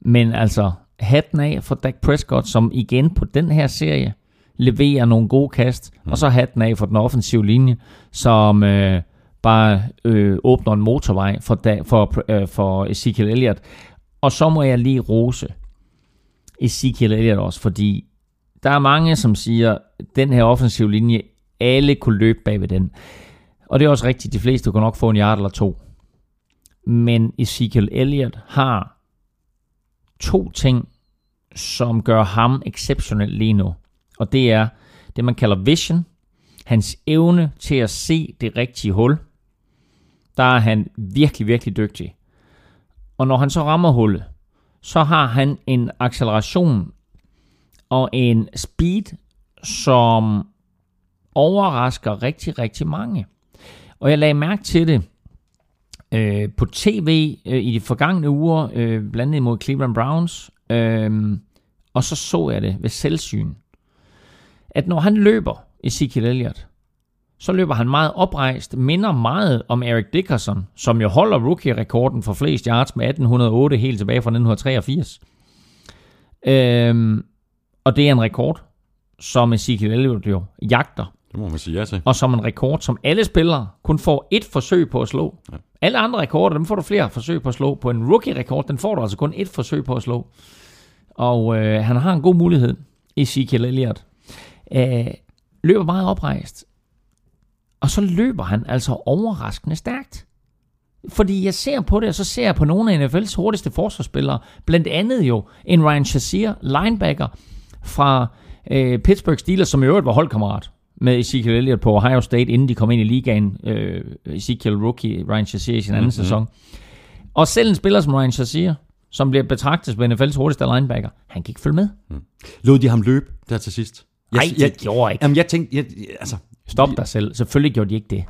S3: Men altså, hatten af for Dak Prescott, som igen på den her serie leverer nogle gode kast. Mm. Og så hatten af for den offensive linje, som øh, bare øh, åbner en motorvej for, da, for, øh, for Ezekiel Elliott. Og så må jeg lige rose Ezekiel Elliott også, fordi der er mange, som siger, at den her offensive linje alle kunne løbe bag ved den. Og det er også rigtigt, de fleste kunne nok få en yard eller to. Men Ezekiel Elliott har to ting, som gør ham exceptionel lige nu. Og det er det, man kalder vision. Hans evne til at se det rigtige hul. Der er han virkelig, virkelig dygtig. Og når han så rammer hullet, så har han en acceleration og en speed, som overrasker rigtig, rigtig mange. Og jeg lagde mærke til det øh, på tv øh, i de forgangne uger, øh, blandt andet mod Cleveland Browns, øh, og så så jeg det ved selvsyn, at når han løber, Ezekiel Elliott, så løber han meget oprejst, minder meget om Eric Dickerson, som jo holder rookie-rekorden for flest yards med 1808 helt tilbage fra 1983. Øhm, og det er en rekord, som Ezekiel Elliott jo jagter.
S1: Det må man sige ja til.
S3: Og som en rekord, som alle spillere kun får et forsøg på at slå. Ja. Alle andre rekorder, dem får du flere forsøg på at slå. På en rookie-rekord, den får du altså kun et forsøg på at slå. Og øh, han har en god mulighed, Ezekiel Elliott. Øh, løber meget oprejst. Og så løber han altså overraskende stærkt. Fordi jeg ser på det, og så ser jeg på nogle af NFL's hurtigste forsvarsspillere. Blandt andet jo en Ryan Shazier, linebacker fra øh, Pittsburgh Steelers, som i øvrigt var holdkammerat med Ezekiel Elliott på Ohio State, inden de kom ind i ligaen. Øh, Ezekiel rookie, Ryan Shazier i sin anden mm-hmm. sæson. Og selv en spiller som Ryan Shazier, som bliver betragtet som NFL's hurtigste linebacker, han kan ikke følge med. Mm.
S1: Lod de ham løbe der til sidst?
S3: Nej, det gjorde ikke.
S1: Jamen, jeg tænkte, jeg, altså...
S3: Stop dig selv. Selvfølgelig gjorde de ikke det.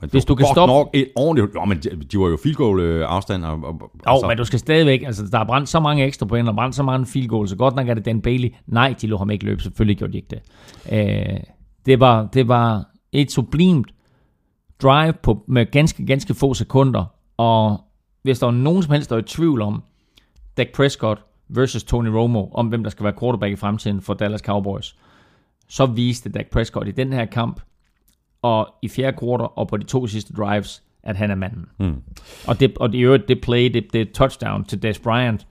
S1: Men Hvis du kan stoppe... Nok et ordentligt... Jo, men de, de var jo field goal øh, afstand. Og, og,
S3: jo, altså. men du skal stadigvæk... Altså, der er brændt så mange ekstra point, og brændt så mange field goal, så godt nok er det Dan Bailey. Nej, de lå ham ikke løbe. Selvfølgelig gjorde de ikke det. Øh, det, var, det var et sublimt drive på, med ganske, ganske få sekunder, og hvis der var nogen som helst, der er i tvivl om Dak Prescott versus Tony Romo, om hvem der skal være quarterback i fremtiden for Dallas Cowboys, så viste Dak Prescott i den her kamp, og i fjerde quarter og på de to sidste drives, at han er manden. Mm. Og, det, og det, i øvrigt, det play, det, det touchdown til Des Bryant,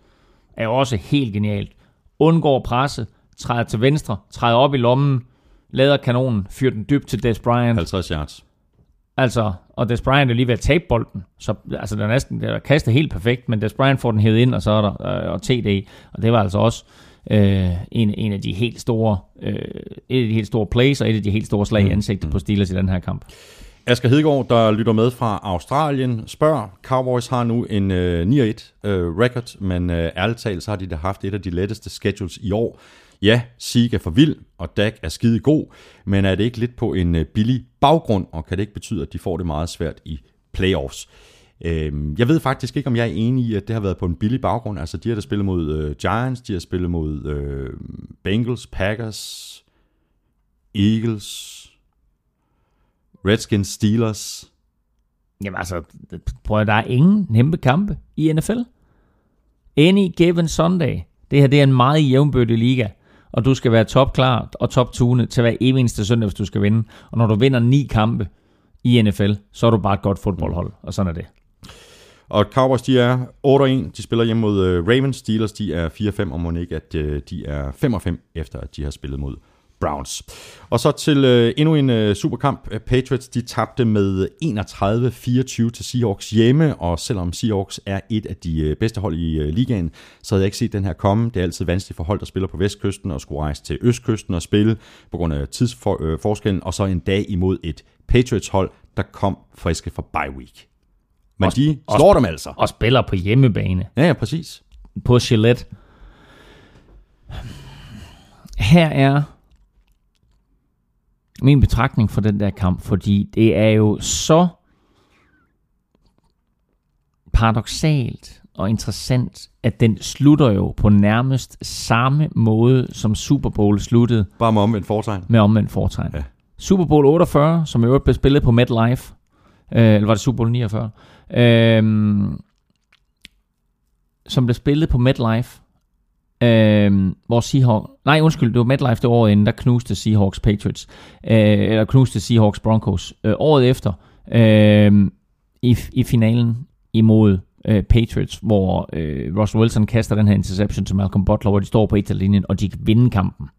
S3: er jo også helt genialt. Undgår presse, træder til venstre, træder op i lommen, lader kanonen, fyrer den dybt til Des Bryant.
S1: 50 yards.
S3: Altså, og Des Bryant er lige ved at tabe bolden, så altså, den er næsten der er kastet helt perfekt, men Des Bryant får den hævet ind, og så er der øh, og TD, og det var altså også øh, en, en af de helt store, øh, et af de helt store plays, og et af de helt store slag i ansigtet på Steelers i den her kamp.
S1: Asger Hedegaard, der lytter med fra Australien, spørger, Cowboys har nu en øh, 9-1 øh, record, men øh, ærligt talt, så har de da haft et af de letteste schedules i år. Ja, Sieg er for vild, og Dak er skide god, men er det ikke lidt på en øh, billig baggrund, og kan det ikke betyde, at de får det meget svært i playoffs? Øh, jeg ved faktisk ikke, om jeg er enig i, at det har været på en billig baggrund. Altså, de har da spillet mod øh, Giants, de har spillet mod øh, Bengals, Packers, Eagles, Redskins, Steelers.
S3: Jamen altså, prøv at der er ingen nemme kampe i NFL. Any given Sunday. Det her det er en meget jævnbødig liga, og du skal være topklar og toptunet til hver eneste søndag, hvis du skal vinde. Og når du vinder ni kampe i NFL, så er du bare et godt fodboldhold, og sådan er det.
S1: Og Cowboys, de er 8-1. De spiller hjemme mod øh, Ravens. Steelers, de er 4-5, og må ikke, at øh, de er 5-5, efter at de har spillet mod Browns. Og så til øh, endnu en øh, superkamp. Øh, Patriots de tabte med 31-24 til Seahawks hjemme, og selvom Seahawks er et af de øh, bedste hold i øh, ligaen, så havde jeg ikke set den her komme. Det er altid vanskeligt for hold, der spiller på vestkysten og skulle rejse til østkysten og spille på grund af tidsforskellen, øh, og så en dag imod et Patriots hold, der kom friske fra bye week. Men
S3: Og-
S1: de
S3: og-
S1: slår dem altså.
S3: Og spiller på hjemmebane
S1: Ja, ja, præcis.
S3: på Gillette. Her er min betragtning for den der kamp, fordi det er jo så paradoxalt og interessant, at den slutter jo på nærmest samme måde, som Super Bowl sluttede
S1: Bare med omvendt foretegn.
S3: med omvendt foretegn.
S1: Ja.
S3: Ja. Super Bowl 48, som i øvrigt blev spillet på MetLife, øh, eller var det Super Bowl 49, øh, som blev spillet på MetLife, øh, hvor Seahawks, nej undskyld, det var MetLife det år inden, der knuste Seahawks Patriots, øh, eller knuste Seahawks Broncos. Øh, året efter, øh, i, i finalen imod øh, Patriots, hvor øh, Russell Wilson kaster den her interception til Malcolm Butler, hvor de står på et linjen og de kan vinde kampen.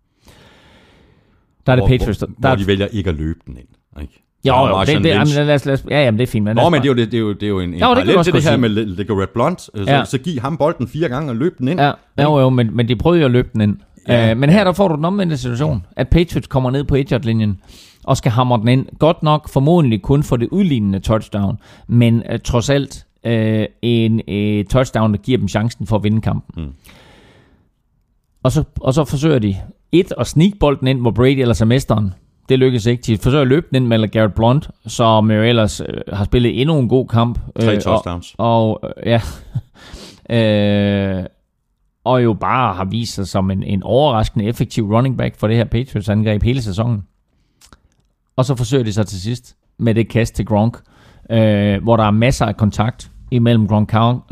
S3: Der er det
S1: hvor,
S3: Patriots, der,
S1: hvor,
S3: der
S1: hvor de vælger ikke at løbe den ind. Ikke?
S3: Jo, jo, det, det, jamen, lad os, lad os, ja, jamen, det er fint. Men
S1: Nå, men det er jo, det, det er jo, det er jo en, en
S3: Jo, det
S1: parallel
S3: også
S1: til det her
S3: sige.
S1: med Le- LeGarrette Blunt. Øh, Så,
S3: Ja.
S1: så giv ham bolden fire gange og løb den ind.
S3: Ja, jo, jo, men, men de prøvede jo at løbe den ind.
S1: Ja,
S3: uh, men her der får du den omvendte situation, at Patriots kommer ned på 1 linjen og skal hamre den ind. Godt nok formodentlig kun for det udlignende touchdown, men uh, trods alt uh, en uh, touchdown, der giver dem chancen for at vinde kampen.
S1: Mm.
S3: Og, så, og så forsøger de et at sneak bolden ind, hvor Brady ellers er mesteren. Det lykkes ikke. De forsøger at løbe den med Garrett Blunt, som jo ellers øh, har spillet endnu en god kamp.
S1: Tre
S3: Øh,
S1: touchdowns.
S3: Og, og øh, ja, [LAUGHS] øh, og jo bare har vist sig som en, en overraskende effektiv running back for det her Patriots angreb hele sæsonen. Og så forsøger de så til sidst med det kast til Gronk, øh, hvor der er masser af kontakt imellem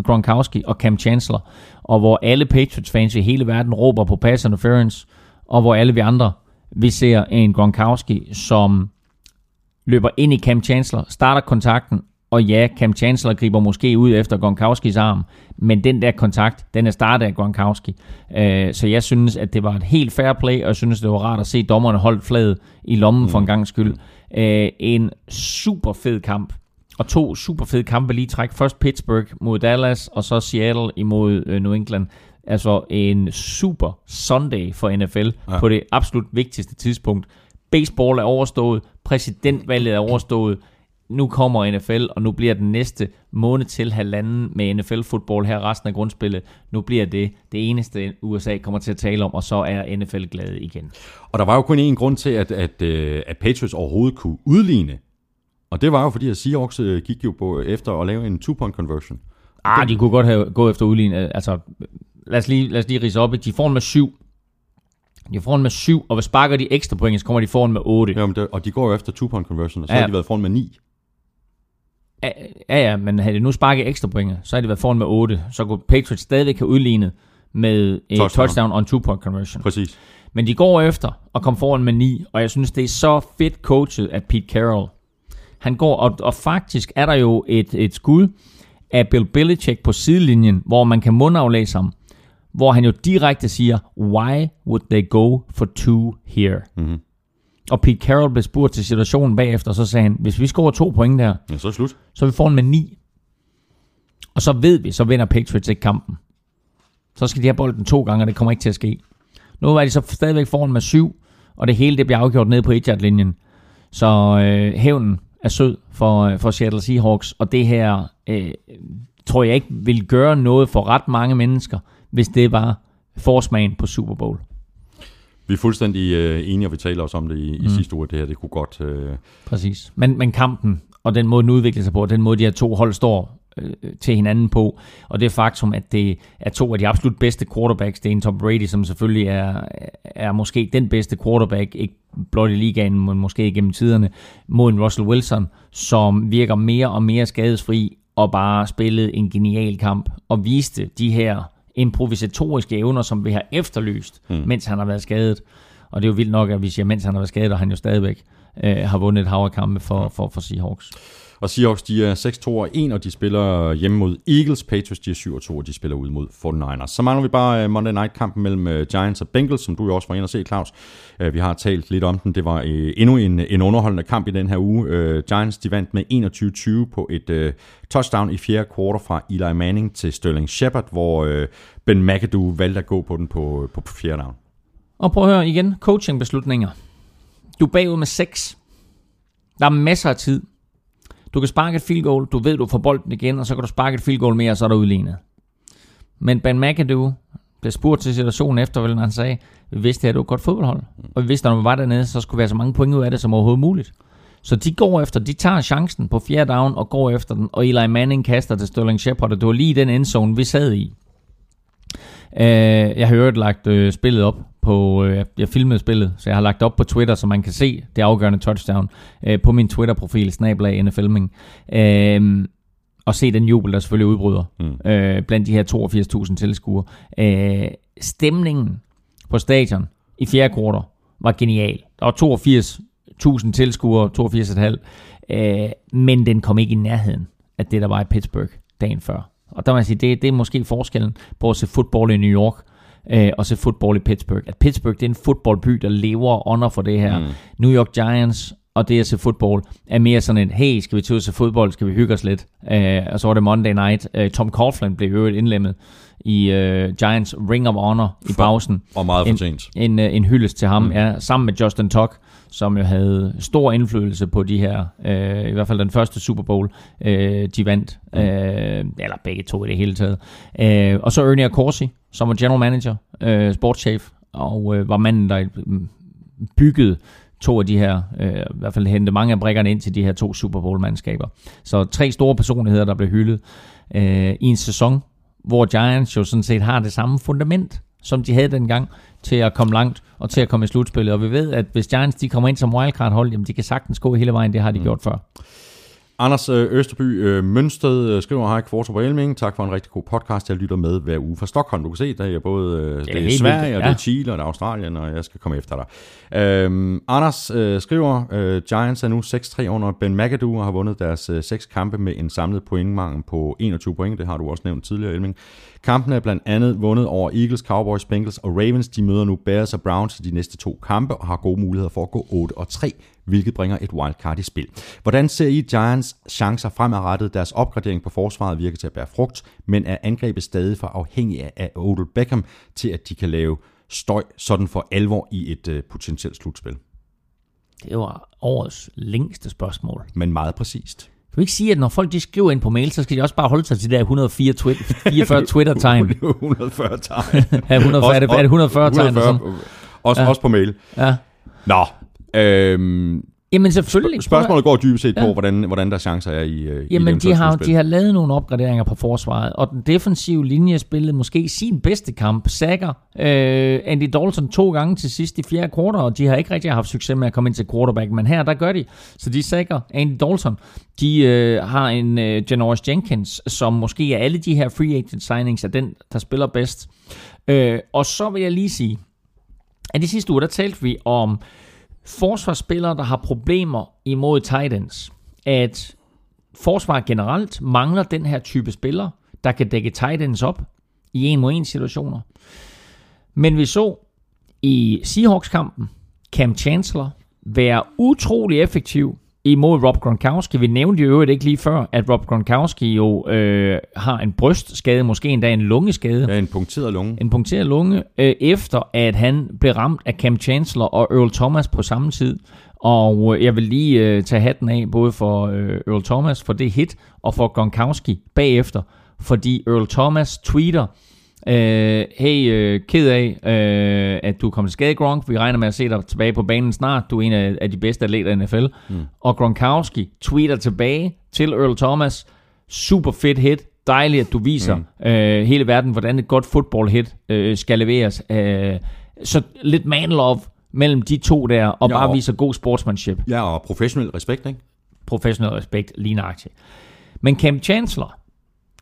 S3: Gronkowski og Cam Chancellor, og hvor alle Patriots-fans i hele verden råber på pass interference, og hvor alle vi andre, vi ser en Gronkowski, som løber ind i Cam Chancellor, starter kontakten, og ja, Cam Chancellor griber måske ud efter Gronkowskis arm, men den der kontakt, den er startet af Gronkowski. Øh, så jeg synes, at det var et helt fair play, og jeg synes, det var rart at se dommerne holdt flaget i lommen for en gang skyld. Øh, en super fed kamp, og to super fede kampe lige træk. Først Pittsburgh mod Dallas, og så Seattle imod øh, New England. Altså en super Sunday for NFL
S1: Ja.
S3: på det absolut vigtigste tidspunkt. Baseball er overstået, præsidentvalget er overstået, nu kommer NFL, og nu bliver den næste måned til halvanden med NFL-fodbold her resten af grundspillet. Nu bliver det det eneste, USA kommer til at tale om, og så er NFL glad igen.
S1: Og der var jo kun én grund til, at, at, øh, at Patriots overhovedet kunne udligne. Og det var jo fordi, at Seahawks øh, gik jo på efter at lave en two-point conversion.
S3: Ah, de kunne godt have gået efter udlign. Altså, lad os lige, lad os lige rise op. De får en med syv. De får en med syv, og hvis sparker de ekstra point, så kommer de foran med otte.
S1: Jo, men det, og de går jo efter two-point conversion, og så
S3: Ja.
S1: har de været foran med 9.
S3: Ja, ja, men havde det nu sparket ekstra point, så havde det været foran med 8. Så kunne Patriots stadigvæk have udlignet med et touchdown,
S1: Touchdown.
S3: touchdown og en two-point conversion.
S1: Præcis.
S3: Men de går efter og kom foran med 9, og jeg synes, det er så fedt coachet af Pete Carroll. Han går, og, og faktisk er der jo et, et skud af Bill Belichick på sidelinjen, hvor man kan mundaflæse ham, hvor han jo direkte siger, why would they go for two here?
S1: Mhm.
S3: Og Pete Carroll blev spurgt til situationen bagefter, og så sagde han, hvis vi scorer to point der,
S1: Ja, så er slut.
S3: så vi foran med 9. Og så ved vi, så vinder Patriots ikke kampen. Så skal de have bolden to gange, og det kommer ikke til at ske. Nu var de så stadigvæk foran med 7, og det hele det bliver afgjort nede på 1 linjen Så øh, hævnen er sød for, øh, for Seattle Seahawks, og det her øh, tror jeg ikke vil gøre noget for ret mange mennesker, hvis det var forsmagen på Super Bowl.
S1: Vi er fuldstændig øh, enige, og vi taler også om det i, i sidste uge. Det her, det kunne godt... Øh,
S3: Præcis. Men, men kampen, og den måde, den udvikler sig på, og den måde, de her to hold står øh, til hinanden på, og det faktum, at det er to af de absolut bedste quarterbacks, det er en Tom Brady, som selvfølgelig er, er måske den bedste quarterback, ikke blot i ligaen, men måske gennem tiderne, mod en Russell Wilson, som virker mere og mere skadesfri, og bare spillede en genial kamp, og viste de her improvisatoriske evner, som vi har efterlyst, mm. mens han har været skadet. Og det er jo vildt nok, at vi siger, mens han har været skadet, og han jo stadigvæk øh, har vundet et hav kampe for, for, for Seahawks
S1: og Seahawks, de er 6-2 og 1, og de spiller hjemme mod Eagles. Patriots, de er 7 og 2, og de spiller ud mod 49ers. Så mangler vi bare øh, Monday Night-kampen mellem øh, Giants og Bengals, som du jo også var inde og se, Claus. Øh, vi har talt lidt om den. Det var endnu en, en underholdende kamp i den her uge. Giants, de vandt med 21-20 på et touchdown i fjerde kvartal fra Eli Manning til Sterling Shepard, hvor Ben McAdoo valgte at gå på den på, på, på fjerde down.
S3: Og prøv at høre igen, coachingbeslutninger. Du er bagud med 6. Der er masser af tid. Du kan sparke et field goal, du ved, du får bolden igen, og så kan du sparke et field goal mere, og så er der udlignet. Men Ben McAdoo blev spurgt til situationen efter, når han sagde, vi vidste, at det var et godt fodboldhold. Og vi vidste, at når vi var dernede, så skulle vi have så mange point ud af det som overhovedet muligt. Så de går efter, de tager chancen på fjerde down og går efter den, og Eli Manning kaster til Sterling Shepard, og det var lige den endzone, vi sad i. Øh, jeg har hørt lagt øh, spillet op på, øh, jeg filmede spillet, så jeg har lagt op på Twitter, så man kan se det afgørende touchdown øh, på min Twitter-profil, snablag NFLming. Øh, og se den jubel, der selvfølgelig udbryder mm. øh, blandt de her 82.000 tilskuere. Øh, stemningen på stadion i fjerde kvartal var genial. Der var 82.000 tilskuere, 82,5, øh, men den kom ikke i nærheden af det, der var i Pittsburgh dagen før. Og der må jeg sige, det, det er måske forskellen på at se fodbold i New York øh, og se fodbold i Pittsburgh. At Pittsburgh, det er en fodboldby, der lever og ånder for det her. Mm. New York Giants og det at se fodbold er mere sådan en, hey, skal vi til at se fodbold, skal vi hygge os lidt? Øh, og så var det Monday Night. Øh, Tom Coughlin blev øvrigt indlemmet i øh, Giants Ring of Honor i pausen.
S1: Og meget
S3: en,
S1: fortjent.
S3: en, øh, en hyldest til ham, mm. ja, sammen med Justin Tuck, som jo havde stor indflydelse på de her, øh, i hvert fald den første Super Bowl, øh, de vandt, øh, eller begge to i det hele taget. Øh, og så Ernie Accorsi, som var general manager, øh, sportschef, og øh, var manden, der mm, byggede to af de her, øh, i hvert fald hente mange af brækkerne ind til de her to Super Bowl-mandskaber. Så tre store personligheder, der blev hyldet øh, i en sæson, hvor Giants jo sådan set har det samme fundament, som de havde dengang, til at komme langt og til at komme i slutspillet. Og vi ved, at hvis Giants de kommer ind som wildcard-hold, jamen de kan sagtens gå hele vejen, det har de mm. gjort før.
S1: Anders øh, Østerby øh, Mønsted øh, skriver, hej Kvartor på Elming, tak for en rigtig god podcast, jeg lytter med hver uge fra Stockholm. Du kan se, der er både det er Sverige,
S3: vildt,
S1: og
S3: ja.
S1: det er Chile, og det er Australien, og jeg skal komme efter dig. Øhm, Anders øh, skriver, øh, Giants er nu 6-3 under Ben McAdoo, og har vundet deres øh, seks kampe med en samlet pointmangel på 21 point, det har du også nævnt tidligere, Elming. Kampen er blandt andet vundet over Eagles, Cowboys, Bengals og Ravens. De møder nu Bears og Browns i de næste to kampe og har gode muligheder for at gå 8 og 3, hvilket bringer et wildcard i spil. Hvordan ser I Giants chancer fremadrettet? Deres opgradering på forsvaret virker til at bære frugt, men er angrebet stadig for afhængig af Odell Beckham til, at de kan lave støj sådan for alvor i et øh, potentielt slutspil?
S3: Det var årets længste spørgsmål.
S1: Men meget præcist.
S3: Kan vi ikke sige, at når folk de skriver ind på mail, så skal de også bare holde sig til de der 104 twi- 44 Twitter-tegn?
S1: 140 tegn.
S3: Ja, 140, er det, er det 140 tegn? eller sådan?
S1: Også,
S3: ja.
S1: også på mail.
S3: Ja.
S1: Nå, øhm,
S3: Jamen selvfølgelig.
S1: Spørgsmålet går dybest set
S3: Ja.
S1: på, hvordan, hvordan der chancer er i, øh, i
S3: Jamen,
S1: et
S3: de har, de har lavet nogle opgraderinger på forsvaret, og den defensive linje spillede måske sin bedste kamp. Sacker øh, Andy Dalton to gange til sidst i fjerde kvartal, og de har ikke rigtig haft succes med at komme ind til quarterback, men her, der gør de. Så de sacker Andy Dalton. De øh, har en øh, Janoris Jenkins, som måske er alle de her free agent signings, er den, der spiller bedst. Øh, og så vil jeg lige sige, at de sidste uger, der talte vi om forsvarsspillere, der har problemer imod Titans. At forsvar generelt mangler den her type spillere, der kan dække Titans op i en mod en situationer. Men vi så i Seahawks-kampen Cam Chancellor være utrolig effektiv imod Rob Gronkowski. Vi nævnte jo øvrigt ikke lige før, at Rob Gronkowski jo øh, har en brystskade, måske endda en lungeskade
S1: Ja, en punkteret lunge.
S3: en punkteret lunge, øh, efter at han blev ramt af Cam Chancellor og Earl Thomas på samme tid. Og øh, jeg vil lige øh, tage hatten af, både for øh, Earl Thomas for det hit, og for Gronkowski bagefter, fordi Earl Thomas tweeter, øh, hey, øh, ked af, øh, at du kommet til skade, Gronk. Vi regner med at se dig tilbage på banen snart. Du er en af, af de bedste atleter i NFL. Mm. Og Gronkowski tweeter tilbage til Earl Thomas, super fedt hit, dejligt, at du viser mm. øh, hele verden, hvordan et godt football hit øh, skal leveres. Øh, så lidt man love mellem de to der, og
S1: Ja,
S3: bare
S1: og-
S3: viser god sportsmanship
S1: Ja, og professionel respekt, ikke?
S3: professionel respekt, lige nøjagtigt. Men Cam Chancellor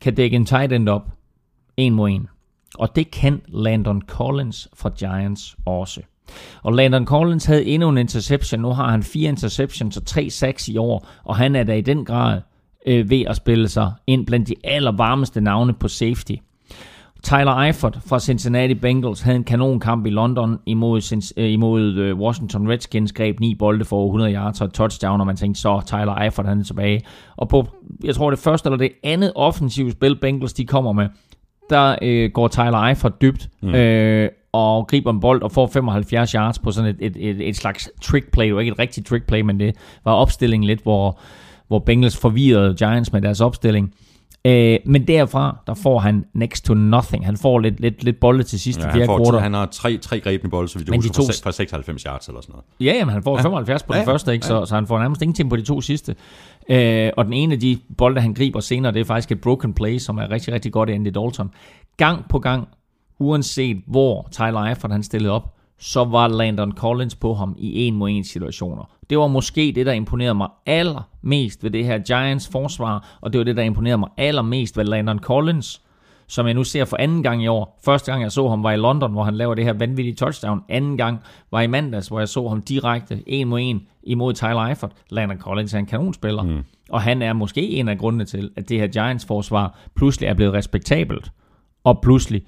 S3: kan dække en tight end op, en mod en. Og det kan Landon Collins fra Giants også. Og Landon Collins havde endnu en interception. Nu har han fire interceptions og tre sacks i år, og han er da i den grad øh, ved at spille sig ind blandt de allervarmeste navne på safety. Tyler Eifert fra Cincinnati Bengals havde en kanonkamp i London imod, øh, imod øh, Washington Redskins, greb ni bolde for 100 yards og et touchdown, og man tænkte, så Tyler Eifert han er tilbage. Og på, jeg tror det første eller det andet offensive spil, Bengals de kommer med, der øh, går Tyler Eifert dybt, mm. øh, og griber en bold og får 75 yards på sådan et, et, et, et slags trick play. Det var ikke et rigtigt trick play, men det var opstillingen lidt, hvor, hvor Bengals forvirrede Giants med deres opstilling. Øh, men derfra, der får han next to nothing. Han får lidt, lidt, lidt bolde til sidste
S1: Ja,
S3: ja,
S1: han,
S3: fjerde kvartal.
S1: han har tre, tre grebne bolde, så vi
S3: Men
S1: husker,
S3: to-
S1: fra, se- fra 96 yards eller sådan noget.
S3: Ja, jamen, han får 75 på
S1: Ja,
S3: den første, ikke? Så, så han får nærmest ingenting på de to sidste. Øh, og den ene af de bolde, han griber senere, det er faktisk et broken play, som er rigtig, rigtig godt af Andy Dalton. Gang på gang, uanset hvor Tyler Eifert han stillede op, så var Landon Collins på ham i en mod en situationer. Det var måske det, der imponerede mig allermest ved det her Giants forsvar, og det var det, der imponerede mig allermest ved Landon Collins, som jeg nu ser for anden gang i år. Første gang jeg så ham var i London, hvor han laver det her vanvittige touchdown. Anden gang var i mandags, hvor jeg så ham direkte en mod en imod Tyler Eifert. Landon Collins er en kanonspiller, mm. og han er måske en af grundene til, at det her Giants-forsvar pludselig er blevet respektabelt, og pludselig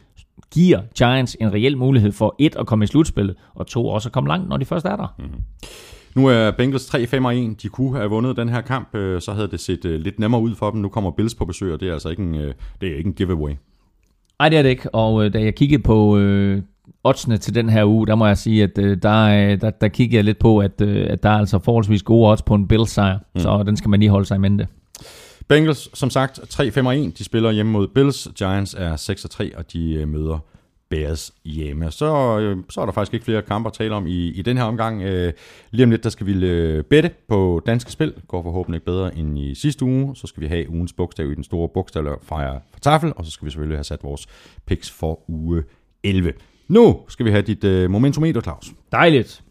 S3: giver Giants en reel mulighed for et at komme i slutspillet, og to også at komme langt, når de først er der. Mm.
S1: Nu er Bengals 3-5-1. De kunne have vundet den her kamp, øh, så havde det set øh, lidt nemmere ud for dem. Nu kommer Bills på besøg, og det er altså ikke en, øh, det er ikke en giveaway.
S3: Nej, det er det ikke. Og øh, da jeg kiggede på øh, oddsene til den her uge, der må jeg sige, at øh, der, øh, der, der kiggede jeg lidt på, at, øh, at der er altså forholdsvis gode odds på en Bills sejr. Mm. Så den skal man lige holde sig i mente.
S1: Bengals, som sagt, 3-5-1. De spiller hjemme mod Bills. Giants er 6-3, og de øh, møder Bears hjemme. Så, øh, så er der faktisk ikke flere kampe at tale om i, i den her omgang. Øh, lige om lidt, der skal vi øh, bette på danske spil. Går forhåbentlig ikke bedre end i sidste uge. Så skal vi have ugens bogstav i den store bogstavfejr fra tafel, og så skal vi selvfølgelig have sat vores picks for uge 11. Nu skal vi have dit øh, momentometer, Claus.
S3: Dejligt.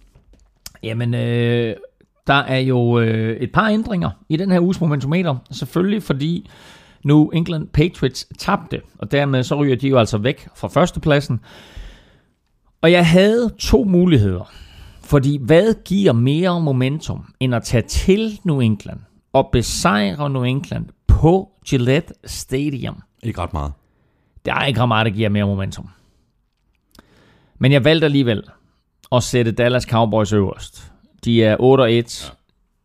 S3: Jamen, øh, der er jo øh, et par ændringer i den her uges momentometer. Selvfølgelig fordi nu England Patriots tabte, og dermed så ryger de jo altså væk fra førstepladsen. Og jeg havde to muligheder. Fordi hvad giver mere momentum, end at tage til New England og besejre New England på Gillette Stadium?
S1: Ikke ret meget.
S3: Der er ikke ret meget, der giver mere momentum. Men jeg valgte alligevel at sætte Dallas Cowboys øverst. De er 8 og 1. Ja.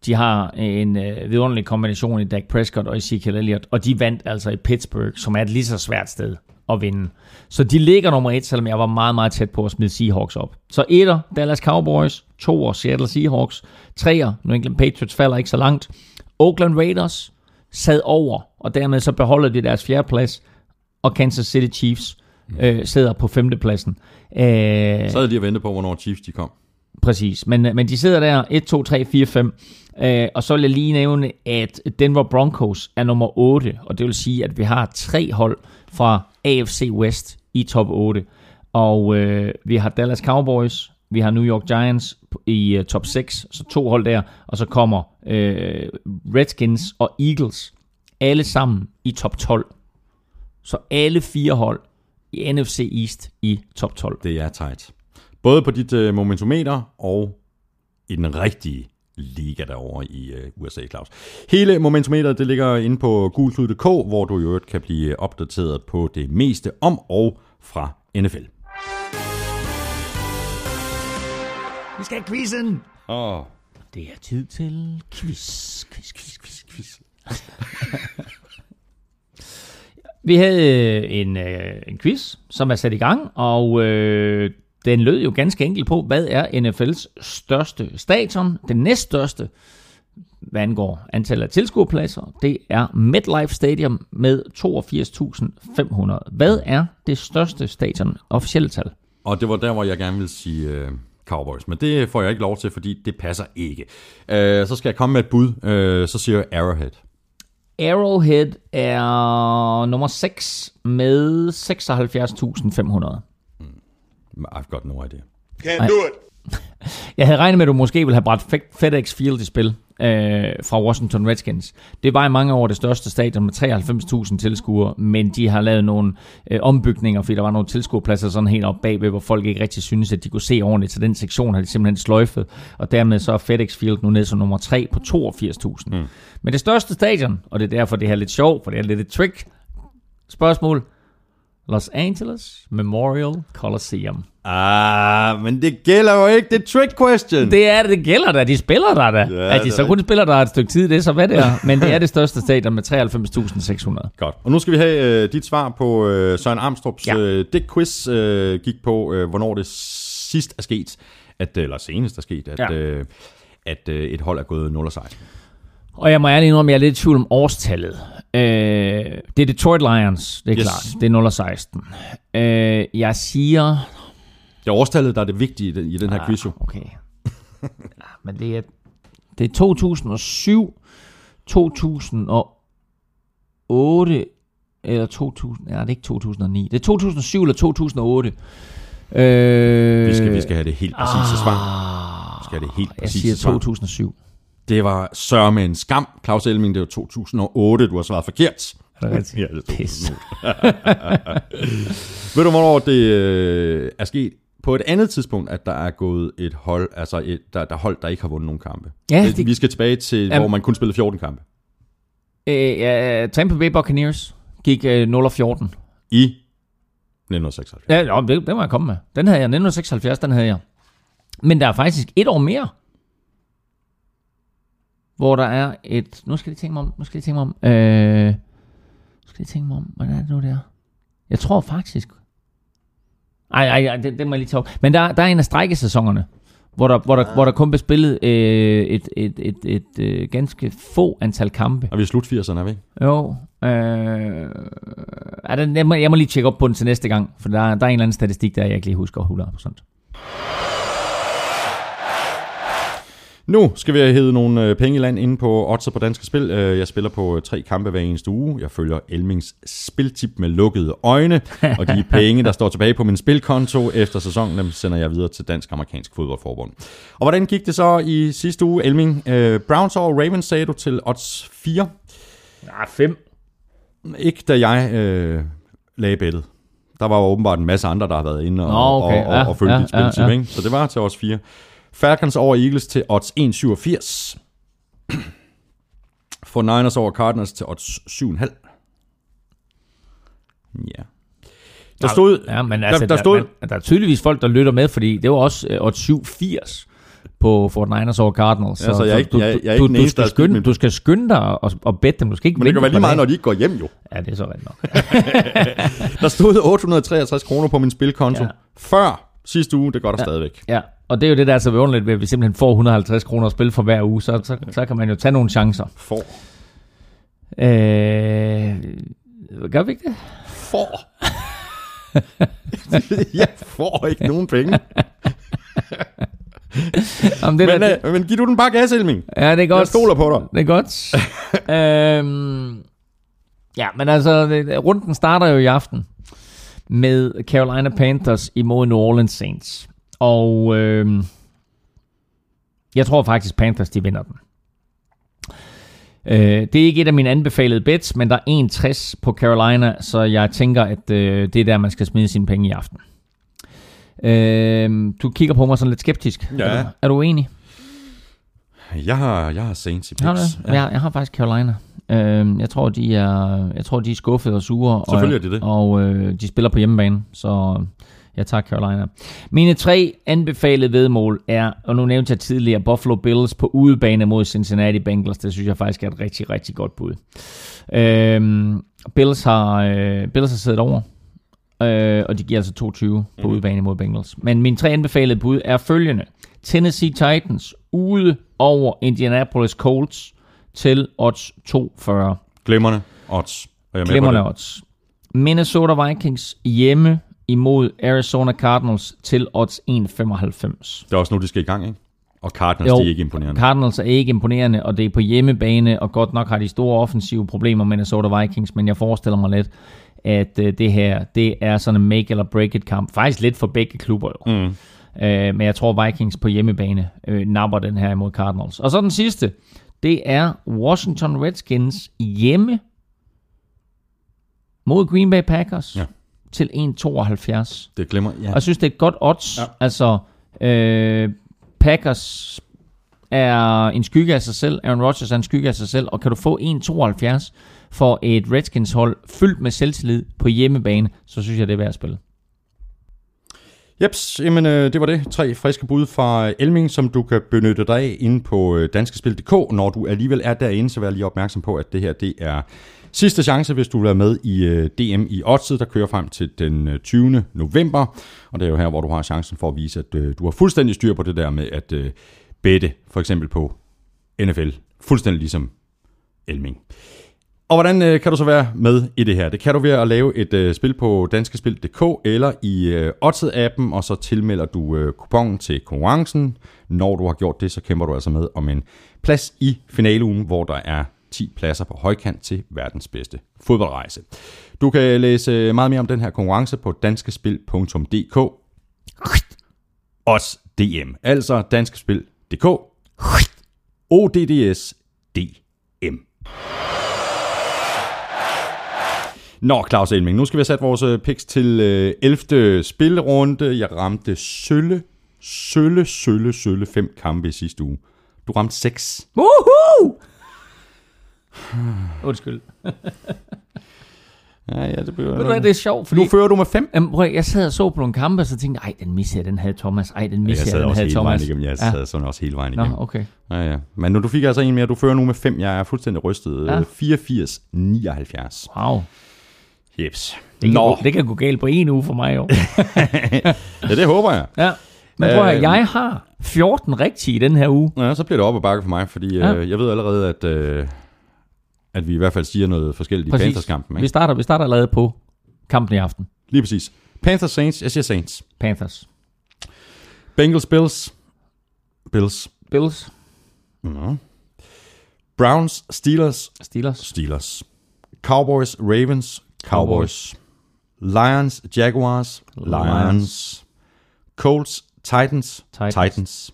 S3: De har en øh, vidunderlig kombination i Dak Prescott og Ezekiel Elliott, og de vandt altså i Pittsburgh, som er et lige så svært sted at vinde. Så de ligger nummer 1, selvom jeg var meget, meget tæt på at smide Seahawks op. Så 1'er Dallas Cowboys, 2'er Seattle Seahawks, 3'er New England Patriots falder ikke så langt. Oakland Raiders sad over, og dermed så beholder de deres fjerdeplads, og Kansas City Chiefs øh, sidder på femtepladsen. Øh,
S1: Så havde de at vente på, hvornår Chiefs de kom.
S3: præcis. Men, men de sidder der 1, 2, 3, 4, 5. Øh, og så vil jeg lige nævne, at Denver Broncos er nummer 8, og det vil sige, at vi har tre hold fra AFC West i top 8. Og øh, vi har Dallas Cowboys, vi har New York Giants i uh, top 6, så to hold der, og så kommer øh, Redskins og Eagles alle sammen i top 12. Så alle fire hold i NFC East i top 12.
S1: Det er tight. Både på dit øh, momentometer og i den rigtige liga derovre i uh, USA, Claus. Hele momentometeret det ligger inde på gulklud.dk, hvor du i øvrigt kan blive opdateret på det meste om og fra NFL.
S3: Vi skal have quizzen!
S1: Åh, oh,
S3: Det er tid til quiz, quiz, quiz, quiz, quiz. Vi havde øh, en, øh, en quiz, som er sat i gang, og øh, den lød jo ganske enkelt på, hvad er NFL's største stadion? Den næststørste, hvad angår antallet af tilskuerpladser, det er MetLife Stadium med 82.500. Hvad er det største stadion officielle tal?
S1: Og det var der, hvor jeg gerne ville sige uh, Cowboys, men det får jeg ikke lov til, fordi det passer ikke. Uh, så skal jeg komme med et bud, uh, så siger jeg Arrowhead.
S3: Arrowhead er nummer 6 med 76.500.
S1: I've got no idea.
S6: Can't do it. [LAUGHS]
S3: Jeg havde regnet med, at du måske ville have bragt Fe- FedEx Field i spil øh, fra Washington Redskins. Det var i mange år det største stadion med 93.000 tilskuere, men de har lavet nogle øh, ombygninger, fordi der var nogle tilskuerpladser sådan helt op bagved, hvor folk ikke rigtig synes, at de kunne se ordentligt. Så den sektion har de simpelthen sløjfet, og dermed så er FedEx Field nu ned som nummer 3 på 82.000. Mm. Men det største stadion, og det er derfor, det her er lidt sjovt, for det er lidt et trick spørgsmål, Los Angeles Memorial Coliseum.
S1: Ah, men det gælder jo ikke. Det er trick question.
S3: Det er det, gælder da. De spiller der da.
S1: Ja,
S3: at de så kun spiller der et stykke tid, det er så hvad det er. [LAUGHS] Men det er det største stadion med 93.600.
S1: Godt. Og nu skal vi have øh, dit svar på øh, Søren Armstrongs
S3: Ja.
S1: øh, det quiz øh, gik på, øh, hvornår det sidst er sket, at, eller senest er sket, at,
S3: Ja.
S1: ja. øh, at øh, et hold er gået 0 og 16.
S3: Og jeg må ærligt indrømme, at jeg er lidt i tvivl om årstallet. Øh, det er Detroit Lions, det er
S1: Yes.
S3: klart. Det er 0 og 16. Øh, jeg siger...
S1: Det er årstallet, der er det vigtige i den, i den her quiz jo.
S3: Okay. Men det er, det er 2007, 2008, eller 2000... Ja, det er ikke 2009. Det er 2007 eller 2008. Øh,
S1: Vi skal, vi skal have det helt præcise svar.
S3: Ah,
S1: Vi skal have det helt
S3: jeg
S1: præcise
S3: siger
S1: svar.
S3: 2007.
S1: Det var sørme en skam. Claus Elming, det var 2008. Du har svaret forkert.
S3: Er det rigtigt?
S1: Ja, det er
S3: Pis. [LAUGHS]
S1: Ved du, hvornår det øh, er sket? På et andet tidspunkt, at der er gået et hold, altså et, der, der hold, der ikke har vundet nogen kampe.
S3: Ja,
S1: det,
S3: det-
S1: vi skal tilbage til,
S3: Jamen-
S1: hvor man kun spillede 14 kampe.
S3: Øh, ja, Tampa Bay Buccaneers gik øh, 0 og 14.
S1: I 1976.
S3: Ja, det, det må jeg komme med. Den havde jeg. 1976, den havde jeg. Men der er faktisk et år mere, hvor der er et... Nu skal jeg tænke mig om. Nu skal jeg tænke mig om. Øh, nu skal jeg tænke mig om. Hvordan er det nu, der? Jeg tror faktisk... Ej, ej, ej det, det må jeg lige tage op. Men der, der er en af strækkesæsonerne, hvor der, hvor der, hvor der kun blev spillet øh, et, et, et, et, et ganske få antal kampe.
S1: Og vi er slut 80'erne, er vi ikke?
S3: Jo. Øh, er den, jeg, må, jeg må lige tjekke op på den til næste gang, for der, der er en eller anden statistik, der jeg ikke lige husker 100%.
S1: Nu skal vi have hævet nogle øh, penge i land inde på Odds på Danske Spil. Øh, Jeg spiller på øh, tre kampe hver eneste uge. Jeg følger Elmings spiltip med lukkede øjne. Og de [LAUGHS] penge, der står tilbage på min spilkonto efter sæsonen, dem sender jeg videre til Dansk Amerikansk Fodboldforbund. Og hvordan gik det så i sidste uge, Elming? Browns over Ravens sagde du til odds 4.
S3: Ja, 5.
S1: Ikke da jeg øh, lagde bettet. Der var jo åbenbart en masse andre, der har været inde og,
S3: Nå, okay.
S1: og, og,
S3: Ja,
S1: og følge
S3: ja,
S1: dit spiltip.
S3: ja, ja.
S1: Ikke? Så det var til odds 4. Falcons over Eagles til odds 1,87. For Niners over Cardinals til odds 7,5. Ja. Der stod...
S3: Ja, men altså,
S1: der, der stod...
S3: der, der er tydeligvis folk, der lytter med, fordi det var også øh, 87 på Fort Niners over Cardinals.
S1: Ja, så jeg er ikke-
S3: du,
S1: jeg- jeg er
S3: du,
S1: ikke
S3: du,
S1: der
S3: skal skynde,
S1: min-
S3: du skal skynde dig og, og bette dem. Du skal ikke
S1: Men det kan være lige meget, når de ikke går hjem, jo.
S3: Ja, det er så rigtigt nok. [LAUGHS]
S1: Der stod 863 kroner på min spilkonto.
S3: Ja.
S1: Før sidste uge, det går der ja. stadigvæk.
S3: Ja, og det er jo det, der er så vidunderligt ved, at vi simpelthen får 150 kroner at spille for hver uge, så, så, så kan man jo tage nogle chancer.
S1: For.
S3: Øh, gør vi ikke det?
S1: For. [LAUGHS] jeg får ikke nogen penge. [LAUGHS]
S3: Jamen, det
S1: Men,
S3: der,
S1: øh, men giv du den bare gas, Elming.
S3: ja, det er godt.
S1: Jeg stoler på dig.
S3: Det er godt. [LAUGHS] øhm, ja, men altså, runden starter jo i aften med Carolina Panthers imod New Orleans Saints. Og øhm, jeg tror faktisk, Panthers de vinder den. Øh, det er ikke et af mine anbefalede bets, men der er 1,60 på Carolina, så jeg tænker, at øh, det er der, man skal smide sine penge i aften. Øh, du kigger på mig sådan lidt skeptisk.
S1: Ja.
S3: Er du, er du enig?
S1: Jeg har, jeg har Saints i
S3: Har du
S1: picks.
S3: Ja. Jeg, jeg har faktisk Carolina. Øhm, jeg tror, de er, jeg tror, de er skuffede og sure. Og,
S1: Selvfølgelig er de det.
S3: Og øh, de spiller på hjemmebane, så jeg tager Carolina. Mine tre anbefalede vedmål er, og nu nævnte jeg tidligere, Buffalo Bills på udebane mod Cincinnati Bengals. Det synes jeg faktisk er et rigtig, rigtig godt bud. Øhm, Bills, har, øh, Bills har siddet over, øh, og de giver altså 22 på udebane mod Bengals. Men mine tre anbefalede bud er følgende. Tennessee Titans ude over Indianapolis Colts til odds 240.
S1: Glimrende odds. Og jeg er det.
S3: odds. Minnesota Vikings hjemme imod Arizona Cardinals til odds 1,95.
S1: Det er også nu, de skal i gang, ikke? Og Cardinals,
S3: Jo.
S1: de er ikke imponerende.
S3: Cardinals er ikke imponerende, og det er på hjemmebane, og godt nok har de store offensive problemer med Minnesota Vikings, men jeg forestiller mig lidt, at øh, det her, det er sådan en make eller break it kamp. Faktisk lidt for begge klubber jo.
S1: Mm.
S3: Øh, men jeg tror Vikings på hjemmebane øh, napper den her imod Cardinals. Og så den sidste, det er Washington Redskins hjemme mod Green Bay Packers
S1: Ja.
S3: til 1,72.
S1: Det glemmer ja.
S3: Og jeg synes, det er et godt odds.
S1: Ja.
S3: Ja. Altså, øh, Packers er en skygge af sig selv. Aaron Rodgers er en skygge af sig selv. Og kan du få 1,72 for et Redskins-hold fyldt med selvtillid på hjemmebane, så synes jeg, det er værd at spille.
S1: Jeps, jamen øh, det var det. Tre friske bud fra øh, Elming, som du kan benytte dig af inde på øh, danskespil.dk. Når du alligevel er derinde, så vær lige opmærksom på, at det her det er sidste chance, hvis du vil være med i øh, DM i Oddset, der kører frem til den øh, 20. november. Og det er jo her, hvor du har chancen for at vise, at øh, du har fuldstændig styr på det der med at øh, bette, for eksempel på NFL. Fuldstændig ligesom Elming. Og hvordan øh, kan du så være med i det her? Det kan du ved at lave et øh, spil på danskespil.dk eller i øh, Odset-appen, og så tilmelder du øh, kupongen til konkurrencen. Når du har gjort det, så kæmper du altså med om en plads i finaleugen, hvor der er 10 pladser på højkant til verdens bedste fodboldrejse. Du kan læse meget mere om den her konkurrence på danskespil.dk. Odds DM, altså danskespil.dk. ODDS DM. Nå, Claus Elming, nu skal vi have sat vores øh, picks til øh, 11. spillerunde. Jeg ramte sølle, sølle, sølle, sølle fem kampe i sidste uge. Du ramte seks.
S3: Woohoo! [SIGHS] Undskyld. [LAUGHS]
S1: Ja, ja, det bliver...
S3: Ved du hvad, det er sjovt, fordi...
S1: Nu fører du med fem.
S3: Jamen, prøv, jeg sad og så på nogle kampe, og så tænkte jeg, ej, den missede jeg, den havde Thomas. Ej, den
S1: Jeg
S3: missede
S1: sad
S3: jeg, den
S1: også
S3: havde
S1: hele vejen
S3: Thomas.
S1: igennem. Jeg
S3: Ja.
S1: sad sådan også hele vejen
S3: Nå,
S1: igennem.
S3: okay.
S1: Ja, ja. Men nu du fik altså en mere. Du fører nu med fem. Jeg er fuldstændig rystet.
S3: Ja.
S1: Ja. 84, 79.
S3: Wow.
S1: Jeps.
S3: Det kan,
S1: Nå,
S3: gå, det kan gå galt på en uge for mig, jo. [LAUGHS]
S1: ja, det håber jeg.
S3: ja. Men prøv at
S1: Øhm.
S3: jeg har 14 rigtige i den her uge.
S1: Ja, så bliver det op ad bakke for mig, fordi
S3: Ja.
S1: øh, jeg ved allerede, at, øh, at vi i hvert fald siger noget forskelligt i
S3: Præcis.
S1: Panthers-kampen.
S3: Vi
S1: Ikke?
S3: starter, vi starter allerede på kampen i aften.
S1: Lige præcis. Panthers Saints, jeg siger Saints.
S3: Panthers.
S1: Bengals Bills. Bills.
S3: Bills.
S1: Nå. Browns Steelers.
S3: Steelers.
S1: Steelers. Cowboys Ravens. Cowboys. Lions Jaguars. Lions. Colts Titans.
S3: Titans.
S1: Titans.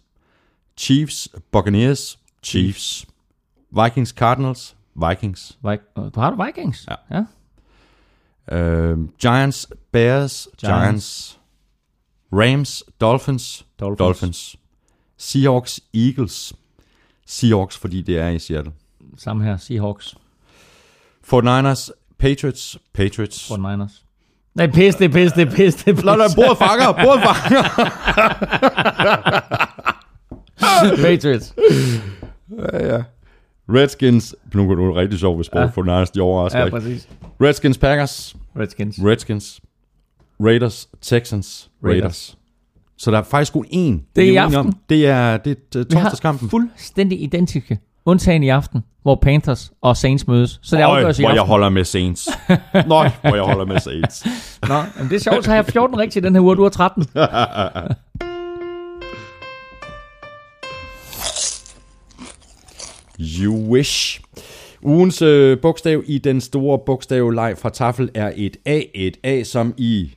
S1: Chiefs Buccaneers. Chiefs. Vikings Cardinals. Vikings.
S3: Vi- Du har du Vikings?
S1: Ja.
S3: ja.
S1: Uh, Giants, Bears,
S3: Giants.
S1: Giants. Rams, Dolphins,
S3: Dolphins.
S1: Dolphins. Seahawks, Eagles. Seahawks, fordi det er i Seattle.
S3: Samme her, Seahawks.
S1: 49ers, Patriots, Patriots.
S3: 49ers. Nej, pis, det er pis, det er pis, det er pis.
S1: Nå, nej, bordet fanger, bordet fanger. [LAUGHS]
S3: Patriots.
S1: ja, ja. Redskins, nu er det rigtig sjovt, hvis
S3: Ja.
S1: ja. 49ers, de overrasker
S3: Ja,
S1: ikke.
S3: præcis.
S1: Redskins, Packers,
S3: Redskins.
S1: Redskins, Raiders, Texans, Raiders.
S3: Raiders.
S1: Så der er faktisk kun én.
S3: Det er i aften.
S1: Om. Det er, det er
S3: Vi har
S1: torsdagskampen.
S3: fuldstændig identiske. Undtagen i aften, hvor Panthers og Saints mødes. Så det
S1: Øj,
S3: afgøres i
S1: hvor jeg holder med Saints. Nøj, hvor jeg holder med Saints.
S3: Nå, men det er sjovt, så har jeg 14 rigtigt i den her uge, du har 13. [LAUGHS]
S1: you wish. Ugens øh, bogstav i den store bogstavleg fra Tafel er et A. Et A som i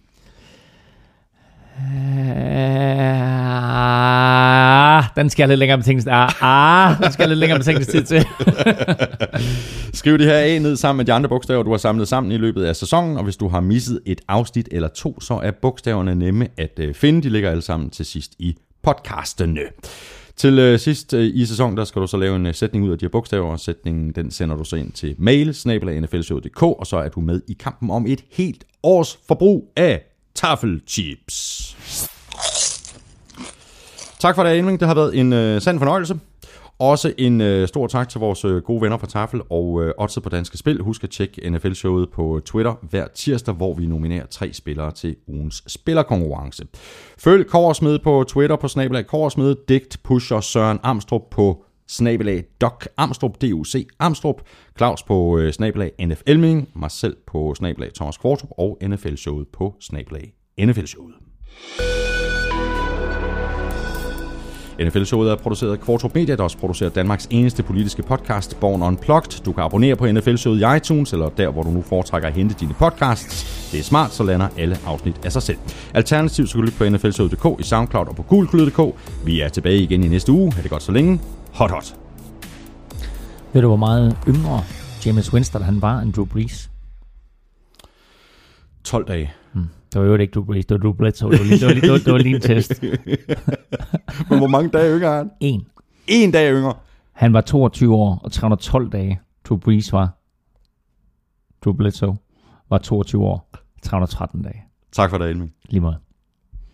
S3: Ah, den skal jeg lidt længere betænkes. Ah, ah, den skal jeg lidt længere betænkningstid til. [LAUGHS]
S1: Skriv det her A ned sammen med de andre bogstaver, du har samlet sammen i løbet af sæsonen, og hvis du har misset et afsnit eller to, så er bogstaverne nemme at øh, finde. De ligger alle sammen til sidst i podcastene. Til øh, sidst øh, i sæsonen, der skal du så lave en øh, sætning ud af de her bogstaver, og sætningen den sender du så ind til mail, snabelagnflshow.dk, og så er du med i kampen om et helt års forbrug af taffelchips. Tak for det, Elming. Det har været en øh, sand fornøjelse. Også en øh, stor tak til vores øh, gode venner fra Tafel og øh, Odds på Danske Spil. Husk at tjekke NFL-showet på Twitter hver tirsdag, hvor vi nominerer tre spillere til ugens spillerkonkurrence. Følg Korsmed på Twitter på snabelag Korsmed, digt pusher Søren Amstrup på snabelag Doc Amstrup, d Amstrup, Claus på øh, snabelag NF Elming, mig selv på snabelag Thomas Kvartrup og NFL-showet på snabelag NFL-showet. NFL-showet er produceret af Kvartrup Media, der også producerer Danmarks eneste politiske podcast, Born Unplugged. Du kan abonnere på NFL-showet i iTunes, eller der, hvor du nu foretrækker at hente dine podcasts. Det er smart, så lander alle afsnit af sig selv. Alternativt så kan du lytte på nflshowet.dk, i SoundCloud og på gulklyd.dk. Vi er tilbage igen i næste uge. Ha' det godt så længe. Hot hot.
S3: Ved du, hvor meget yngre James Winston han var end Drew Brees?
S1: 12 dage.
S3: Det var jo ikke Drew Brees, det var Drew Bledsoe. Det var lige, det var lige, det var, det var lige en test. [LAUGHS]
S1: Men hvor mange dage yngre er han?
S3: En.
S1: En dag yngre.
S3: Han var 22 år og 312 dage. Drew Brees var. Drew Bledsoe var 22 år 313 dage.
S1: Tak for det, Elming.
S3: Lige meget.